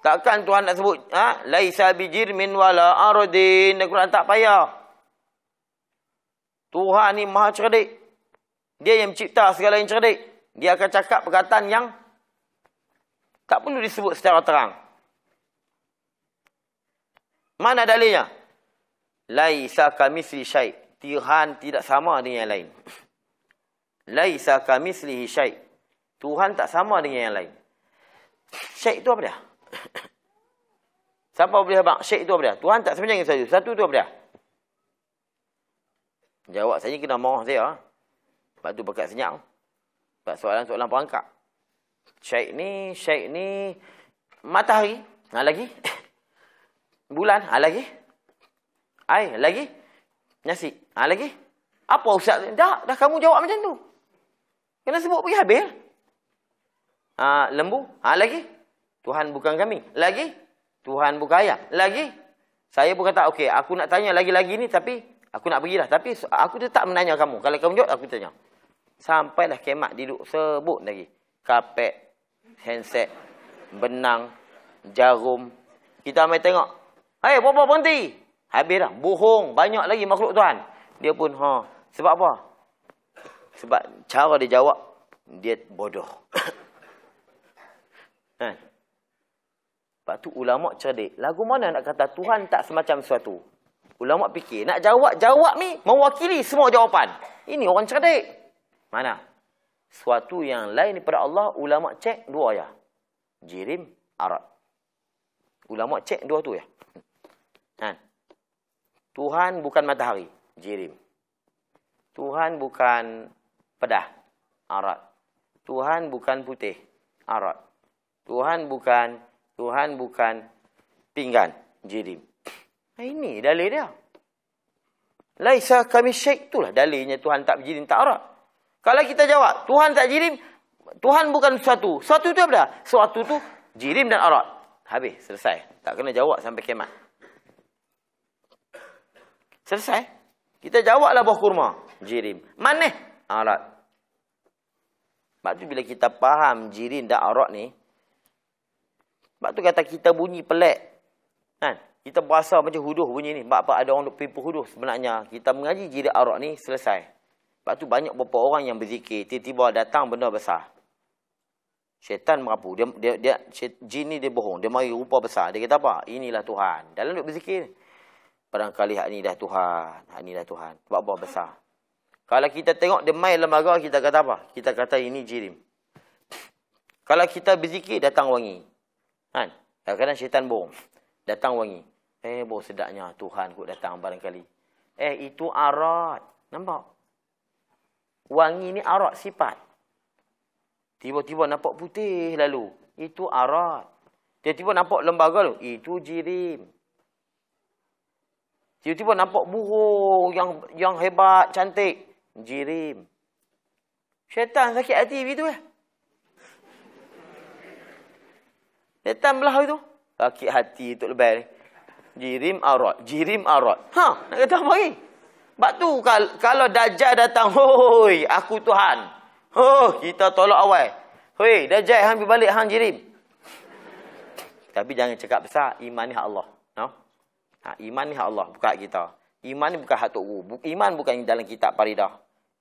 [SPEAKER 5] Takkan Tuhan nak sebut, ha? Laisa bijirmin wala aradin. Dan Quran tak payah. Tuhan ni maha cerdik. Dia yang mencipta segala yang cerdik. Dia akan cakap perkataan yang Tak perlu disebut secara terang. Mana dalilnya? Laisa kamisli syai. Tuhan tidak sama dengan yang lain. Laisa kamislihi syai. Tuhan tak sama dengan yang lain. Syai itu apa dia? Siapa boleh abang? Syai itu apa dia? Tuhan tak sebenarnya satu. Satu itu apa dia? Jawab saya kena marah saya. Sebab tu pekat senyap. Sebab soalan-soalan perangkap. Syai ni, syai ni matahari. Ha lagi? Bulan. Ha lagi? Air. Lagi? Nasi. Ha lagi? Apa ustaz? Dah, dah kamu jawab macam tu. Kena sebut pergi habis. Ha, lembu. Ha lagi? Tuhan bukan kami. Lagi? Tuhan bukan ayah. Lagi? Saya pun kata, okey, aku nak tanya lagi-lagi ni tapi aku nak pergilah. Tapi aku tetap menanya kamu. Kalau kamu jawab, aku tanya. Sampailah kemat duduk sebut lagi. Kapek, handset, benang, jarum. Kita ambil tengok. Hei, apa-apa berhenti. Habis dah. Bohong. Banyak lagi makhluk Tuhan. Dia pun, ha. Sebab apa? Sebab cara dia jawab, dia bodoh. kan? Sebab tu ulama cerdik. Lagu mana nak kata Tuhan tak semacam sesuatu? Ulama fikir, nak jawab-jawab ni mewakili semua jawapan. Ini orang cerdik. Mana? Suatu yang lain daripada Allah, ulama cek dua ya. Jirim, arat. Ulama cek dua tu ya. Tuhan bukan matahari, jirim. Tuhan bukan pedah, arat. Tuhan bukan putih, arat. Tuhan bukan Tuhan bukan pinggan, jirim. Ini dalil dia. Laisa kami syek itulah dalilnya Tuhan tak jirim, tak arat. Kalau kita jawab, Tuhan tak jirim, Tuhan bukan suatu. Suatu itu apa Suatu itu jirim dan arat. Habis, selesai. Tak kena jawab sampai kiamat. Selesai. Kita jawablah buah kurma. Jirim. Mana? Arat. Sebab tu bila kita faham jirim dan arat ni, sebab tu kata kita bunyi pelik. Kan? Kita berasa macam huduh bunyi ni. Sebab apa ada orang pipu huduh. Sebenarnya kita mengaji jirim arat ni selesai. Sebab tu banyak beberapa orang yang berzikir. Tiba-tiba datang benda besar. Syaitan merapu. Dia, dia, dia, jin ni dia bohong. Dia mari rupa besar. Dia kata apa? Inilah Tuhan. Dalam duk berzikir ni. Barangkali hak ni dah Tuhan. Hak ni dah Tuhan. Sebab apa besar. Kalau kita tengok dia main lembaga, kita kata apa? Kita kata ini jirim. Kalau kita berzikir, datang wangi. Kan? Kadang-kadang syaitan bohong. Datang wangi. Eh, boh sedapnya Tuhan kot datang barangkali. Eh, itu arat. Nampak? Wangi ni arat sifat. Tiba-tiba nampak putih lalu. Itu arat. Tiba-tiba nampak lembaga tu. Itu jirim. Tiba-tiba nampak burung yang yang hebat, cantik. Jirim. Syaitan sakit hati begitu ya. Syaitan belah itu. Sakit hati itu lebih. Jirim arat. Jirim arat. Ha, nak kata apa lagi? Sebab tu kalau Dajjal datang, hoi, aku Tuhan. Oh, kita tolak awal. Hoi, Dajjal hang balik hang jirim. Tapi jangan cakap besar, iman ni Allah. No? Ha, iman ni hak Allah, bukan hak kita. Iman ni bukan hak Tok Guru. Iman bukan dalam kitab Paridah.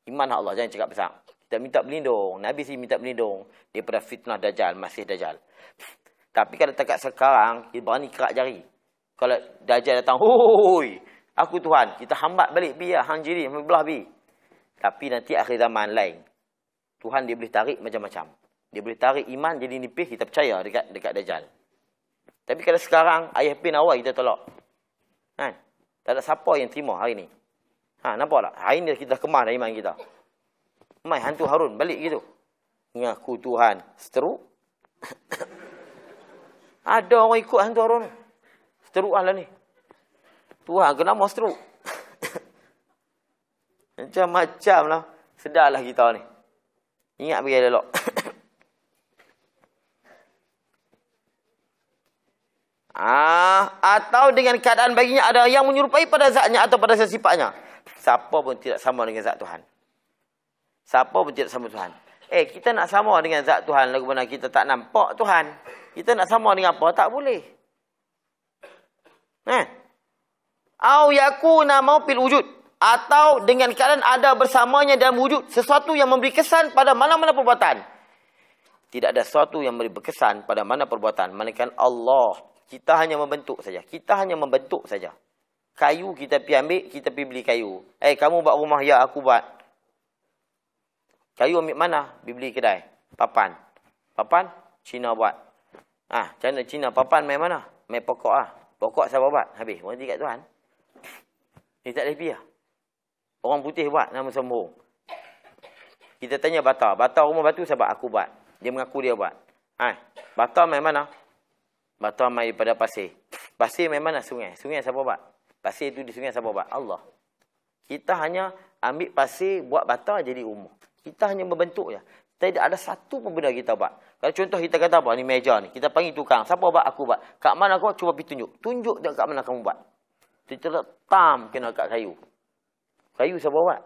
[SPEAKER 5] Iman hak Allah, jangan cakap besar. Kita minta berlindung. Nabi sih minta berlindung daripada fitnah Dajjal, masih Dajjal. Tapi kalau dekat sekarang, dia berani kerak jari. Kalau Dajjal datang, hoi, aku Tuhan. Kita hambat balik biar hang jiri, belah bi. Tapi nanti akhir zaman lain. Tuhan dia boleh tarik macam-macam. Dia boleh tarik iman jadi nipis, kita percaya dekat dekat Dajjal. Tapi kalau sekarang, ayah pin awal kita tolak. Kan? Tak ada siapa yang terima hari ni. Ha, nampak tak? Hari ni kita kemah dah iman kita. Mai hantu Harun balik gitu. Ngaku Tuhan. Seteruk. ada orang ikut hantu Harun. Seteruk lah ni. Tuhan kenapa seteruk? Macam-macam lah. Sedarlah kita ni. Ingat pergi elok. Ah, atau dengan keadaan baginya ada yang menyerupai pada zatnya atau pada sifatnya. Siapa pun tidak sama dengan zat Tuhan. Siapa pun tidak sama Tuhan. Eh, kita nak sama dengan zat Tuhan lagu mana kita tak nampak Tuhan. Kita nak sama dengan apa? Tak boleh. Eh? Au yakuna maupil wujud. Atau dengan keadaan ada bersamanya dalam wujud. Sesuatu yang memberi kesan pada mana-mana perbuatan. Tidak ada sesuatu yang beri berkesan pada mana perbuatan. Melainkan Allah. Kita hanya membentuk saja. Kita hanya membentuk saja. Kayu kita pergi ambil, kita pergi beli kayu. Eh, kamu buat rumah, ya aku buat. Kayu ambil mana? Pergi beli kedai. Papan. Papan, Cina buat. Ah, macam mana Cina? Papan main mana? Main pokok ah. Pokok siapa buat? Habis. Berhenti kat Tuhan. Dia tak boleh pergi lah. Orang putih buat, nama sombong. Kita tanya bata. Bata rumah batu sebab aku buat. Dia mengaku dia buat. Ha, bata main mana? Bata main pada pasir. Pasir mana? Sungai. Sungai siapa buat? Pasir itu di sungai siapa buat? Allah. Kita hanya ambil pasir, buat bata jadi rumah. Kita hanya membentuk ya. Tidak ada satu pun benda kita buat. Kalau contoh kita kata apa? Ni meja ni. Kita panggil tukang. Siapa buat? Aku buat. Kat mana kau? Cuba pergi tunjuk. Tunjuk dia kat mana kamu buat. Kita tam kena kat kayu. Kayu siapa buat?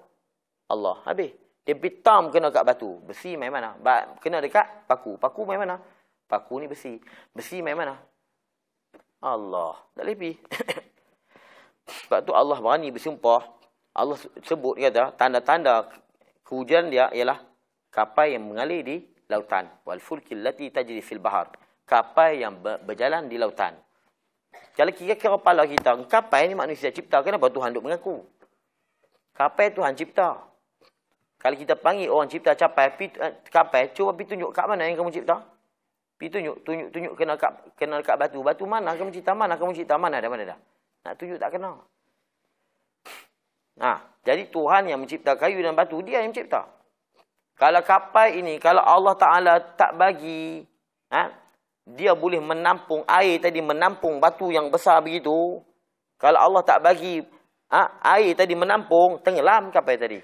[SPEAKER 5] Allah. Habis. Dia pitam kena kat batu. Besi main mana? Kena dekat paku. Paku main mana? Paku ni besi. Besi main mana? Allah. Tak lebih. Sebab tu Allah berani bersumpah. Allah sebut kata tanda-tanda kehujanan dia ialah kapal yang mengalir di lautan. Wal fulkil lati tajri fil bahar. Kapal yang berjalan di lautan. Kalau kira-kira kepala kita, kapal ni manusia cipta. Kenapa Tuhan duk mengaku? Kapal Tuhan cipta. Kalau kita panggil orang cipta capai, pi, uh, kapai, cuba pergi tunjuk kat mana yang kamu cipta. Pergi tunjuk, tunjuk, tunjuk kena kat, kena kat batu. Batu mana kamu cipta, mana kamu cipta, mana dah, mana dah. Nak tunjuk tak kena. Nah, jadi Tuhan yang mencipta kayu dan batu, dia yang mencipta. Kalau kapai ini, kalau Allah Ta'ala tak bagi, ha, dia boleh menampung air tadi, menampung batu yang besar begitu. Kalau Allah tak bagi ha, air tadi menampung, tenggelam kapai tadi.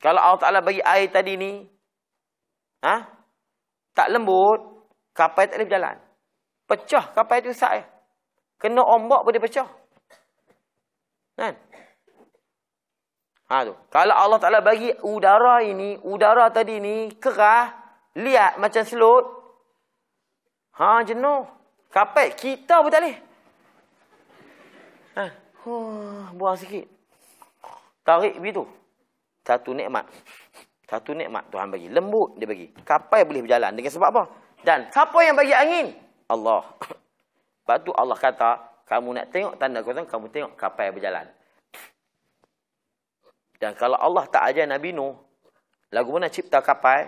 [SPEAKER 5] Kalau Allah Ta'ala bagi air tadi ni, ha? tak lembut, kapal tak boleh berjalan. Pecah kapal itu sat. Eh. Kena ombak boleh pecah. Kan? Ha tu. Kalau Allah Ta'ala bagi udara ini, udara tadi ni kerah, lihat macam selut. Ha jenuh. Kapal kita pun tak boleh. Ha. Huh, buang sikit. Tarik begitu. Satu nikmat. Satu nikmat Tuhan bagi. Lembut dia bagi. Kapal boleh berjalan. Dengan sebab apa? Dan siapa yang bagi angin? Allah. Sebab tu Allah kata, kamu nak tengok tanda kosong, kamu tengok kapal berjalan. Dan kalau Allah tak ajar Nabi Nuh, lagu mana cipta kapal,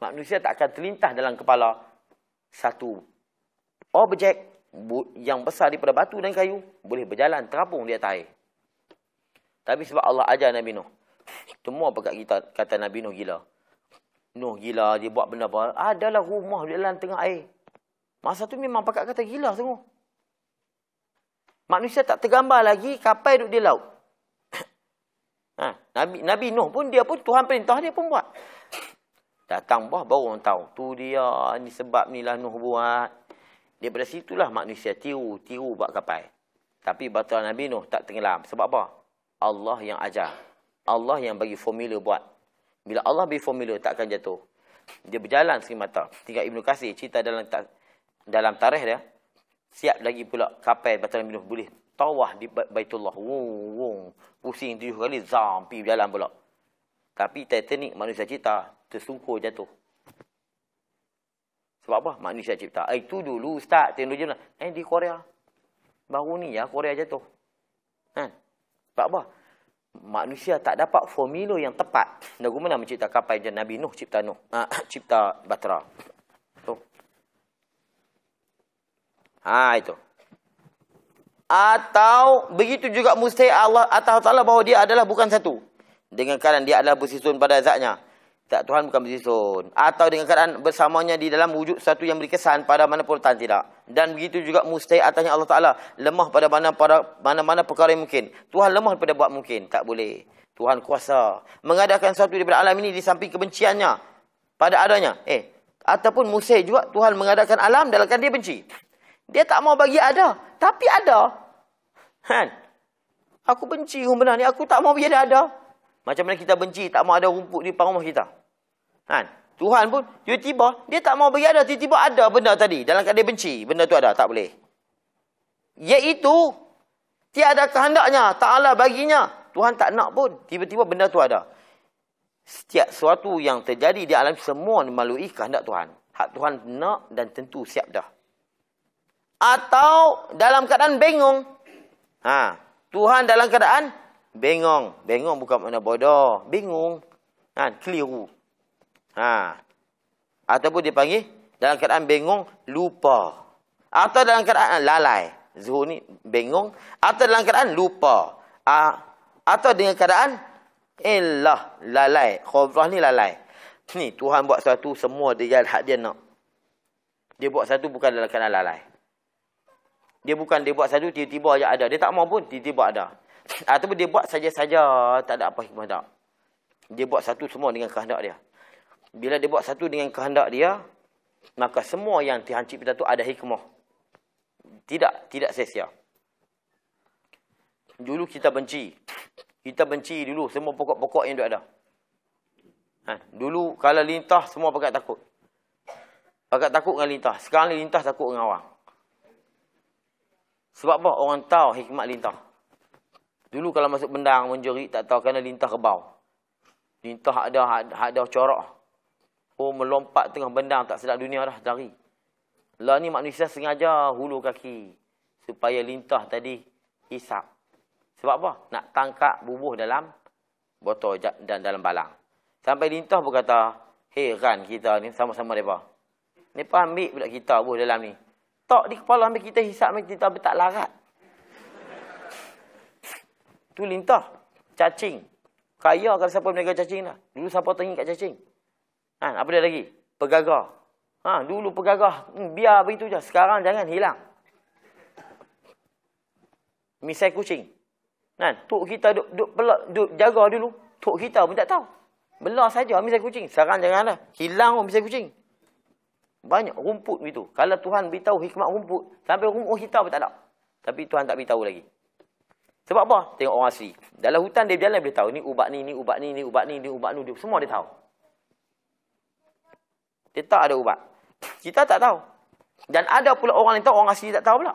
[SPEAKER 5] manusia tak akan terlintas dalam kepala satu objek yang besar daripada batu dan kayu, boleh berjalan terapung di atas air. Tapi sebab Allah ajar Nabi Nuh, semua pekat kita kata Nabi Nuh gila. Nuh gila, dia buat benda apa? Adalah rumah di dalam tengah air. Masa tu memang pekat kata gila semua. Manusia tak tergambar lagi kapal duduk di laut. ha, Nabi Nabi Nuh pun dia pun Tuhan perintah dia pun buat. Datang bah baru orang tahu. Tu dia ni sebab ni lah Nuh buat. Daripada situlah manusia tiru, tiru buat kapal. Tapi batal Nabi Nuh tak tenggelam. Sebab apa? Allah yang ajar. Allah yang bagi formula buat. Bila Allah bagi formula, tak akan jatuh. Dia berjalan sekali mata. Tinggal Ibn Qasir cerita dalam dalam tarikh dia. Siap lagi pula kapal Batal Minum boleh tawah di Baitullah. Wung, wung. Pusing tujuh kali, zam, pergi berjalan pula. Tapi Titanic manusia cipta, tersungkur jatuh. Sebab apa? Manusia cipta. Eh, itu dulu start teknologi mana? Eh, di Korea. Baru ni ya, Korea jatuh. Kan? Sebab apa? Manusia tak dapat formula yang tepat. Lagu mana mencipta kapal je Nabi Nuh cipta Nuh? Ha, cipta Batra. Tu. Ha itu. Atau begitu juga mustahil Allah atau Taala bahawa dia adalah bukan satu. Dengan keadaan dia adalah bersusun pada zatnya tak Tuhan bukan bersusun atau dengan keadaan bersamanya di dalam wujud satu yang berkesan pada mana pun tidak. Dan begitu juga mustahil atasnya Allah Taala lemah pada mana pada mana-mana perkara yang mungkin. Tuhan lemah pada buat mungkin. Tak boleh. Tuhan kuasa. Mengadakan sesuatu daripada alam ini di samping kebenciannya. Pada adanya. Eh ataupun mustahil juga Tuhan mengadakan alam dalam dia benci. Dia tak mau bagi ada. Tapi ada. Kan aku benci rumah ni. Aku tak mau biar dia ada. Macam mana kita benci tak mau ada rumput di depan rumah kita Kan? Tuhan pun tiba-tiba dia tak mau bagi ada, tiba-tiba ada benda tadi. Dalam keadaan benci, benda tu ada, tak boleh. Iaitu tiada kehendaknya, Ta'ala baginya. Tuhan tak nak pun, tiba-tiba benda tu ada. Setiap sesuatu yang terjadi di alam semua melalui kehendak Tuhan. Hak Tuhan nak dan tentu siap dah. Atau dalam keadaan bingung. Ha, Tuhan dalam keadaan bingung. Bingung bukan makna bodoh. Bingung. Ha, keliru. Ha. Ataupun dipanggil dalam keadaan bingung, lupa. Atau dalam keadaan lalai. Zuhur ni bingung. Atau dalam keadaan lupa. Ha. Atau dengan keadaan Elah, lalai. Khobrah ni lalai. Ni, Tuhan buat satu, semua dia hak dia nak. Dia buat satu bukan dalam keadaan lalai. Dia bukan dia buat satu, tiba-tiba aja ada. Dia tak mau pun, tiba-tiba ada. Ataupun dia buat saja-saja, tak ada apa hikmah tak. Dia buat satu semua dengan kehendak dia. Bila dia buat satu dengan kehendak dia, maka semua yang Tuhan cipta tu ada hikmah. Tidak, tidak sia-sia. Dulu kita benci. Kita benci dulu semua pokok-pokok yang ada. Ha, dulu kalau lintah semua pakai takut. Pakai takut dengan lintah. Sekarang ni lintah takut dengan orang. Sebab apa? Orang tahu hikmat lintah. Dulu kalau masuk bendang menjerit tak tahu kerana lintah kebau. Lintah ada ada corak. Oh melompat tengah bendang tak sedar dunia dah lari. Lah ni manusia sengaja hulu kaki supaya lintah tadi hisap. Sebab apa? Nak tangkap bubuh dalam botol dan dalam balang. Sampai lintah pun kata, heran kita ni sama-sama mereka. Mereka ambil pula kita bubuh dalam ni. Tak di kepala ambil kita hisap, ambil kita tak larat. Tu lintah. Cacing. Kaya kalau siapa mereka cacing lah. Dulu siapa tinggi kat cacing. Ha, apa dia lagi? Pegagah. Ha, dulu pegagah. Hmm, biar begitu je. Sekarang jangan hilang. Misai kucing. Kan? Tok kita duk, duk, pelak, duk jaga dulu. Tok kita pun tak tahu. Belah saja misal kucing. Sekarang janganlah. Hilang pun misal kucing. Banyak rumput begitu. Kalau Tuhan beritahu hikmat rumput, sampai rumput kita pun tak ada. Tapi Tuhan tak beritahu lagi. Sebab apa? Tengok orang asli. Dalam hutan dia berjalan boleh tahu. Ni ubat ni, ni ubat ni, ni ubat ni, ni ubat ni. Semua dia tahu. Dia tak ada ubat. Kita tak tahu. Dan ada pula orang yang tahu, orang asli tak tahu pula.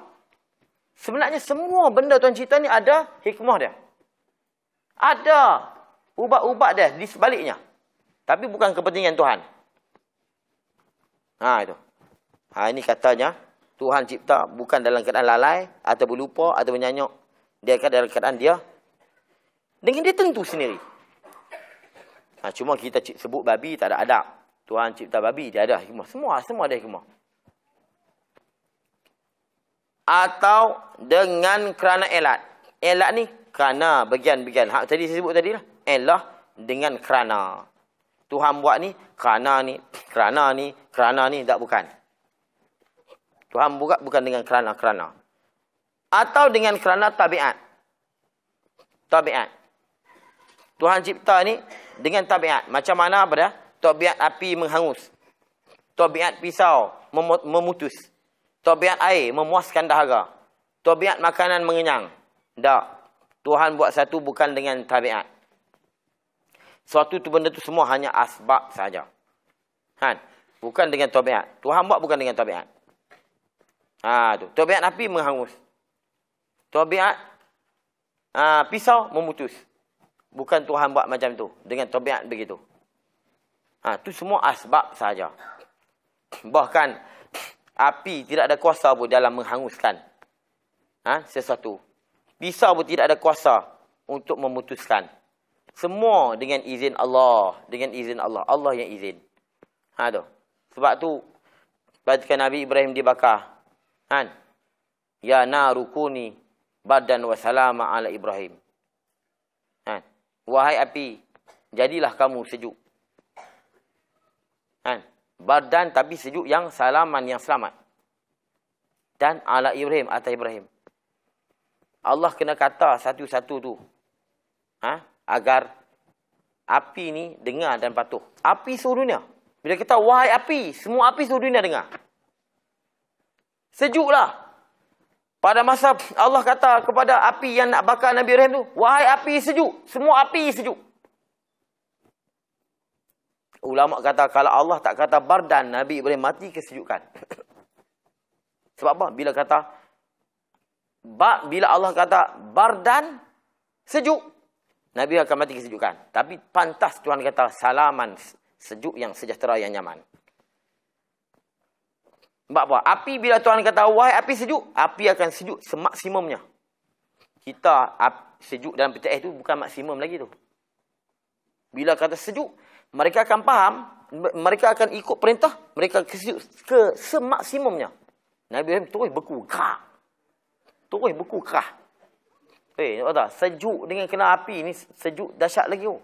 [SPEAKER 5] Sebenarnya semua benda Tuhan cipta ni ada hikmah dia. Ada ubat-ubat dia di sebaliknya. Tapi bukan kepentingan Tuhan. Ha itu. Ha ini katanya Tuhan cipta bukan dalam keadaan lalai atau berlupa atau menyanyok. Dia akan dalam keadaan dia dengan dia tentu sendiri. Ha cuma kita sebut babi tak ada adab. Tuhan cipta babi dia ada hikmah. Semua semua ada hikmah atau dengan kerana elat. Elat ni kerana bagian-bagian. Hak tadi saya sebut tadi lah. Elah dengan kerana. Tuhan buat ni kerana ni, kerana ni, kerana ni. Tak bukan. Tuhan buat bukan dengan kerana-kerana. Atau dengan kerana tabiat. Tabiat. Tuhan cipta ni dengan tabiat. Macam mana apa dah? Tabiat api menghangus. Tabiat pisau memutus. Tabiat air memuaskan dahaga. Tabiat makanan mengenyang. Tak. Tuhan buat satu bukan dengan tabiat. Suatu tu benda tu semua hanya asbab saja. Han. Bukan dengan tabiat. Tuhan buat bukan dengan tabiat. Ha tu. Tabiat api menghangus. Tabiat ha, pisau memutus. Bukan Tuhan buat macam tu. Dengan tabiat begitu. Ha, tu semua asbab saja. Bahkan Api tidak ada kuasa pun dalam menghanguskan ha, sesuatu. Pisau pun tidak ada kuasa untuk memutuskan. Semua dengan izin Allah. Dengan izin Allah. Allah yang izin. Ha, tu. Sebab tu, ketika Nabi Ibrahim dibakar. Kan? Ya narukuni badan wa salama ala Ibrahim. Ha. Wahai api, jadilah kamu sejuk. Kan? Badan tapi sejuk yang salaman yang selamat. Dan ala Ibrahim atas Ibrahim. Allah kena kata satu-satu tu. Ha? Agar api ni dengar dan patuh. Api seluruh dunia. Bila kita wahai api, semua api seluruh dunia dengar. Sejuklah. Pada masa Allah kata kepada api yang nak bakar Nabi Ibrahim tu, wahai api sejuk, semua api sejuk. Ulama kata kalau Allah tak kata bardan Nabi boleh mati kesejukan. Sebab apa? Bila kata ba, bila Allah kata bardan sejuk, Nabi akan mati kesejukan. Tapi pantas Tuhan kata salaman sejuk yang sejahtera yang nyaman. Sebab apa? Api bila Tuhan kata wahai api sejuk, api akan sejuk semaksimumnya. Kita sejuk dalam peti es tu bukan maksimum lagi tu. Bila kata sejuk, mereka akan faham, mereka akan ikut perintah, mereka ke, ke semaksimumnya. Nabi Ibrahim terus beku, kah. Terus beku, kah. Eh, nampak tak? Sejuk dengan kena api ni sejuk dahsyat lagi tu.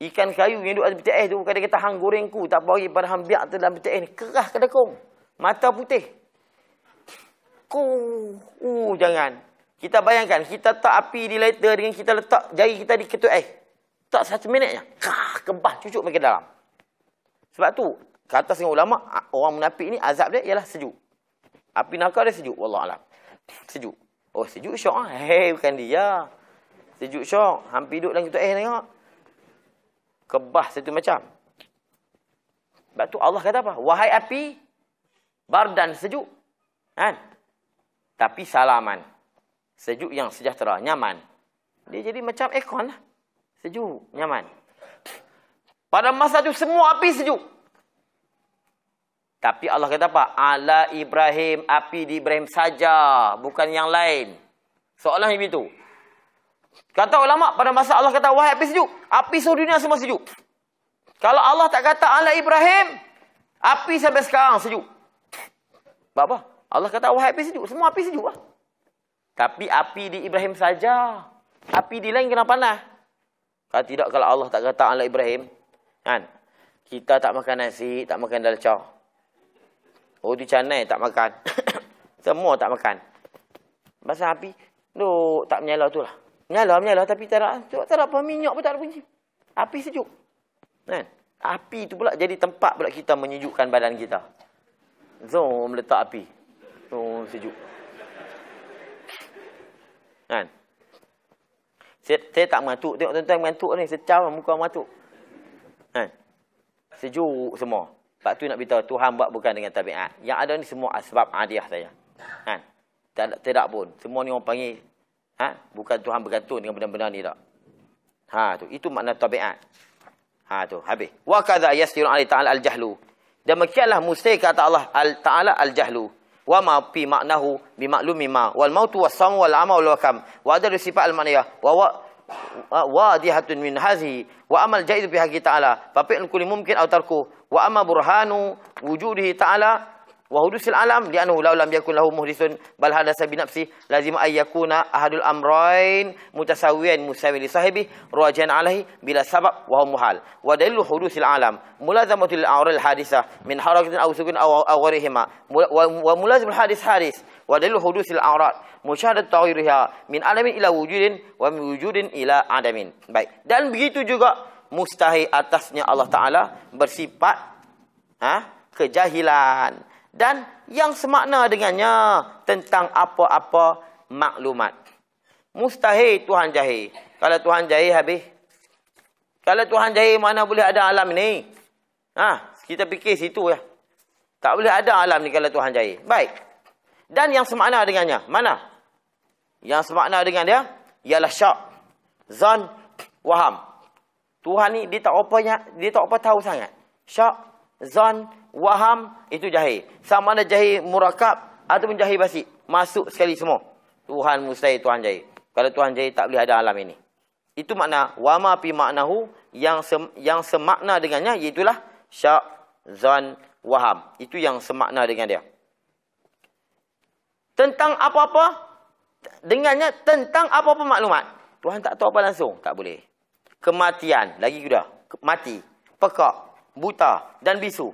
[SPEAKER 5] Ikan kayu yang duduk dalam peti ais tu, kadang kata hang gorengku, tak bagi pada hang biak tu dalam peti ais ni. Kerah kedekong. Mata putih. Ku, uh, jangan. Kita bayangkan, kita tak api di lighter dengan kita letak jari kita di ketuk ais. Tak satu minit je. Kah, kebah cucuk pergi dalam. Sebab tu, kata setengah ulama, orang munafik ni azab dia ialah sejuk. Api nakal dia sejuk. Wallahualam. Sejuk. Oh sejuk syok ah. Hei bukan dia. Sejuk syok. Hampir duduk dalam ketuk air tengok. Kebah satu macam. Sebab tu Allah kata apa? Wahai api. Bardan sejuk. Kan? Tapi salaman. Sejuk yang sejahtera. Nyaman. Dia jadi macam aircon lah. Sejuk. Nyaman. Pada masa tu semua api sejuk. Tapi Allah kata apa? Ala Ibrahim, api di Ibrahim saja. Bukan yang lain. Soalan itu. Kata ulama pada masa Allah kata, wahai api sejuk. Api seluruh dunia semua sejuk. Kalau Allah tak kata ala Ibrahim, api sampai sekarang sejuk. Sebab apa? Allah kata, wahai api sejuk. Semua api sejuk lah. Tapi api di Ibrahim saja. Api di lain kena panas. Kalau tidak, kalau Allah tak kata ala Ibrahim, kan? Kita tak makan nasi, tak makan dalcah. Oh di canai tak makan. Semua tak makan. Masa api, duk tak menyala tu lah. Menyala, menyala tapi tak ada, tak ada apa minyak pun tak ada bunyi. Api sejuk. Kan? Api tu pula jadi tempat pula kita menyejukkan badan kita. Zoom letak api. Oh sejuk. Kan? Saya, saya tak mengantuk. Tengok tuan-tuan mengantuk ni. Secam muka mengantuk. Kan? Sejuk semua. Sebab tu nak beritahu Tuhan buat bukan dengan tabiat. Yang ada ni semua sebab adiah saja. Ha? Tidak, tidak pun. Semua ni orang panggil. Ha? Bukan Tuhan bergantung dengan benda-benda ni tak. Ha, tu. Itu makna tabiat. Ha, tu. Habis. Wa kadha yastirun alai ta'ala al-jahlu. Demikianlah mustahil kata Allah al-ta'ala al-jahlu. Wa ma fi maknahu bimaklumi ma. Wal mautu was samu wal amal wal wakam. Wa adalu sifat al-maniyah. Wa wa wadihatun min hazihi wa amal jaiz bi haqqi ta'ala fa fi'l kulli mumkin aw tarku wa amma burhanu wujudihi ta'ala wa hudusil alam li'annahu law lam yakun lahu muhdisun bal hadasa bi nafsi lazim ay yakuna ahadul amrayn mutasawiyan musawi li sahibi rajan alaihi bila sabab wa muhal. Wa dalilu hudusil alam mulazamatul a'ral hadisah min harakatin aw sukun aw aw ghairihima. Wa mulazimul hadis hadis. Wa dalilu hudusil a'rad musyahadat taghiriha min alamin ila wujudin wa min wujudin ila adamin. Baik. Dan begitu juga mustahil atasnya Allah taala bersifat ha kejahilan dan yang semakna dengannya tentang apa-apa maklumat. Mustahil Tuhan jahil. Kalau Tuhan jahil habis. Kalau Tuhan jahil mana boleh ada alam ni? Ha, kita fikir situ ya. Tak boleh ada alam ni kalau Tuhan jahil. Baik. Dan yang semakna dengannya, mana? Yang semakna dengan dia ialah syak, zan, waham. Tuhan ni dia tak apa dia tak apa tahu sangat. Syak, zan, waham itu jahil. Sama ada jahil murakab ataupun jahil basi. Masuk sekali semua. Tuhan mustahil Tuhan jahil. Kalau Tuhan jahil tak boleh ada alam ini. Itu makna wama pi maknahu yang sem, yang semakna dengannya iaitulah syak zan waham. Itu yang semakna dengan dia. Tentang apa-apa dengannya tentang apa-apa maklumat. Tuhan tak tahu apa langsung, tak boleh. Kematian, lagi sudah, mati, pekak, buta dan bisu.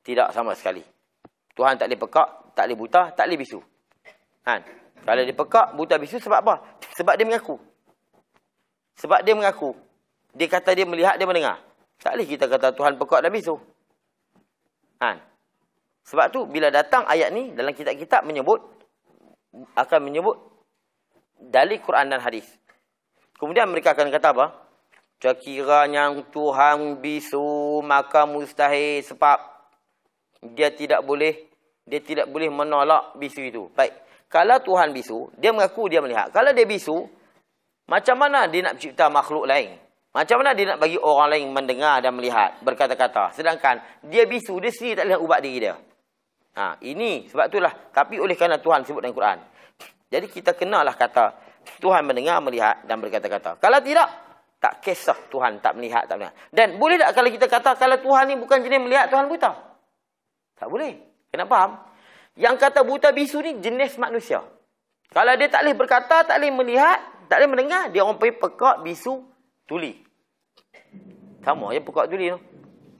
[SPEAKER 5] Tidak sama sekali. Tuhan tak boleh pekak, tak boleh buta, tak boleh bisu. Kan? Kalau dia pekak, buta, bisu sebab apa? Sebab dia mengaku. Sebab dia mengaku. Dia kata dia melihat, dia mendengar. Tak boleh kita kata Tuhan pekak dan bisu. Kan? Sebab tu bila datang ayat ni dalam kitab-kitab menyebut akan menyebut dari Quran dan hadis. Kemudian mereka akan kata apa? Sekiranya Tuhan bisu maka mustahil sebab dia tidak boleh dia tidak boleh menolak bisu itu. Baik. Kalau Tuhan bisu, dia mengaku dia melihat. Kalau dia bisu, Macam mana dia nak cipta makhluk lain? Macam mana dia nak bagi orang lain mendengar dan melihat berkata-kata. Sedangkan dia bisu, dia sendiri tak boleh ubat diri dia. Ha, ini sebab itulah. Tapi oleh kerana Tuhan sebut dalam Quran. Jadi kita kenalah kata Tuhan mendengar, melihat dan berkata-kata. Kalau tidak, tak kisah Tuhan tak melihat, tak melihat. Dan boleh tak kalau kita kata kalau Tuhan ni bukan jenis melihat, Tuhan buta? Tak boleh. Kena faham? Yang kata buta bisu ni jenis manusia. Kalau dia tak boleh berkata, tak boleh melihat, tak boleh mendengar, dia orang pergi pekak bisu tuli. Sama je pekak tuli tu.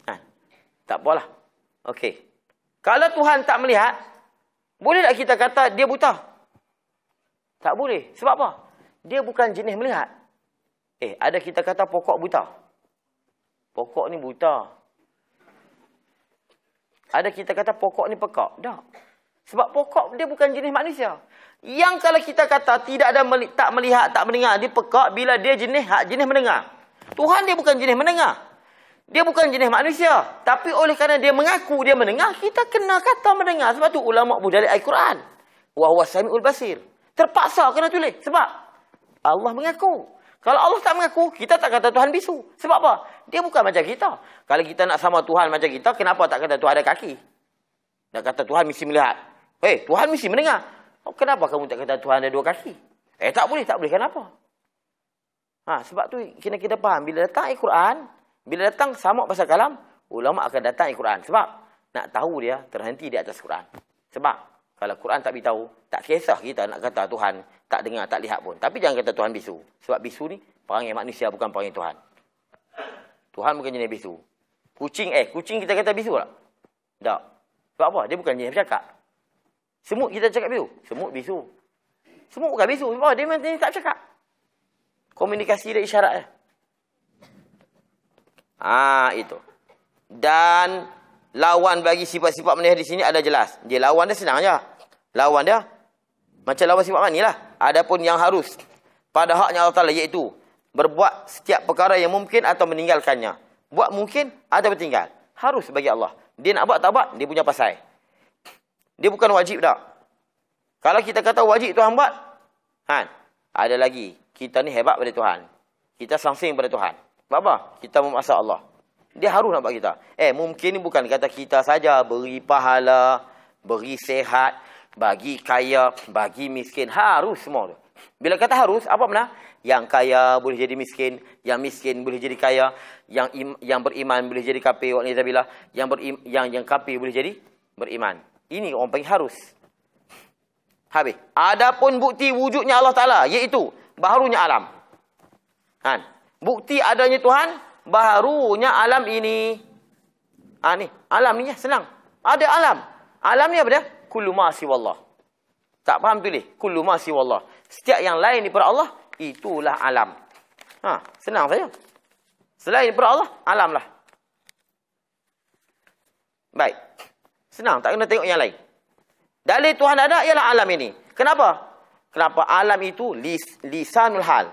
[SPEAKER 5] Ha. Tak apalah. Okey. Kalau Tuhan tak melihat, boleh tak kita kata dia buta? Tak boleh. Sebab apa? Dia bukan jenis melihat. Eh, ada kita kata pokok buta. Pokok ni buta. Ada kita kata pokok ni pekak. Tak. Sebab pokok dia bukan jenis manusia. Yang kalau kita kata tidak ada tak melihat, tak mendengar, dia pekak bila dia jenis hak jenis mendengar. Tuhan dia bukan jenis mendengar. Dia bukan jenis manusia. Tapi oleh kerana dia mengaku dia mendengar, kita kena kata mendengar. Sebab tu ulama budaya Al-Quran. Wahuwa sami'ul basir. Terpaksa kena tulis. Sebab Allah mengaku. Kalau Allah tak mengaku, kita tak kata Tuhan bisu. Sebab apa? Dia bukan macam kita. Kalau kita nak sama Tuhan macam kita, kenapa tak kata Tuhan ada kaki? Nak kata Tuhan mesti melihat. Eh, Tuhan mesti mendengar. Oh, kenapa kamu tak kata Tuhan ada dua kaki? Eh, tak boleh. Tak boleh. Kenapa? Ha, sebab tu kena kita faham. Bila datang Al-Quran, bila datang sama pasal kalam, ulama akan datang Al-Quran. Sebab nak tahu dia terhenti di atas Quran. Sebab kalau Quran tak beritahu, tak kisah kita nak kata Tuhan tak dengar, tak lihat pun. Tapi jangan kata Tuhan bisu. Sebab bisu ni perangai manusia bukan perangai Tuhan. Tuhan bukan jenis bisu. Kucing eh, kucing kita kata bisu tak? Tak. Sebab apa? Dia bukan jenis bercakap. Semut kita cakap bisu. Semut bisu. Semut bukan bisu. Sebab apa? Dia memang tak cakap. Komunikasi dia isyarat. Ah itu. Dan lawan bagi sifat-sifat manusia di sini ada jelas. Dia lawan dia senang aja. Lawan dia macam lawan sifat mana lah. Adapun yang harus pada haknya Allah Taala iaitu berbuat setiap perkara yang mungkin atau meninggalkannya. Buat mungkin atau bertinggal. Harus bagi Allah. Dia nak buat tak buat, dia punya pasal. Dia bukan wajib tak. Kalau kita kata wajib Tuhan buat, kan? Ada lagi. Kita ni hebat pada Tuhan. Kita sangsing pada Tuhan. Sebab apa? Kita memaksa Allah. Dia harus nak buat kita. Eh, mungkin ni bukan kata kita saja beri pahala, beri sehat, bagi kaya, bagi miskin. Harus semua tu. Bila kata harus, apa mana? Yang kaya boleh jadi miskin, yang miskin boleh jadi kaya, yang im, yang beriman boleh jadi kafir, yang berim, yang yang kafir boleh jadi beriman. Ini orang panggil harus. Habis. Adapun bukti wujudnya Allah Taala iaitu baharunya alam. Kan? Bukti adanya Tuhan, barunya alam ini. Ah ni, alam ni ya, senang. Ada alam. Alam ni apa dia? Kullu ma siwallah. Tak faham tulis? Kullu ma siwallah. Setiap yang lain daripada Allah, itulah alam. Ha, senang saja. Selain daripada Allah, alam lah. Baik. Senang, tak kena tengok yang lain. Dalil Tuhan ada ialah alam ini. Kenapa? Kenapa alam itu lis, lisanul hal.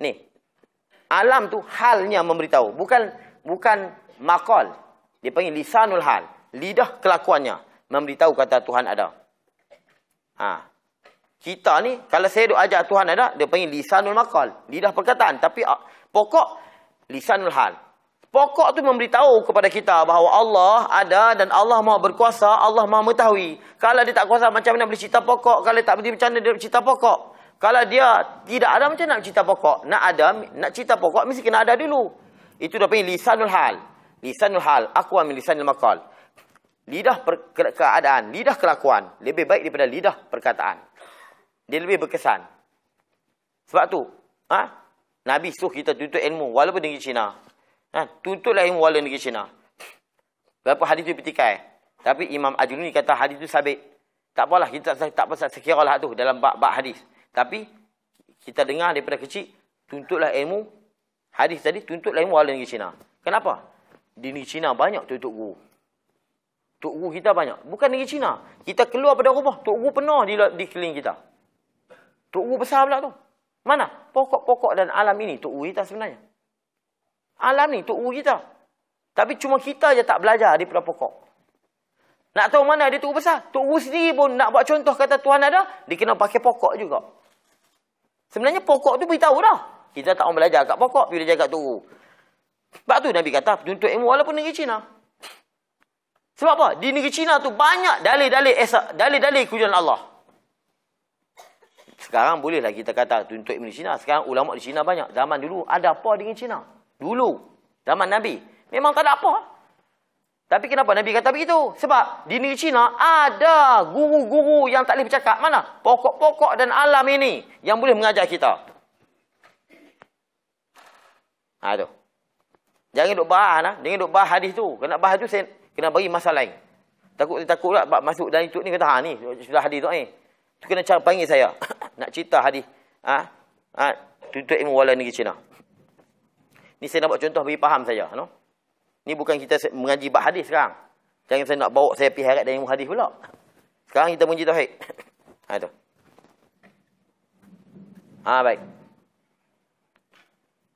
[SPEAKER 5] Ni, Alam tu halnya memberitahu. Bukan bukan makal. Dia panggil lisanul hal. Lidah kelakuannya. Memberitahu kata Tuhan ada. Ha. Kita ni, kalau saya duk ajar Tuhan ada, dia panggil lisanul makal. Lidah perkataan. Tapi ah, pokok, lisanul hal. Pokok tu memberitahu kepada kita bahawa Allah ada dan Allah mahu berkuasa, Allah mahu mengetahui. Kalau dia tak kuasa, macam mana boleh cerita pokok? Kalau tak boleh macam mana dia cerita pokok? Kalau dia tidak ada macam nak cerita pokok. Nak ada, nak cerita pokok mesti kena ada dulu. Itu dah panggil lisanul hal. Lisanul hal. Aku ambil lisanul makal. Lidah keadaan, lidah kelakuan. Lebih baik daripada lidah perkataan. Dia lebih berkesan. Sebab tu, ha? Nabi suruh kita tuntut ilmu walaupun negeri Cina. Ha? Tuntutlah ilmu walaupun negeri Cina. Berapa hadis itu petikai. Tapi Imam Ajluni kata hadis itu sabit. Tak apalah, kita tak, tak pasal sekira lah tu dalam bab-bab hadis. Tapi kita dengar daripada kecil tuntutlah ilmu hadis tadi tuntutlah ilmu wala negeri Cina. Kenapa? Di negeri Cina banyak tutup guru. Tok guru kita banyak. Bukan negeri Cina. Kita keluar pada rumah, tok guru penuh di di keliling kita. Tok guru besar pula tu. Mana? Pokok-pokok dan alam ini tok guru kita sebenarnya. Alam ni tok guru kita. Tapi cuma kita je tak belajar daripada pokok. Nak tahu mana dia tu besar? Tok Guru sendiri pun nak buat contoh kata Tuhan ada, dia kena pakai pokok juga. Sebenarnya pokok tu beritahu dah. Kita tak mau belajar kat pokok, pergi belajar kat turu. Sebab tu Nabi kata, tuntut ilmu walaupun negeri Cina. Sebab apa? Di negeri Cina tu banyak dalil-dalil dalil-dalil kujuan Allah. Sekarang bolehlah kita kata tuntut di Cina. Sekarang ulama di Cina banyak. Zaman dulu ada apa dengan Cina? Dulu. Zaman Nabi. Memang tak ada apa. Tapi kenapa Nabi kata begitu? Sebab di negeri Cina ada guru-guru yang tak boleh bercakap. Mana? Pokok-pokok dan alam ini yang boleh mengajar kita. Ha tu. Jangan duk bahas lah. Jangan duk bahas hadis tu. Kena bahas tu saya kena bagi masalah lain. Takut takut pula masuk dalam YouTube ni kata ha ni sudah hadis tu eh. Tu kena cara panggil saya. nak cerita hadis. Ha? Ha? Tuntut ilmu wala negeri Cina. Ni saya nak buat contoh bagi faham saja, no? Ni bukan kita mengaji bab hadis sekarang. Jangan saya nak bawa saya pergi heret dengan ilmu hadis pula. Sekarang kita mengaji tauhid. ha tu. Ha baik.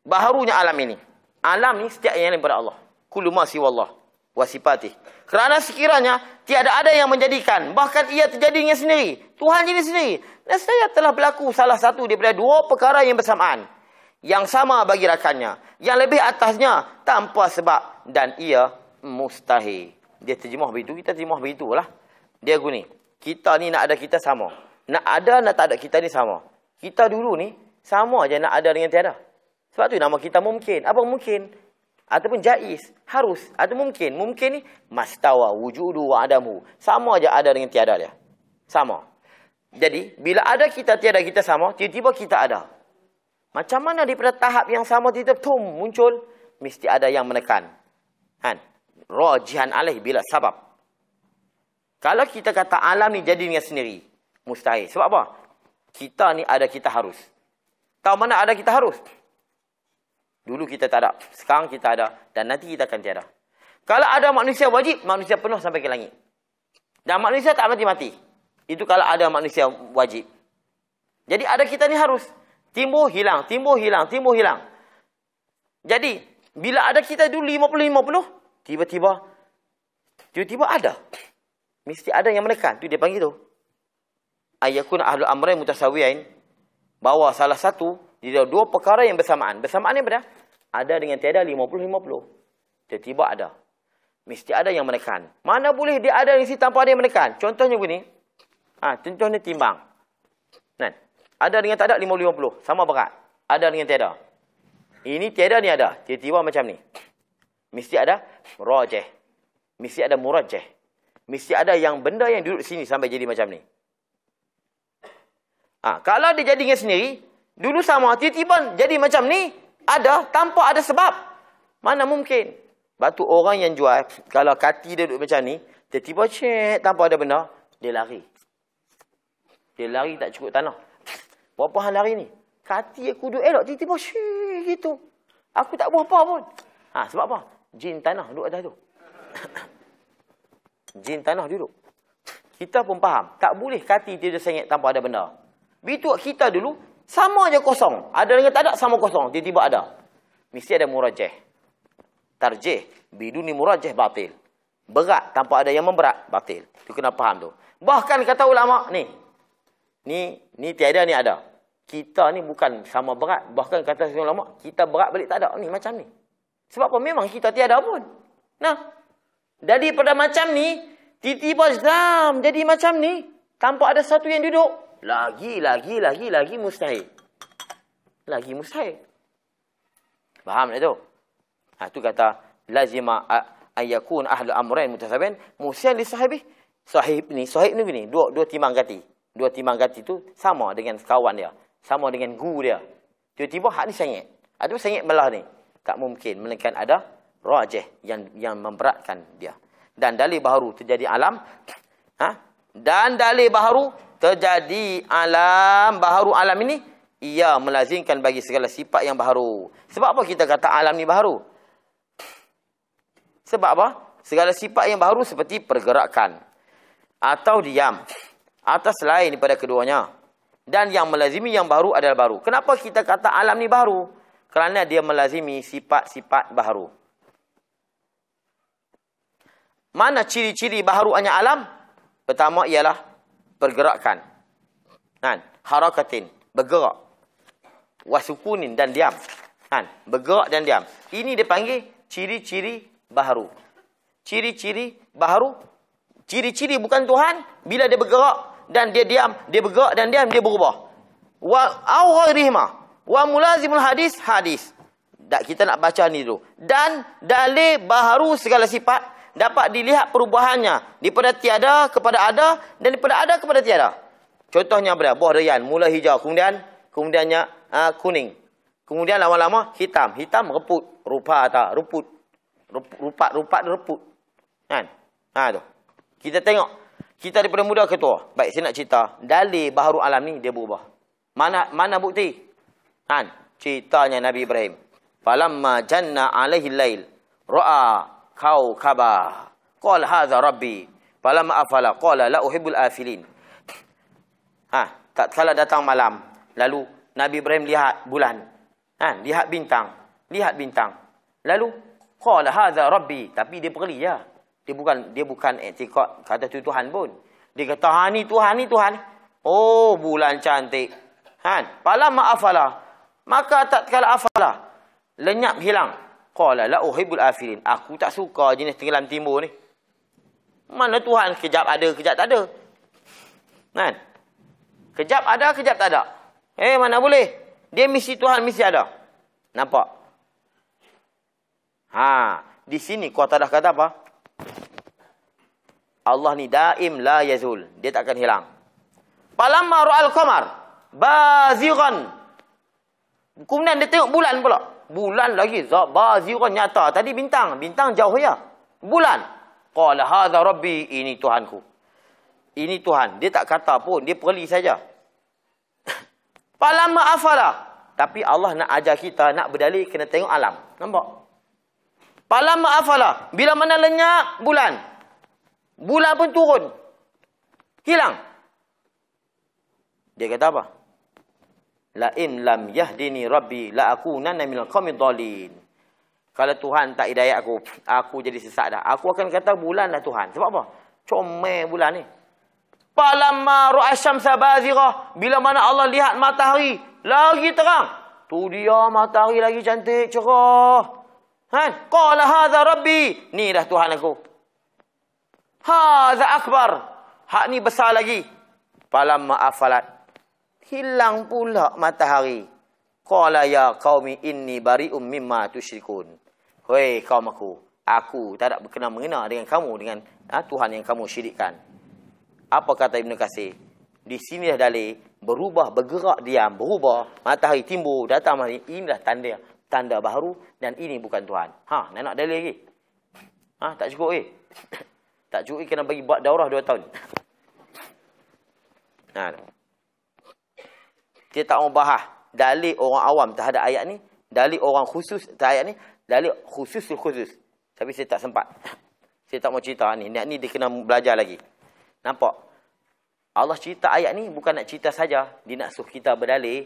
[SPEAKER 5] Baharunya alam ini. Alam ni setiap yang lain pada Allah. Kullu ma siwallah wa sifatih. Kerana sekiranya tiada ada yang menjadikan, bahkan ia terjadi dengan sendiri. Tuhan jadi sendiri. Dan saya telah berlaku salah satu daripada dua perkara yang bersamaan. Yang sama bagi rakannya. Yang lebih atasnya tanpa sebab. Dan ia mustahil. Dia terjemah begitu, kita terjemah begitulah. Dia guni. Kita ni nak ada kita sama. Nak ada, nak tak ada kita ni sama. Kita dulu ni, sama aja nak ada dengan tiada. Sebab tu nama kita mungkin. Apa mungkin? Ataupun jais. Harus. Atau mungkin. Mungkin ni, mastawa wujudu wa adamu. Sama aja ada dengan tiada dia. Sama. Jadi, bila ada kita, tiada kita sama, tiba-tiba kita ada. Macam mana daripada tahap yang sama tiba-tiba tum muncul, mesti ada yang menekan. Kan? Rajihan alaih bila sabab. Kalau kita kata alam ni jadi dengan sendiri, mustahil. Sebab apa? Kita ni ada kita harus. Tahu mana ada kita harus? Dulu kita tak ada. Sekarang kita ada. Dan nanti kita akan tiada. Kalau ada manusia wajib, manusia penuh sampai ke langit. Dan manusia tak mati-mati. Itu kalau ada manusia wajib. Jadi ada kita ni harus. Timbul, hilang. Timbul, hilang. Timbul, hilang. Jadi, bila ada kita dulu 50-50, tiba-tiba, tiba-tiba ada. Mesti ada yang menekan. Itu dia panggil tu. Ayakun ahlu amrai mutasawiyain. Bahawa salah satu, di dua perkara yang bersamaan. Bersamaan ni apa Ada dengan tiada 50-50. Tiba-tiba ada. Mesti ada yang menekan. Mana boleh dia ada di sini tanpa ada yang menekan? Contohnya begini. Ha, contohnya timbang. Kan? Ada dengan tak ada 50-50. Sama berat. Ada dengan tiada. Ini tiada ni ada. Tiba-tiba macam ni. Mesti ada rojeh. Mesti ada murajeh. Mesti ada yang benda yang duduk sini sampai jadi macam ni. Ha, kalau dia jadi dengan sendiri, dulu sama, tiba-tiba jadi macam ni, ada tanpa ada sebab. Mana mungkin? Batu orang yang jual, kalau kati dia duduk macam ni, tiba-tiba cek tanpa ada benda, dia lari. Dia lari tak cukup tanah. Berapa hal lari ni? Kati aku duduk elok, tiba-tiba cek gitu. Aku tak buat apa pun. Ha, sebab apa? Jin tanah duduk atas tu. Jin tanah duduk. Kita pun faham. Tak boleh kati dia sengit tanpa ada benda. Begitu kita dulu, sama aja kosong. Ada dengan tak ada, sama kosong. Tiba-tiba ada. Mesti ada murajah. Tarjih. Biduni murajah batil. Berat tanpa ada yang memberat, batil. Itu kena faham tu. Bahkan kata ulama ni. Ni ni tiada ni ada. Kita ni bukan sama berat. Bahkan kata ulama, kita berat balik tak ada. Ni macam ni. Sebab apa? Memang kita tiada pun. Nah. Jadi pada macam ni, tiba-tiba zam jadi macam ni. Tanpa ada satu yang duduk. Lagi, lagi, lagi, lagi mustahil. Lagi mustahil. Faham tak tu? Ha, tu kata, lazima ayakun ahlu amrain mutasabin musian li sahibi. Sahib ni, sahib ni gini, dua dua timang gati. Dua timang gati tu sama dengan kawan dia. Sama dengan guru dia. Tiba-tiba hak ni sengit. Ada sengit belah ni. Tak mungkin. Melainkan ada rajih yang yang memberatkan dia. Dan dalil baharu terjadi alam. Ha? Dan dalil baharu terjadi alam baharu alam ini. Ia melazimkan bagi segala sifat yang baharu. Sebab apa kita kata alam ni baharu? Sebab apa? Segala sifat yang baharu seperti pergerakan. Atau diam. Atas lain daripada keduanya. Dan yang melazimi yang baru adalah baru. Kenapa kita kata alam ni baru? Kerana dia melazimi sifat-sifat baru. Mana ciri-ciri baharu hanya alam? Pertama ialah pergerakan. Kan? Harakatin. Bergerak. wasukunin dan diam. Kan? Bergerak dan diam. Ini dia panggil ciri-ciri baharu. Ciri-ciri baharu. Ciri-ciri bukan Tuhan bila dia bergerak dan dia diam, dia bergerak dan diam dia berubah. Wa au ghairihima. Wa mulazimul hadis hadis. Tak kita nak baca ni dulu. Dan dalil baharu segala sifat dapat dilihat perubahannya daripada tiada kepada ada dan daripada ada kepada tiada. Contohnya berapa? Buah durian mula hijau kemudian kemudiannya uh, kuning. Kemudian lama-lama hitam. Hitam reput. Rupa tak? Reput. Rupat-rupat reput. Kan? Ha tu. Kita tengok. Kita daripada muda ke tua. Baik, saya nak cerita. Dalil baharu alam ni, dia berubah. Mana mana bukti? Kan? Ceritanya Nabi Ibrahim. Falamma janna alaihi lail. Ra'a kau kaba. Qala hadha rabbi. Falamma afala. Qala la uhibbul afilin. Ha, tak kala datang malam. Lalu Nabi Ibrahim lihat bulan. Ha, lihat bintang. Lihat bintang. Lalu qala hadza rabbi, tapi dia perli ya. Dia bukan dia bukan etikad kata tu Tuhan pun. Dia kata ha ni Tuhan ni Tuhan. Oh, bulan cantik. Ha, pala ma'afala. Maka tak kala afala. Lenyap hilang. Qala la uhibbul afilin. Aku tak suka jenis tenggelam timur ni. Mana Tuhan kejap ada, kejap tak ada. Kan? Kejap ada, kejap tak ada. Eh, mana boleh? Dia misi Tuhan, misi ada. Nampak? Ha, di sini kuasa dah kata apa? Allah ni daim la yazul. Dia takkan hilang. Palamma ra'al qamar bazighan. Kemudian dia tengok bulan pula. Bulan lagi bazighan nyata. Tadi bintang, bintang jauh ya. Bulan. Qala hadza rabbi, ini Tuhanku. Ini Tuhan. Dia tak kata pun, dia perli saja. Palama afala. Tapi Allah nak ajar kita nak berdalil kena tengok alam. Nampak? Palama afala. Bila mana lenyap bulan. Bulan pun turun. Hilang. Dia kata apa? La in lam yahdini rabbi la akunanna minal qawmi dhalin. Kalau Tuhan tak hidayah aku, aku jadi sesat dah. Aku akan kata bulan lah Tuhan. Sebab apa? Comel bulan ni. Falamma ru'asyamsa bazirah. Bila mana Allah lihat matahari. Lagi terang. Tu dia matahari lagi cantik, cerah. Ha? Qala hadha rabbi. Ni dah Tuhan aku. Hadha akbar. Hak ni besar lagi. Falamma afalat. Hilang pula matahari. Qala ya qaumi inni bari'um mimma tusyrikun. Hei kaum aku. Aku tak ada berkenaan mengenal dengan kamu. Dengan ha, Tuhan yang kamu syirikkan. Apa kata Ibn Qasir? Di sini dah dalil berubah, bergerak diam, berubah, matahari timbul, datang matahari. Inilah tanda tanda baharu dan ini bukan Tuhan. Ha, nak nak dalil lagi? Ha, tak cukup eh. tak cukup eh, kena bagi buat daurah dua tahun. Ha. Dia tak mau bahas dalil orang awam terhadap ayat ni, dalil orang khusus terhadap ayat ni, dalil khusus khusus. Tapi saya tak sempat. Saya tak mau cerita ni. Ni, ni dia kena belajar lagi. Nampak? Allah cerita ayat ni bukan nak cerita saja. Dia nak suruh kita berdalih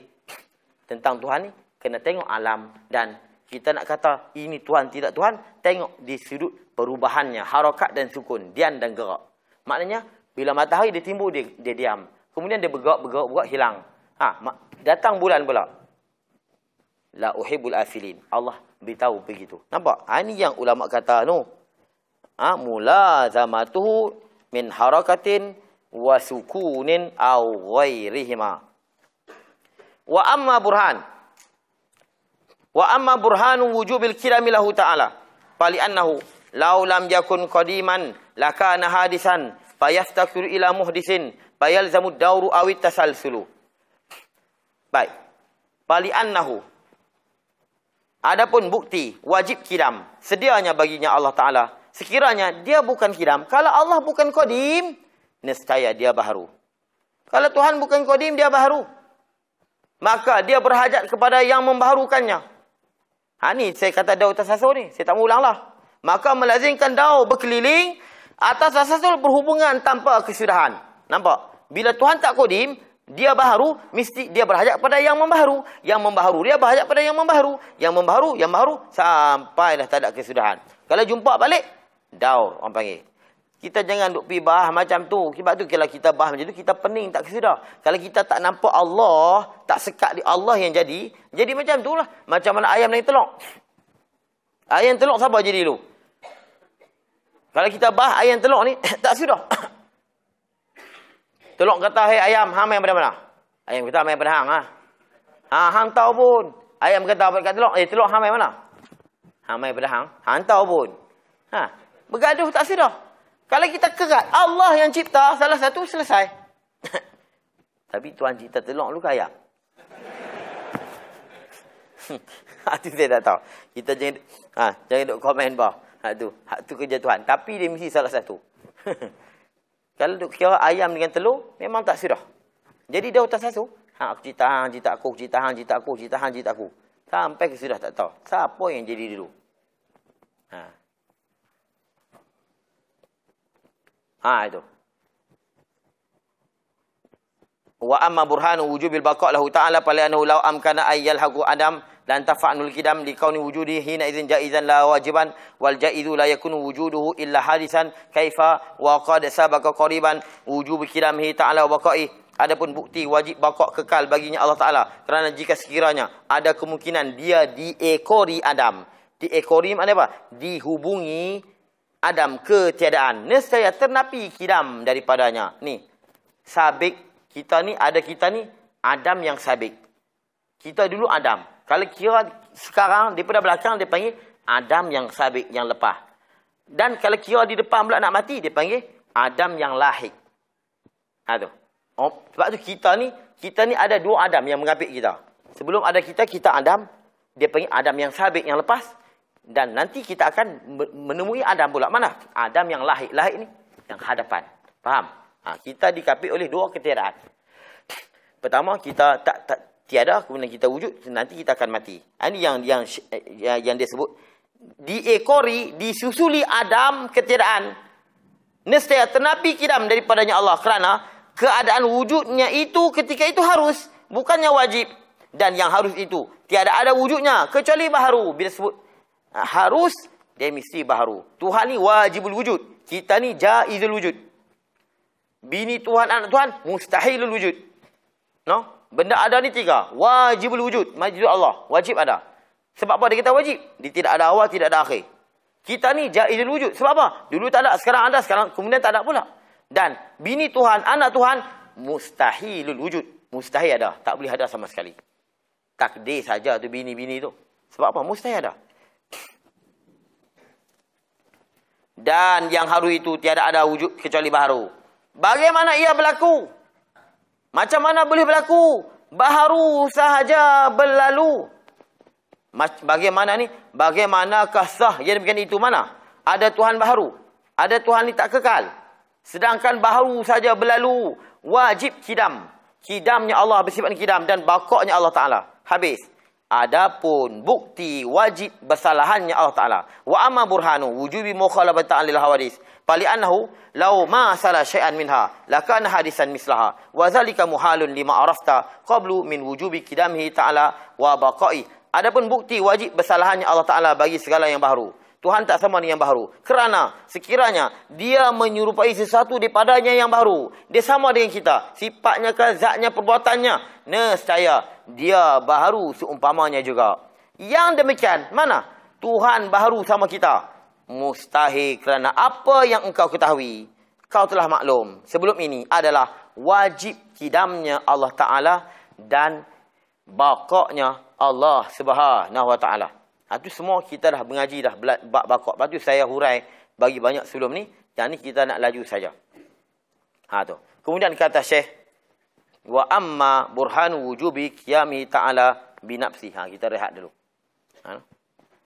[SPEAKER 5] tentang Tuhan ni. Kena tengok alam dan kita nak kata ini Tuhan tidak Tuhan. Tengok di sudut perubahannya. Harakat dan sukun. Diam dan gerak. Maknanya bila matahari dia timbul dia, dia diam. Kemudian dia bergerak, bergerak, bergerak, hilang. Ha, datang bulan pula. La uhibul afilin. Allah beritahu begitu. Nampak? Ha, ini yang ulama kata no. Ha, mula zamatuhu min harakatin wa sukunin aw ghairihima wa amma burhan wa amma burhanu wujubil kirami lahu ta'ala fali annahu law lam yakun qadiman lakana hadisan fayaftakiru ila muhdisin fayalzamu dawru awit tasalsulu baik fali annahu Adapun bukti wajib kidam sedianya baginya Allah Taala Sekiranya dia bukan kidam. Kalau Allah bukan kodim, nescaya dia baharu. Kalau Tuhan bukan kodim, dia baharu. Maka dia berhajat kepada yang membaharukannya. Ha ni saya kata daun tasasul ni. Saya tak mau lah. Maka melazimkan daun berkeliling atas tasasul berhubungan tanpa kesudahan. Nampak? Bila Tuhan tak kodim, dia baharu, mesti dia berhajat kepada yang membaharu. Yang membaharu, dia berhajat kepada yang membaharu. Yang membaharu, yang baharu, sampai dah tak ada kesudahan. Kalau jumpa balik, daur orang panggil. Kita jangan duk pergi bahas macam tu. Sebab tu kalau kita bahas macam tu, kita pening tak kesedah. Kalau kita tak nampak Allah, tak sekat di Allah yang jadi, jadi macam tu lah. Macam mana ayam naik telok. Ayam telok siapa jadi dulu? Kalau kita bahas ayam telok ni, tak sudah. Telok kata, hei ayam, hang main pada mana? Ayam kata, main pada hang. Ha? ha hang tahu pun. Ayam kata, kat telok, eh telok hang main mana? Hang main pada hang. Hang tahu pun. Ha? Bergaduh tak sudah. Kalau kita kerat, Allah yang cipta, salah satu selesai. Tapi Tuhan cipta telur lu kaya. Itu saya tak tahu. Kita jangan ha, jangan duk komen bah. Hak tu, hak tu kerja Tuhan. Tapi dia mesti salah satu. Kalau duk kira ayam dengan telur, memang tak sirah. Jadi dia tak satu. Ha, aku cita hang, cita aku, cita hang, cita aku, cita hang, cita aku. Sampai ke sudah tak tahu. Siapa yang jadi dulu? Ha. Ha itu. Wa amma burhanu wujubil baqa' lahu ta'ala fala annahu law amkana ayyal haqu adam lan tafa'nul kidam li kauni wujudi hina idzin jaizan la wajiban wal jaizu la yakunu wujuduhu illa hadisan kaifa wa qad sabaqa qariban wujub kidamhi ta'ala wa adapun bukti wajib baqa' kekal baginya Allah Taala kerana jika sekiranya ada kemungkinan dia diekori Adam diekori mana apa dihubungi Adam ketiadaan. Nescaya ternapi kidam daripadanya. Ni. Sabik kita ni ada kita ni Adam yang sabik. Kita dulu Adam. Kalau kira sekarang daripada belakang dia panggil Adam yang sabik yang lepas. Dan kalau kira di depan pula nak mati dia panggil Adam yang lahir. Ha tu. Oh, sebab tu kita ni kita ni ada dua Adam yang mengapit kita. Sebelum ada kita kita Adam dia panggil Adam yang sabik yang lepas dan nanti kita akan menemui Adam pula. Mana? Adam yang lahir. Lahir ni. Yang hadapan. Faham? Ha, kita dikapit oleh dua ketiadaan. Pertama, kita tak, tak tiada. Kemudian kita wujud. Nanti kita akan mati. Ha, ini yang, yang, yang, yang dia sebut. Diekori, disusuli Adam ketiadaan. Nestia ternapi kidam daripadanya Allah. Kerana keadaan wujudnya itu ketika itu harus. Bukannya wajib. Dan yang harus itu. Tiada ada wujudnya. Kecuali baharu. Bila sebut Ha, harus dia mesti baharu. Tuhan ni wajibul wujud. Kita ni jaizul wujud. Bini Tuhan, anak Tuhan, mustahilul wujud. No? Benda ada ni tiga. Wajibul wujud. Majid Allah. Wajib ada. Sebab apa dia kata wajib? Dia tidak ada awal, tidak ada akhir. Kita ni jaizul wujud. Sebab apa? Dulu tak ada, sekarang ada, sekarang kemudian tak ada pula. Dan bini Tuhan, anak Tuhan, mustahilul wujud. Mustahil ada. Tak boleh ada sama sekali. Takdir saja tu bini-bini tu. Sebab apa? Mustahil ada. Dan yang haru itu tiada ada wujud kecuali baharu. Bagaimana ia berlaku? Macam mana boleh berlaku? Baharu sahaja berlalu. Bagaimana ni? Bagaimanakah sah yang demikian itu mana? Ada Tuhan baharu. Ada Tuhan ni tak kekal. Sedangkan baharu saja berlalu. Wajib kidam. Kidamnya Allah bersifat kidam dan bakoknya Allah Ta'ala. Habis. Adapun bukti wajib bersalahannya Allah Taala. Wa amma burhanu wujubi mukhalafatan lil hawadis. Fali annahu law ma sala syai'an minha lakana hadisan mislaha. Wa zalika muhalun lima arafta qablu min wujubi kidamhi ta'ala wa baqai. Adapun bukti wajib bersalahannya Allah Taala bagi segala yang baru. Tuhan tak sama dengan yang baru. Kerana sekiranya dia menyerupai sesuatu daripadanya yang baru. Dia sama dengan kita. Sifatnya ke zatnya perbuatannya. Nescaya dia baru seumpamanya juga. Yang demikian mana? Tuhan baru sama kita. Mustahil kerana apa yang engkau ketahui. Kau telah maklum. Sebelum ini adalah wajib kidamnya Allah Ta'ala dan bakoknya Allah Subhanahu Wa Ta'ala. Ha, itu semua kita dah mengaji dah bab bakok. Tu saya hurai bagi banyak sebelum ni. Yang ni kita nak laju saja. Ha tu. Kemudian kata Syekh wa amma burhanu wujubi qiyami ta'ala bi nafsi. Ha kita rehat dulu. Ha.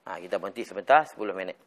[SPEAKER 5] ha kita berhenti sebentar 10 minit.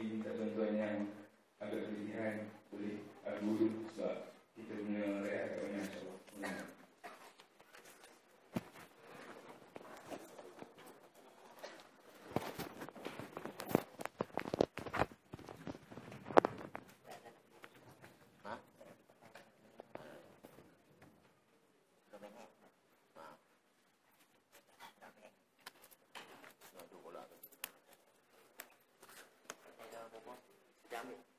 [SPEAKER 2] Jadi minta tuan-tuan yang agak kelebihan boleh guru sebab kita punya rakyat agak banyak insyaAllah.
[SPEAKER 5] Nak tu bola tu.
[SPEAKER 6] Jamin.